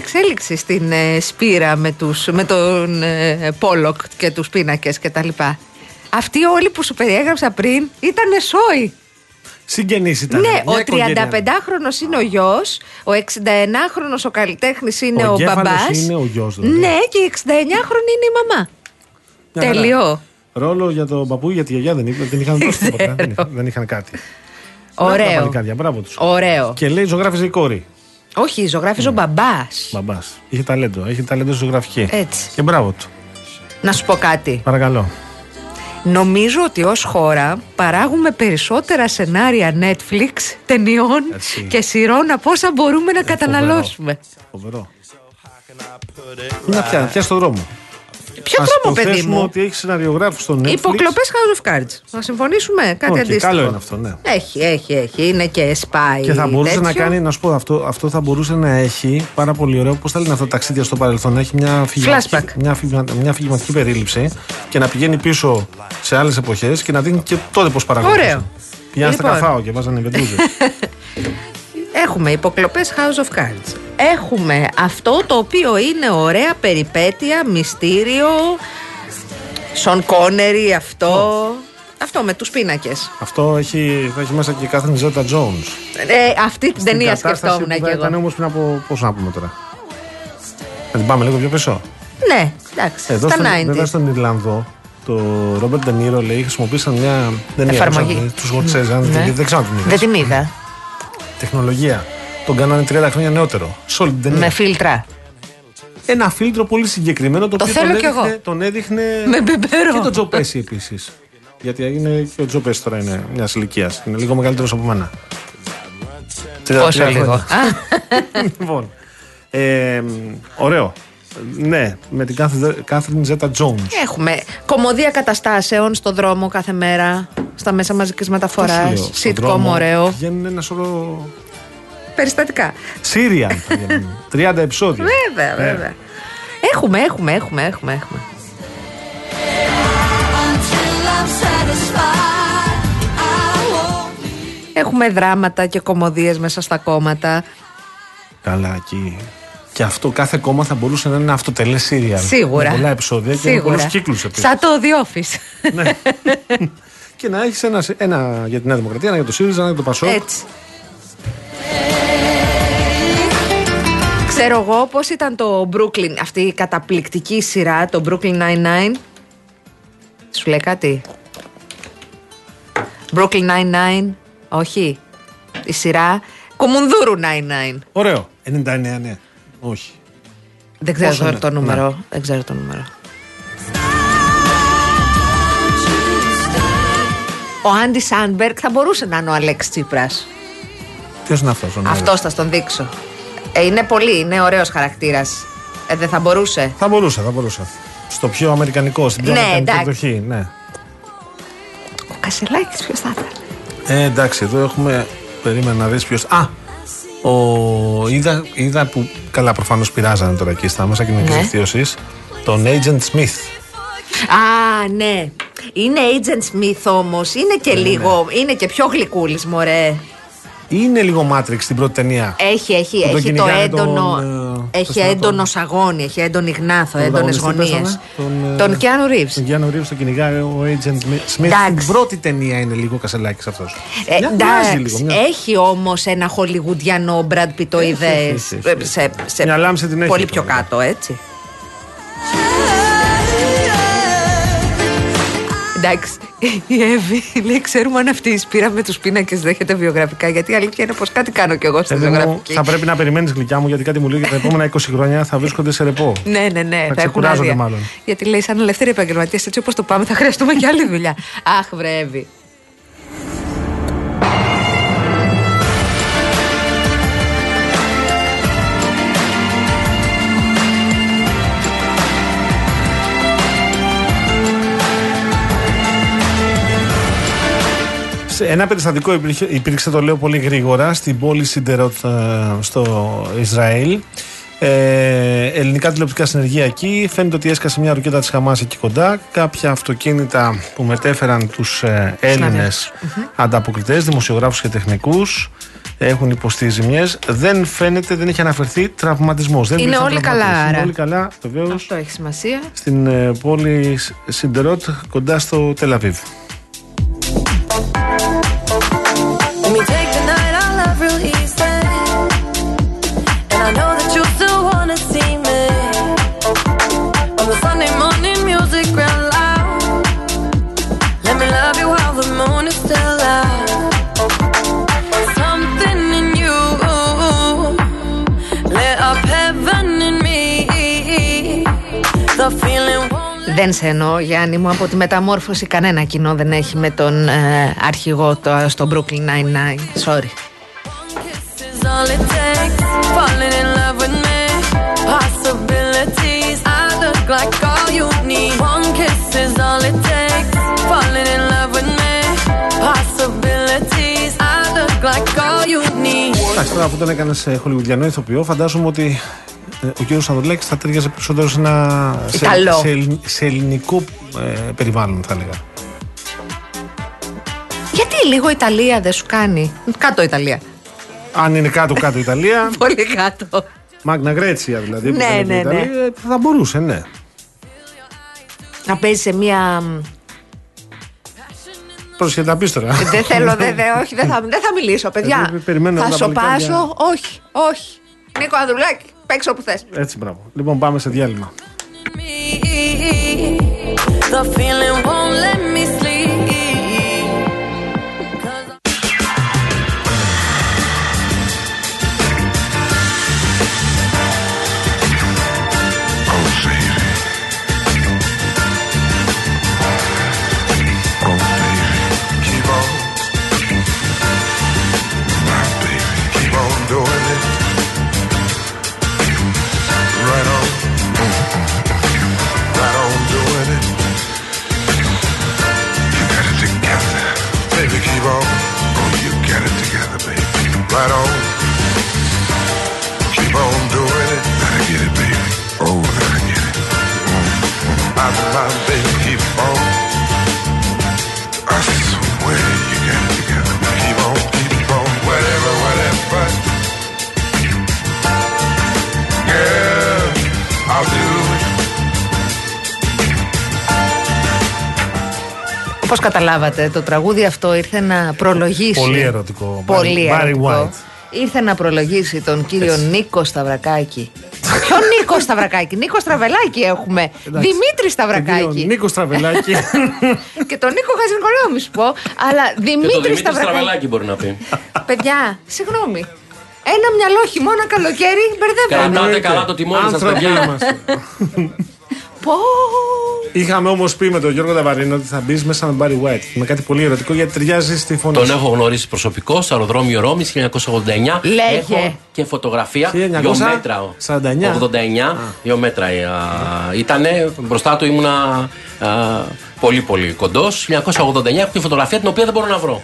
Speaker 2: Εξέλιξη στην ε, Σπύρα με, τους, με τον ε, Πόλοκ και τους πίνακες και τα λοιπά. Αυτοί όλοι που σου περιέγραψα πριν ήταν σόι.
Speaker 1: Συγγενείς ήταν.
Speaker 2: Ναι,
Speaker 1: μια
Speaker 2: ο
Speaker 1: οικογένεια.
Speaker 2: 35χρονος είναι ο γιος, ο 61χρονος ο καλλιτέχνης είναι
Speaker 1: Ο
Speaker 2: ο,
Speaker 1: εγκέφαλος
Speaker 2: μπαμπάς.
Speaker 1: είναι ο γιος, δηλαδή.
Speaker 2: Ναι, και η 69χρονη είναι η μαμά.
Speaker 1: Μια χαρά.
Speaker 2: Τελειώ.
Speaker 1: Ρόλο για τον παππού, για τη γιαγιά δεν, είχαν- δεν είχαν δώσει τίποτα. δεν, είχαν, δεν είχαν κάτι. Μπράβο τα
Speaker 2: Ωραίο.
Speaker 1: παλικάρια, μπράβο τους.
Speaker 2: Ωραίο.
Speaker 1: Και λέει ζωγράφιζε η κόρη.
Speaker 2: Όχι, ζωγράφιζε ο μπαμπάς.
Speaker 1: Μπαμπάς. Είχε ταλέντο. Έχει ταλέντο στη ζωγραφική.
Speaker 2: Έτσι.
Speaker 1: Και μπράβο του.
Speaker 2: Να σου πω κάτι.
Speaker 1: Παρακαλώ.
Speaker 2: Νομίζω ότι ως χώρα παράγουμε περισσότερα σενάρια Netflix, ταινιών
Speaker 1: Έτσι.
Speaker 2: και σειρών από όσα μπορούμε να καταναλώσουμε.
Speaker 1: Φοβερό. Να πιάσει, πιάσει το δρόμο.
Speaker 2: Ποιο
Speaker 1: Ας
Speaker 2: δρόμο, παιδί
Speaker 1: υποθέσουμε
Speaker 2: μου;
Speaker 1: ότι έχει σεναριογράφους στο Netflix.
Speaker 2: Υποκλοπές House of Cards. Να συμφωνήσουμε, κάτι
Speaker 1: Οκ,
Speaker 2: αντίστοιχο.
Speaker 1: καλό είναι αυτό, ναι.
Speaker 2: Έχει, έχει, έχει. Είναι και spy.
Speaker 1: Και θα μπορούσε να
Speaker 2: τέτοιο.
Speaker 1: κάνει, να σου πω, αυτό, αυτό θα μπορούσε να έχει πάρα πολύ ωραίο. Πώς θα λένε αυτά τα ταξίδια στο παρελθόν, να έχει μια αφηγηματική,
Speaker 2: Flashback.
Speaker 1: μια, αφηγημα- μια αφηγηματική περίληψη και να πηγαίνει πίσω σε άλλες εποχές και να δίνει και τότε πώς παρακολουθούσε.
Speaker 2: Ωραίο.
Speaker 1: Πηγαίνανε στα
Speaker 2: Λοιπόν.
Speaker 1: καφάο και βάζανε βεντούζες.
Speaker 2: Έχουμε υποκλοπές House of Cards. Έχουμε αυτό το οποίο είναι ωραία περιπέτεια, μυστήριο, Σον Κόνερι, αυτό. Αυτό με τους πίνακες.
Speaker 1: αυτό έχει, θα έχει μέσα και η Κάθριν Ζέτα Jones.
Speaker 2: Ε, αυτή την ταινία
Speaker 1: Στην κατάσταση
Speaker 2: σκεφτόμουν
Speaker 1: που
Speaker 2: κι
Speaker 1: θα
Speaker 2: εγώ.
Speaker 1: Ήταν όμως πριν από. Πώς να πούμε τώρα. Να την πάμε λίγο πιο πίσω.
Speaker 2: Ναι, εντάξει,
Speaker 1: Εδώ
Speaker 2: στα
Speaker 1: στον, βέβαια
Speaker 2: 90s.
Speaker 1: στον Ιρλανδό, το Ρόμπερτ Ντενίρο λέει χρησιμοποίησαν μια. Δεν
Speaker 2: Εφαρμογή.
Speaker 1: Τους Σκοτσέζε, αν
Speaker 2: Ναι.
Speaker 1: δεν, δεν ξέρω αν την είδες.
Speaker 2: Δεν την είδα.
Speaker 1: Τεχνολογία. Τον κάνανε 30 χρόνια νεότερο. Σε όλη την ταινία.
Speaker 2: Με φίλτρα.
Speaker 1: Ένα φίλτρο πολύ συγκεκριμένο το,
Speaker 2: Το
Speaker 1: οποίο
Speaker 2: θέλω
Speaker 1: τον
Speaker 2: κι
Speaker 1: έδειχνε,
Speaker 2: εγώ.
Speaker 1: τον έδειχνε.
Speaker 2: Με μπεμπερό.
Speaker 1: Και τον Τζο Πέση επίσης. Γιατί είναι και ο Τζο Πέση τώρα είναι μιας ηλικίας. Είναι λίγο μεγαλύτερος από μένα. Τριάντα-
Speaker 2: Πόσο
Speaker 1: τριάντα
Speaker 2: λίγο.
Speaker 1: χρόνια.
Speaker 2: Α,
Speaker 1: λοιπόν. Ε, ωραίο. Ναι, με την Κάθριν Ζέτα Jones.
Speaker 2: Έχουμε κομμωδία καταστάσεων στο δρόμο κάθε μέρα, στα μέσα μαζικής μεταφοράς, sitcom ωραίο,
Speaker 1: Βγαίνουν ένα σωρό.
Speaker 2: περιστατικά.
Speaker 1: Σύριαν θα βγαίνουν. 30 επεισόδια.
Speaker 2: Βέβαια,
Speaker 1: Ε,
Speaker 2: βέβαια. Έχουμε, έχουμε, έχουμε, έχουμε, έχουμε.
Speaker 5: Until I'm satisfied, I won't
Speaker 2: Έχουμε δράματα και κομμωδίες μέσα στα κόμματα.
Speaker 1: Καλά, εκεί. Και αυτό κάθε κόμμα θα μπορούσε να είναι ένα αυτοτελές σύριαλ.
Speaker 2: Σίγουρα.
Speaker 1: Με πολλά επεισόδια και με
Speaker 2: Σίγουρα.
Speaker 1: πολλούς κύκλους επίσης.
Speaker 2: Σαν το The Office.
Speaker 1: Ναι. και να έχεις ένα, ένα για τη Νέα Δημοκρατία, ένα για το ΣΥΡΙΖΑ, ένα για το ΠΑΣΟΚ.
Speaker 2: Έτσι. Ξέρω εγώ πώς ήταν το Brooklyn, αυτή η καταπληκτική σειρά, το Brooklyn Nine-Nine. Σου λέει κάτι; Brooklyn Nine-Nine, όχι. Η σειρά Κουμουνδούρου Nine-Nine.
Speaker 1: Ωραίο. 99, ναι. Όχι.
Speaker 2: Δεν ξέρω
Speaker 1: Πόσο
Speaker 2: το,
Speaker 1: είναι,
Speaker 2: το
Speaker 1: ναι.
Speaker 2: νούμερο. Δεν ξέρω το νούμερο. Ο Άντι Σάνμπεργκ θα μπορούσε να είναι ο Αλέξ Τσίπρας.
Speaker 1: Ποιος είναι αυτός ο
Speaker 2: Αυτός θα στον δείξω. Ε, είναι πολύ, είναι ωραίος χαρακτήρας. Ε, δεν θα μπορούσε.
Speaker 1: Θα μπορούσε, θα μπορούσε. Στο πιο αμερικανικό, στην πιο
Speaker 2: Ναι,
Speaker 1: αμερικανική
Speaker 2: εντάξει.
Speaker 1: εκδοχή. Ναι.
Speaker 2: Ο Κασελάκης ποιος θα ήταν;
Speaker 1: Ε, εντάξει, εδώ έχουμε. Περίμενα να δεις ποιος. Α! Ο... Είδα, είδα που. Καλά, προφανώς πειράζανε τώρα εκεί στα μέσα κοινωνικής
Speaker 2: Ναι.
Speaker 1: δικτύωσης. Τον Agent Smith.
Speaker 2: Α, ναι. Είναι Agent Smith όμως. Είναι και
Speaker 1: Ναι,
Speaker 2: λίγο. Είναι και πιο γλυκούλης, μωρέ.
Speaker 1: Είναι λίγο Matrix στην πρώτη ταινία.
Speaker 2: Έχει, έχει,
Speaker 1: Που τον
Speaker 2: έχει το
Speaker 1: κυνηγάνε
Speaker 2: έντονο.
Speaker 1: τον, ε,
Speaker 2: έχει
Speaker 1: πώς το
Speaker 2: έντονος
Speaker 1: τον-
Speaker 2: σαγόνι, έχει έντονη γνάθο,
Speaker 1: Τον
Speaker 2: έντονες
Speaker 1: πρωταγωνιστή
Speaker 2: γωνίες.
Speaker 1: πέσανε, Τον, ε,
Speaker 2: Τον Κιάνου Ρίβ.
Speaker 1: Τον Γιάννου Ρίβ τον κυνηγάει ο Agent Smith. Στην
Speaker 2: Εντάξει.
Speaker 1: πρώτη ταινία είναι λίγο κασελάκι αυτός.
Speaker 2: Ε, εντάξει, έχει όμως ένα χολιγουντιανό Μπραντ Πιτοειδέ
Speaker 1: Έχει, έχει, έχει.
Speaker 2: σε, σε
Speaker 1: Μια λάμψη την έχει
Speaker 2: πολύ
Speaker 1: αυτό,
Speaker 2: πιο
Speaker 1: βέβαια.
Speaker 2: κάτω, έτσι. Εντάξει, η Εύη λέει: Ξέρουμε αν αυτή η σπήρα με τους πίνακες δέχεται βιογραφικά. Γιατί η αλήθεια είναι πως κάτι κάνω κι εγώ στη
Speaker 1: Παιδί μου,
Speaker 2: βιογραφική.
Speaker 1: θα πρέπει να περιμένεις γλυκιά μου γιατί κάτι μου λέει για τα επόμενα 20 χρόνια θα βρίσκονται σε ρεπό.
Speaker 2: Ναι, ναι, ναι. Θα, έχουν
Speaker 1: ξεκουράζονται
Speaker 2: άδεια.
Speaker 1: μάλλον.
Speaker 2: Γιατί λέει: Σαν ελεύθεροι επαγγελματίες, έτσι όπως το πάμε, θα χρειαστούμε και άλλη δουλειά. Αχ, βρε,
Speaker 1: ένα περιστατικό υπήρχε, υπήρξε, το λέω πολύ γρήγορα, στην πόλη Σιντερότ ε, στο Ισραήλ. Ε, ελληνικά τηλεοπτικά συνεργεία εκεί. Φαίνεται ότι έσκασε μια ρουκέτα της Χαμάς εκεί κοντά. Κάποια αυτοκίνητα που μετέφεραν τους ε, Έλληνες ανταποκριτές, δημοσιογράφους και τεχνικούς έχουν υποστεί ζημιές. Δεν φαίνεται, δεν έχει αναφερθεί τραυματισμός.
Speaker 2: Είναι όλοι καλά,
Speaker 1: Είναι
Speaker 2: άρα.
Speaker 1: όλοι καλά, βεβαίως.
Speaker 2: Αυτό έχει σημασία.
Speaker 1: Στην ε, πόλη Σιντερότ κοντά στο Τελαβίβ.
Speaker 5: Bye.
Speaker 2: Δεν σε εννοώ Γιάννη μου από τη μεταμόρφωση κανένα κοινό δεν έχει με τον ε, αρχηγό το, στο Brooklyn Nine-Nine. Sorry.
Speaker 1: Εντάξει, τώρα αφού τον έκανες σε χολιγουδιανό ηθοποιό, φαντάζομαι ότι ο κύριος Ανδρουλάκη θα ταιριάζει περισσότερο σε ένα. σε,
Speaker 2: Ιταλό.
Speaker 1: σε, ελλ- σε ελληνικό ε, περιβάλλον, θα έλεγα.
Speaker 2: Γιατί λίγο Ιταλία δεν σου κάνει; Κάτω Ιταλία.
Speaker 1: Αν είναι κάτω-κάτω η Ιταλία,
Speaker 2: Πολύ κάτω.
Speaker 1: Μάγνα Γκρέτσια δηλαδή. που
Speaker 2: Ναι,
Speaker 1: φαίνεται η
Speaker 2: ναι, ναι.
Speaker 1: Ιταλία, ε, Θα μπορούσε, ναι.
Speaker 2: Να παίζει σε μία.
Speaker 1: Πρόσεχε να πεις τώρα.
Speaker 2: δεν θέλω, δεν, δεν, όχι, δεν θα, δεν θα μιλήσω, παιδιά.
Speaker 1: Ε, περιμένω
Speaker 2: θα
Speaker 1: τα
Speaker 2: σοπάσω.
Speaker 1: παλικάρια.
Speaker 2: Όχι, όχι. Νίκο Ανδρουλάκη, παίξω όπου θες.
Speaker 1: Έτσι, μπράβο. Λοιπόν, πάμε σε διάλειμμα.
Speaker 5: me. The feeling won't let me sleep.
Speaker 2: Καταλάβατε, το τραγούδι αυτό ήρθε να προλογίσει.
Speaker 1: Πολύ ερωτικό.
Speaker 2: Πολύ
Speaker 1: Barry
Speaker 2: ερωτικό.
Speaker 1: White.
Speaker 2: Ήρθε να προλογίσει τον κύριο Νίκο Σταυρακάκη. Ποιο Νίκο Σταυρακάκη, Νίκο Στραβελάκη έχουμε. Δημήτρη
Speaker 1: Τον κύριο
Speaker 2: Σταυρακάκη.
Speaker 1: Νίκο Στραβελάκη.
Speaker 2: και τον Νίκο Χαζηνικολάου, μη σου πω. Αλλά
Speaker 8: Και το
Speaker 2: Δημήτρη
Speaker 8: Δημήτρη
Speaker 2: Σταυρακάκη.
Speaker 8: Στραβελάκη μπορεί να πει.
Speaker 2: Παιδιά, συγγνώμη. Ένα μυαλό χειμώνα καλοκαίρι μπερδεύομαι.
Speaker 8: Κρατάτε καλά το τιμόνι σας
Speaker 1: Άνθρωποι
Speaker 8: παιδιά.
Speaker 1: είμαστε.
Speaker 2: Πω.
Speaker 1: Είχαμε όμως πει με τον Γιώργο Δαβαρίνο ότι θα μπεις μέσα με Barry White. Με κάτι πολύ ερωτικό γιατί ταιριάζει στη φωνή.
Speaker 8: Τον
Speaker 1: σου.
Speaker 8: έχω γνωρίσει προσωπικό στο αεροδρόμιο Ρώμης 1989.
Speaker 2: Λέγε.
Speaker 8: Έχω και φωτογραφία.
Speaker 1: 1949.
Speaker 8: Δύο μέτρα. 89. Δύο μέτρα. Ήταν μπροστά του ήμουνα α, πολύ πολύ κοντός. 1989 έχω τη φωτογραφία την οποία δεν μπορώ να βρω.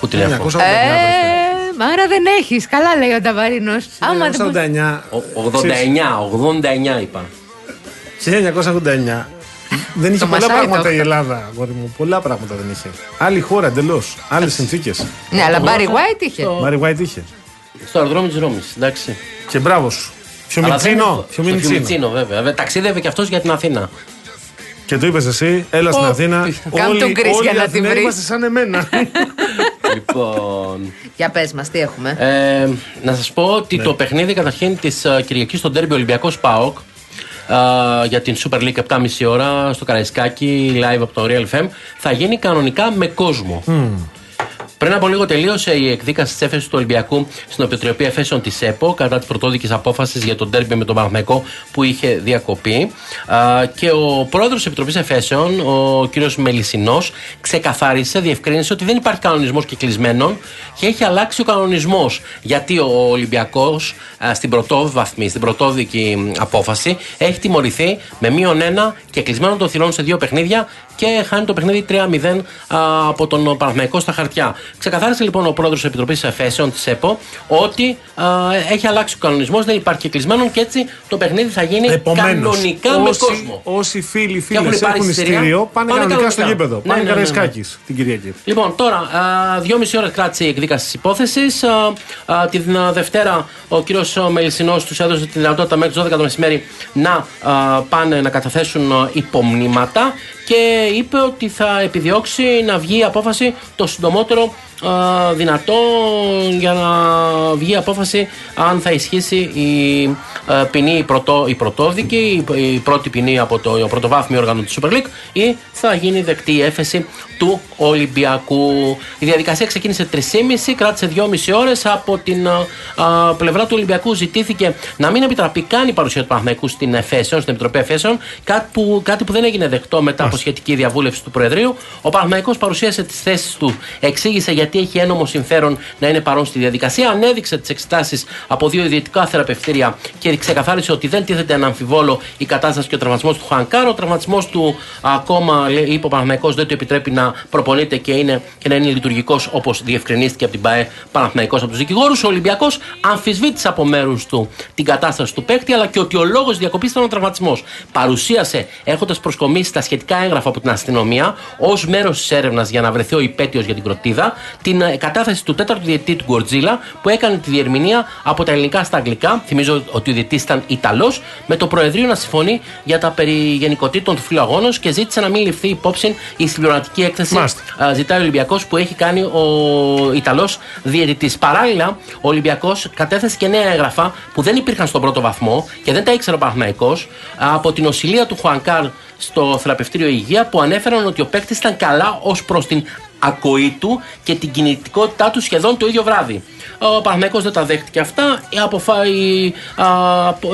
Speaker 8: Πού την έχω;
Speaker 1: 1949.
Speaker 2: Ε, μάρα δεν έχεις. Καλά λέει ο Νταβαρίνο. Άμα δεν. μπορεί-
Speaker 1: 1989.
Speaker 8: Ο- 89, 89 είπα.
Speaker 1: 1989. Δεν είχε
Speaker 2: Το
Speaker 1: πολλά
Speaker 2: μασάρι
Speaker 1: πράγματα
Speaker 2: το
Speaker 1: η
Speaker 2: έχω.
Speaker 1: Ελλάδα, αγόρι μου. Πολλά πράγματα δεν είχε. Άλλη χώρα εντελώς. Άλλες συνθήκες.
Speaker 2: Ναι, αλλά Μπάρι White είχε.
Speaker 1: Μάρι White είχε.
Speaker 8: Στο αεροδρόμιο της Ρώμης. Εντάξει.
Speaker 1: Και μπράβο σου.
Speaker 8: Αλλά δεν
Speaker 1: Φιωμιτσίνο.
Speaker 8: έχω- στο
Speaker 1: Φιωμιτσίνο.
Speaker 8: Φιωμιτσίνο, βέβαια. Βέβαια, Ταξίδευε και αυτός για την Αθήνα.
Speaker 1: Και το είπες εσύ, έλα στην
Speaker 8: Ω,
Speaker 1: Αθήνα.
Speaker 2: Κάνε τον Chris
Speaker 1: όλοι
Speaker 2: για
Speaker 1: οι
Speaker 2: να τη
Speaker 1: Αθηναίοι
Speaker 2: βρεις.
Speaker 1: Είμαστε σαν εμένα.
Speaker 8: λοιπόν.
Speaker 2: Για πες μας, τι έχουμε.
Speaker 8: Ε, να σας πω ότι
Speaker 1: Ναι.
Speaker 8: το παιχνίδι καταρχήν της Κυριακής στο Ντέρμπι Ολυμπιακός ΠΑΟΚ ε, για την Super League 7.30 ώρα στο Καραϊσκάκι live από το Real FM θα γίνει κανονικά με κόσμο. Πριν από λίγο τελείωσε η εκδίκαση της έφεσης του Ολυμπιακού στην Επιτροπή Εφέσεων της ΕΠΟ κατά της πρωτόδικης απόφασης για τον τέρμπι με τον Παναθηναϊκό που είχε διακοπεί. Α, και ο πρόεδρος της Επιτροπής Εφέσεων, ο κ. Μελισσινός, ξεκαθάρισε, διευκρίνησε ότι δεν υπάρχει κανονισμός κυκλισμένων και έχει αλλάξει ο κανονισμός. Γιατί ο Ολυμπιακός στην πρωτόβαθμη, στην πρωτόδικη απόφαση έχει τιμωρηθεί με μείον ένα και κλεισμένο των θυρών σε δύο παιχνίδια και χάνει το παιχνίδι 3-0 α, από τον Παναθηναϊκό στα χαρτιά. Ξεκαθάρισε λοιπόν ο πρόεδρος της Επιτροπής Εφέσεων της ΕΠΟ ότι α, έχει αλλάξει ο κανονισμός, δεν υπάρχει κλεισμένο και έτσι το παιχνίδι θα γίνει
Speaker 1: Επομένως,
Speaker 8: κανονικά με κόσμο.
Speaker 1: όσοι φίλοι φίλες
Speaker 8: έχουν πάρει
Speaker 1: έχουν
Speaker 8: εισιτήρια,
Speaker 1: εισιτήριο, πάνε,
Speaker 8: πάνε
Speaker 1: κανονικά
Speaker 8: κανονικά.
Speaker 1: στο γήπεδο.
Speaker 8: Ναι,
Speaker 1: πάνε
Speaker 8: ναι, ναι, ναι.
Speaker 1: Καραϊσκάκης την Κυριακή.
Speaker 8: Λοιπόν, τώρα, α, δυόμιση ώρε κράτησε η εκδίκαση της υπόθεσης. Την α, Δευτέρα, ο κύριος Μελισσινός τους έδωσε τη δυνατότητα μέχρι τις 12 το μεσημέρι να α, πάνε να καταθέσουν α, υπομνήματα και είπε ότι θα επιδιώξει να βγει η απόφαση το συντομότερο α, δυνατό για να βγει η απόφαση αν θα ισχύσει η α, ποινή η, πρωτό, η πρωτόδικη, η, η πρώτη ποινή από το πρωτοβάθμιο όργανο του Super League ή θα γίνει δεκτή η έφεση του Ολυμπιακού. Η διαδικασία ξεκίνησε 3,5, κράτησε 2,5 ώρες. Από την α, α, πλευρά του Ολυμπιακού ζητήθηκε να μην επιτραπεί καν η παρουσία του Παναθηναϊκού στην Εφέσεων, στην Επιτροπή Εφέσεων, κάτι που, κάτι που δεν έγινε δεκτό μετά από σχετική διαβούλευση του Προεδρείου. Ο Παναθηναϊκός παρουσίασε τις θέσεις του, εξήγησε γιατί γιατί έχει ένομο συμφέρον να είναι παρόν στη διαδικασία. Ανέδειξε τις εξετάσεις από δύο ιδιωτικά θεραπευτήρια και ξεκαθάρισε ότι δεν τίθεται ένα αμφιβόλο η κατάσταση και ο τραυματισμός του Χουανκάρ. Ο τραυματισμός του ακόμα, λέει, είπε ο Παναθηναϊκός, δεν του επιτρέπει να προπονείται και, είναι, και να είναι λειτουργικός όπως διευκρινίστηκε από την ΠαΕ Παναθηναϊκός από τους δικηγόρους. Ο Ολυμπιακός αμφισβήτησε από μέρους του την κατάσταση του παίκτη, αλλά και ότι ο λόγος διακοπής ήταν ο τραυματισμός. Παρουσίασε, έχοντας προσκομίσει τα σχετικά έγγραφα από την αστυνομία, ως μέρος της έρευνας για να βρεθεί ο υπέτειος για την κροτίδα, την ε, κατάθεση του τέταρτου διαιτητή του Γκορτζίλα, που έκανε τη διερμηνία από τα ελληνικά στα αγγλικά. Θυμίζω ότι ο διαιτητής ήταν Ιταλός, με το Προεδρείο να συμφωνεί για τα περί γενικοτήτων του φιλοαγόνου και ζήτησε να μην ληφθεί υπόψη η συμπληρωματική έκθεση.
Speaker 1: Μάλιστα.
Speaker 8: α, Ζητάει ο Ολυμπιακός που έχει κάνει ο Ιταλός διαιτητής. Παράλληλα, ο Ολυμπιακός κατέθεσε και νέα έγγραφα που δεν υπήρχαν στον πρώτο βαθμό και δεν τα ήξερε ο Παναθναϊκό από την οσηλεία του Χουανκάρ στο θεραπευτήριο Υγεία που ανέφεραν ότι ο παίκτης ήταν καλά ως προς την ακοή του και την κινητικότητά του σχεδόν το ίδιο βράδυ. Ο Παναθηναϊκός δεν τα δέχτηκε αυτά. Η, αποφα... η, α,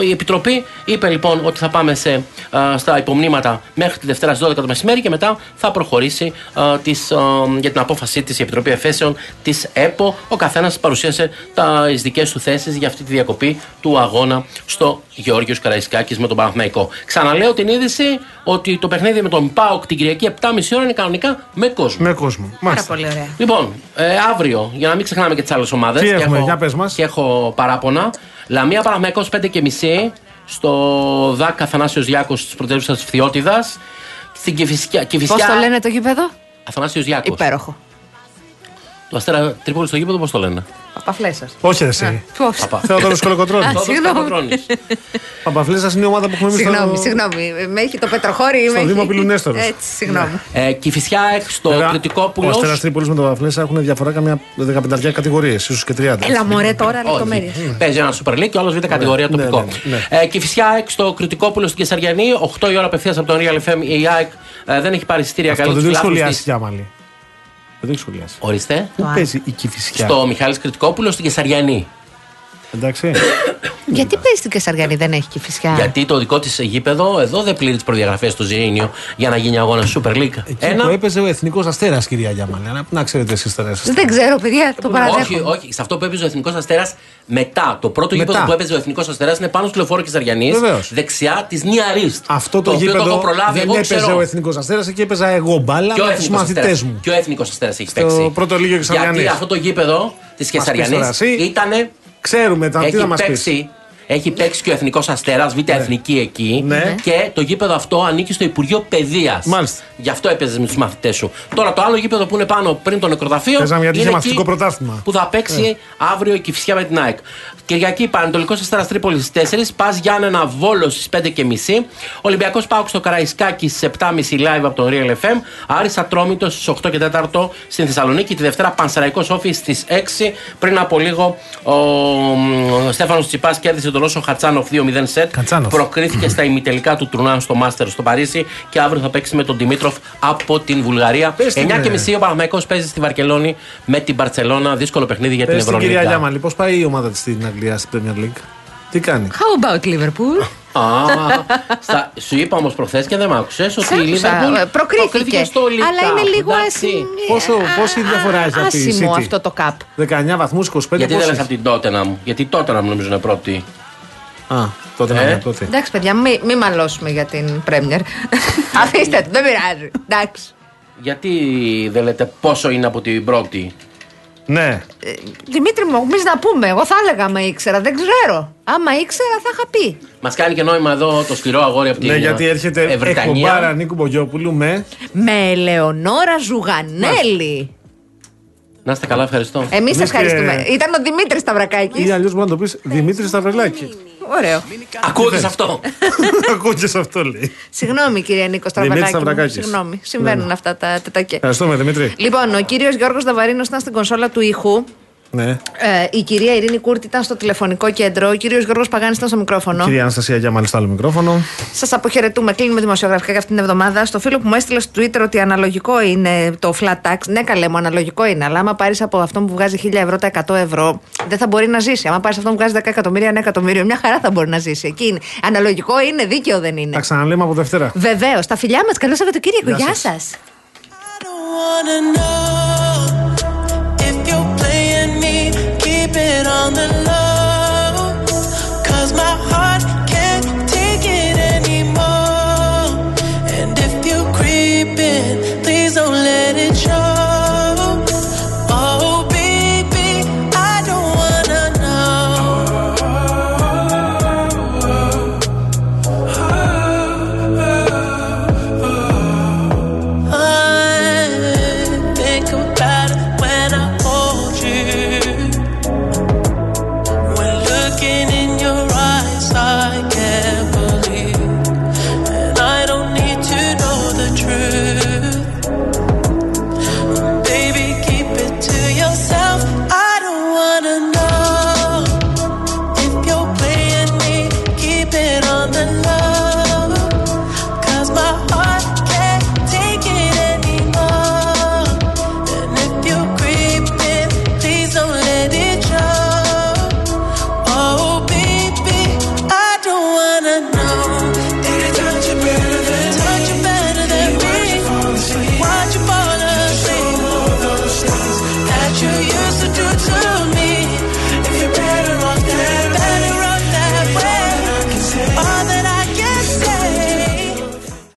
Speaker 8: η Επιτροπή είπε λοιπόν ότι θα πάμε σε, α, στα υπομνήματα μέχρι τη Δευτέρα στις 12 το μεσημέρι και μετά θα προχωρήσει α, τις, α, για την απόφασή της η Επιτροπή Εφέσεων της ΕΠΟ. Ο καθένας παρουσίασε τις δικές του θέσεις για αυτή τη διακοπή του αγώνα στο Γεώργιος Καραϊσκάκης με τον Παναθηναϊκό. Ξαναλέω την είδηση ότι το παιχνίδι με τον ΠΑΟΚ την Κυριακή 7.30 ώρα είναι κανονικά με κόσμο.
Speaker 1: Με κόσμο.
Speaker 2: Πάρα
Speaker 1: Μάλιστα.
Speaker 2: πολύ ωραία.
Speaker 8: Λοιπόν, ε, αύριο, για να μην ξεχνάμε και τις άλλες ομάδες.
Speaker 1: Τι έχουμε, για πες μας.
Speaker 8: Και έχω παράπονα. Λαμία Παναμαϊκό 5 και μισή στο ΔΑΚ Αθανάσιος Διάκο της πρωτεύουσας της Φθιώτιδας. Στην Κηφισιά.
Speaker 2: Πώς το λένε το γήπεδο,
Speaker 8: Αθανάσιος Διάκο.
Speaker 2: Υπέροχο.
Speaker 8: Το Αστέρα Τρίπολη στο γήπεδο, πώς το λένε;
Speaker 2: Παπαφλέσσα.
Speaker 1: Όχι ρε εσύ.
Speaker 2: Πώ.
Speaker 8: Παπα.
Speaker 1: Θεόδωρο Κολοκοτρόνη.
Speaker 2: Α,
Speaker 8: Θόδωρος
Speaker 2: συγγνώμη.
Speaker 8: Καπατρώνης.
Speaker 1: Παπαφλέσσα είναι η ομάδα που έχουμε εμείς
Speaker 2: Συγγνώμη,
Speaker 1: στο.
Speaker 2: συγγνώμη. Με έχει το πετροχώρι.
Speaker 1: Στο
Speaker 2: με
Speaker 1: Δήμο
Speaker 2: έχει-
Speaker 1: Πηλουνέστορος.
Speaker 2: Έτσι, συγγνώμη.
Speaker 8: Ε, Κηφισιά στο
Speaker 1: Βέβαια, Ο
Speaker 8: Κρητικόπουλο.
Speaker 1: Αστέρα Τρίπολης με τον Παπαφλέσσα έχουν διαφορά καμιά 15 κατηγορίες, ίσως και 30.
Speaker 2: Έλα μωρέ τώρα λεπτομέρειες.
Speaker 8: Παίζει ένα Super League και όλο β' κατηγορία
Speaker 1: Ναι,
Speaker 8: τοπικό.
Speaker 1: ναι, ναι,
Speaker 8: Ε, Κηφισιά έξω στο Κρητικόπουλο στην Κεσαριανή. 8 η ώρα απευθείας από τον Real FM. Η ΑΕΚ ε, δεν έχει πάρει εισιτήρια
Speaker 1: Αυτό
Speaker 8: καλή
Speaker 1: δεν
Speaker 8: του
Speaker 1: το έχει
Speaker 8: λάθους
Speaker 1: σχολιάσει
Speaker 8: της.
Speaker 1: η Γιάμαλη. Δεν το έχει σχολιάσει.
Speaker 8: Ορίστε.
Speaker 1: Πού παίζει η Κυφυσιά.
Speaker 8: Στο Μιχάλης Κρητικόπουλος στην Κεσαριανή.
Speaker 1: Εντάξει.
Speaker 2: Γιατί παίζεις στην Κεσαριανή, δεν έχει και φυσικά.
Speaker 8: Γιατί το δικό της γήπεδο εδώ δεν πλήρει τις προδιαγραφές του Ζήνιο για να γίνει αγώνα Super League.
Speaker 1: Εκεί που έπαιζε ο εθνικός αστέρας, κυρία Γιάμαλη. Να, να ξέρετε εσείς τώρα. εσείς.
Speaker 2: Δεν ξέρω, παιδιά, το
Speaker 8: Όχι,
Speaker 2: παραδέχομαι.
Speaker 8: όχι. Σε αυτό που έπαιζε ο Εθνικός Αστέρας μετά. Το πρώτο
Speaker 1: Μετά.
Speaker 8: γήπεδο που έπαιζε ο Εθνικός Αστέρας είναι πάνω στο λεωφόρο Κεσαριανής.
Speaker 1: Βεβαίως.
Speaker 8: Δεξιά της Νιαρίστ.
Speaker 1: Αυτό το,
Speaker 8: οποίο
Speaker 1: γήπεδο
Speaker 8: το έχω προλάβει.
Speaker 1: δεν
Speaker 8: εγώ
Speaker 1: έπαιζε
Speaker 8: ξέρω.
Speaker 1: ο εθνικός αστέρας, εκεί έπαιζα εγώ μπάλα
Speaker 8: Και ο
Speaker 1: με τους
Speaker 8: Εθνικός
Speaker 1: μαθητές
Speaker 8: Αστέρας.
Speaker 1: μου.
Speaker 8: Και ο Εθνικός Αστέρας έχει
Speaker 1: Στο
Speaker 8: παίξει.
Speaker 1: πρώτο Λίγιο Κεσαριανής.
Speaker 8: Γιατί αυτό το γήπεδο της
Speaker 1: πεις τώρα
Speaker 8: Κεσαριανής
Speaker 1: εσύ.
Speaker 8: ήταν.
Speaker 1: Ξέρουμε τα τι
Speaker 8: Έχει
Speaker 1: να μας πεις.
Speaker 8: παίξει. Έχει παίξει και ο Εθνικός Αστέρας, Β' Εθνική εκεί.
Speaker 1: Ναι.
Speaker 8: Και το γήπεδο αυτό ανήκει στο Υπουργείο Παιδείας.
Speaker 1: Μάλιστα.
Speaker 8: Γι' αυτό έπαιζες με τους μαθητές σου. Τώρα το άλλο γήπεδο που είναι πάνω πριν το νεκροταφείο.
Speaker 1: Παίζαμε γιατί είχε
Speaker 8: είναι
Speaker 1: μαθητικό
Speaker 8: εκεί
Speaker 1: πρωτάθλημα.
Speaker 8: Που θα παίξει αύριο η Κυφσιά με την ΑΕΚ. Κυριακή Πανετολικό Αστέρας Τρίπολης στι 4. Πας Γιάννενα Βόλος στις 5 και μισή. Ολυμπιακός Πάουκ στο Καραϊσκάκι στις 7.30 live από τον Real FM. Άρης Ατρόμητος στις 8 και 4 στην Θεσσαλονίκη. Τη Δευτέρα Πανσεραϊκός Όφη στις 6. Πριν από λίγο ο, ο Στέφανος Τσιπάς κέρδισε τον Όσο Χατσάνοφ 2-0 σετ.
Speaker 1: Χατσάνοφ.
Speaker 8: Προκρίθηκε στα ημιτελικά του τουρνά στο Μάστερ στο Παρίσι και αύριο θα παίξει με τον Δημήτροφ από την Βουλγαρία.
Speaker 1: Πες την,
Speaker 8: 9 και
Speaker 1: ε.
Speaker 8: μισή ο Παναμαϊκό παίζει στη Βαρκελόνη με την Παρσελώνα. Δύσκολο παιχνίδι για την
Speaker 1: Πες την κυρία
Speaker 8: Ευρωλίγα.
Speaker 1: Γιάμαλη, πώς πάει η ομάδα της στην Αγγλία στην Premier League. Τι κάνει;
Speaker 2: How about Liverpool?
Speaker 8: Α, στα, σου είπα όμως προχθές και δεν μ' άκουσες ότι
Speaker 2: Σ'
Speaker 8: η
Speaker 2: άκουσα,
Speaker 8: Λίβερπουλ
Speaker 2: ε, προκρίθηκε.
Speaker 8: στο League
Speaker 2: Αλλά είναι
Speaker 8: Cup,
Speaker 2: λίγο
Speaker 8: εντάξει.
Speaker 2: ασυ...
Speaker 1: Πόσο-
Speaker 2: α,
Speaker 1: πόση διαφορά έχει αυτή η
Speaker 2: άσημο
Speaker 1: City?
Speaker 2: αυτό το καπ.
Speaker 1: 19 βαθμούς, 25
Speaker 8: Γιατί δεν
Speaker 1: πόσοι;
Speaker 8: λες από την Tottenham; Γιατί η Tottenham νομίζω είναι πρώτη.
Speaker 1: Α, τότε να
Speaker 8: Ε;
Speaker 1: είναι τότε.
Speaker 2: Εντάξει, παιδιά, μην μη μαλώσουμε για την Πρέμιερ. Αφήστε το, δεν πειράζει. Εντάξει.
Speaker 8: Γιατί δεν λέτε πόσο είναι από την πρώτη;
Speaker 1: Ναι.
Speaker 2: Ε, Δημήτρη μου, εμείς να πούμε. Εγώ θα έλεγα άμα ήξερα, δεν ξέρω. Άμα ήξερα, θα είχα πει.
Speaker 8: Μας κάνει και νόημα εδώ το σκληρό αγόρι από την
Speaker 1: Ναι, γιατί έρχεται
Speaker 8: ε, Βρετανία.
Speaker 1: εκπομπάρα Νίκου Μπογιόπουλου με.
Speaker 2: Με Ελεονόρα Ζουγανέλη.
Speaker 8: Να είστε καλά, ευχαριστώ.
Speaker 2: Εμείς
Speaker 1: Εμείς και-
Speaker 2: ευχαριστούμε. Ήταν ο Δημήτρης Σταυρακάκης.
Speaker 1: Ή αλλιώς μπορεί να το πεις Δημήτρη Σταυρελάκη.
Speaker 2: Ωραίο.
Speaker 8: Ακούγες αυτό.
Speaker 1: Ακούω και σε αυτό λέει.
Speaker 2: Συγγνώμη, κυρία Νίκο
Speaker 1: Δημήτρης
Speaker 2: Σταυρακάκη. μου.
Speaker 1: Σταυρακάκης.
Speaker 2: Συγγνώμη. Συμβαίνουν
Speaker 1: Ναι, ναι.
Speaker 2: αυτά τα τετακέ.
Speaker 1: Ευχαριστούμε Δημήτρη.
Speaker 2: Λοιπόν, ο κύριος Γιώργος Δαβαρίνος ήταν στην κονσόλα του ήχου.
Speaker 1: Ναι.
Speaker 2: Ε, η κυρία Ειρήνη Κούρτη ήταν στο τηλεφωνικό κέντρο. Ο κύριος Γιώργος Παγάνης ήταν στο μικρόφωνο.
Speaker 1: Κυρία Αναστασία Γιάμαλη στο άλλο μικρόφωνο.
Speaker 2: Σας αποχαιρετούμε. Κλείνουμε δημοσιογραφικά για αυτήν την εβδομάδα. Στο φίλο που μου έστειλε στο Twitter ότι αναλογικό είναι το flat tax. Ναι, καλέ μου, αναλογικό είναι. Αλλά άμα πάρεις από αυτόν που βγάζει 1000 ευρώ τα 100 ευρώ, δεν θα μπορεί να ζήσει. Άμα πάρεις αυτόν που βγάζει 10 εκατομμύρια, ένα εκατομμύριο, μια χαρά θα μπορεί να ζήσει. Εκεί είναι. Αναλογικό είναι, δίκαιο δεν είναι.
Speaker 1: Τα ξαναλέμε από Δευτέρα.
Speaker 2: Βεβαίως. Τα φιλιά μας. Καλό Σαββατοκύριακο.
Speaker 1: Γεια
Speaker 2: Γεια
Speaker 1: σας.
Speaker 5: σας. On the low.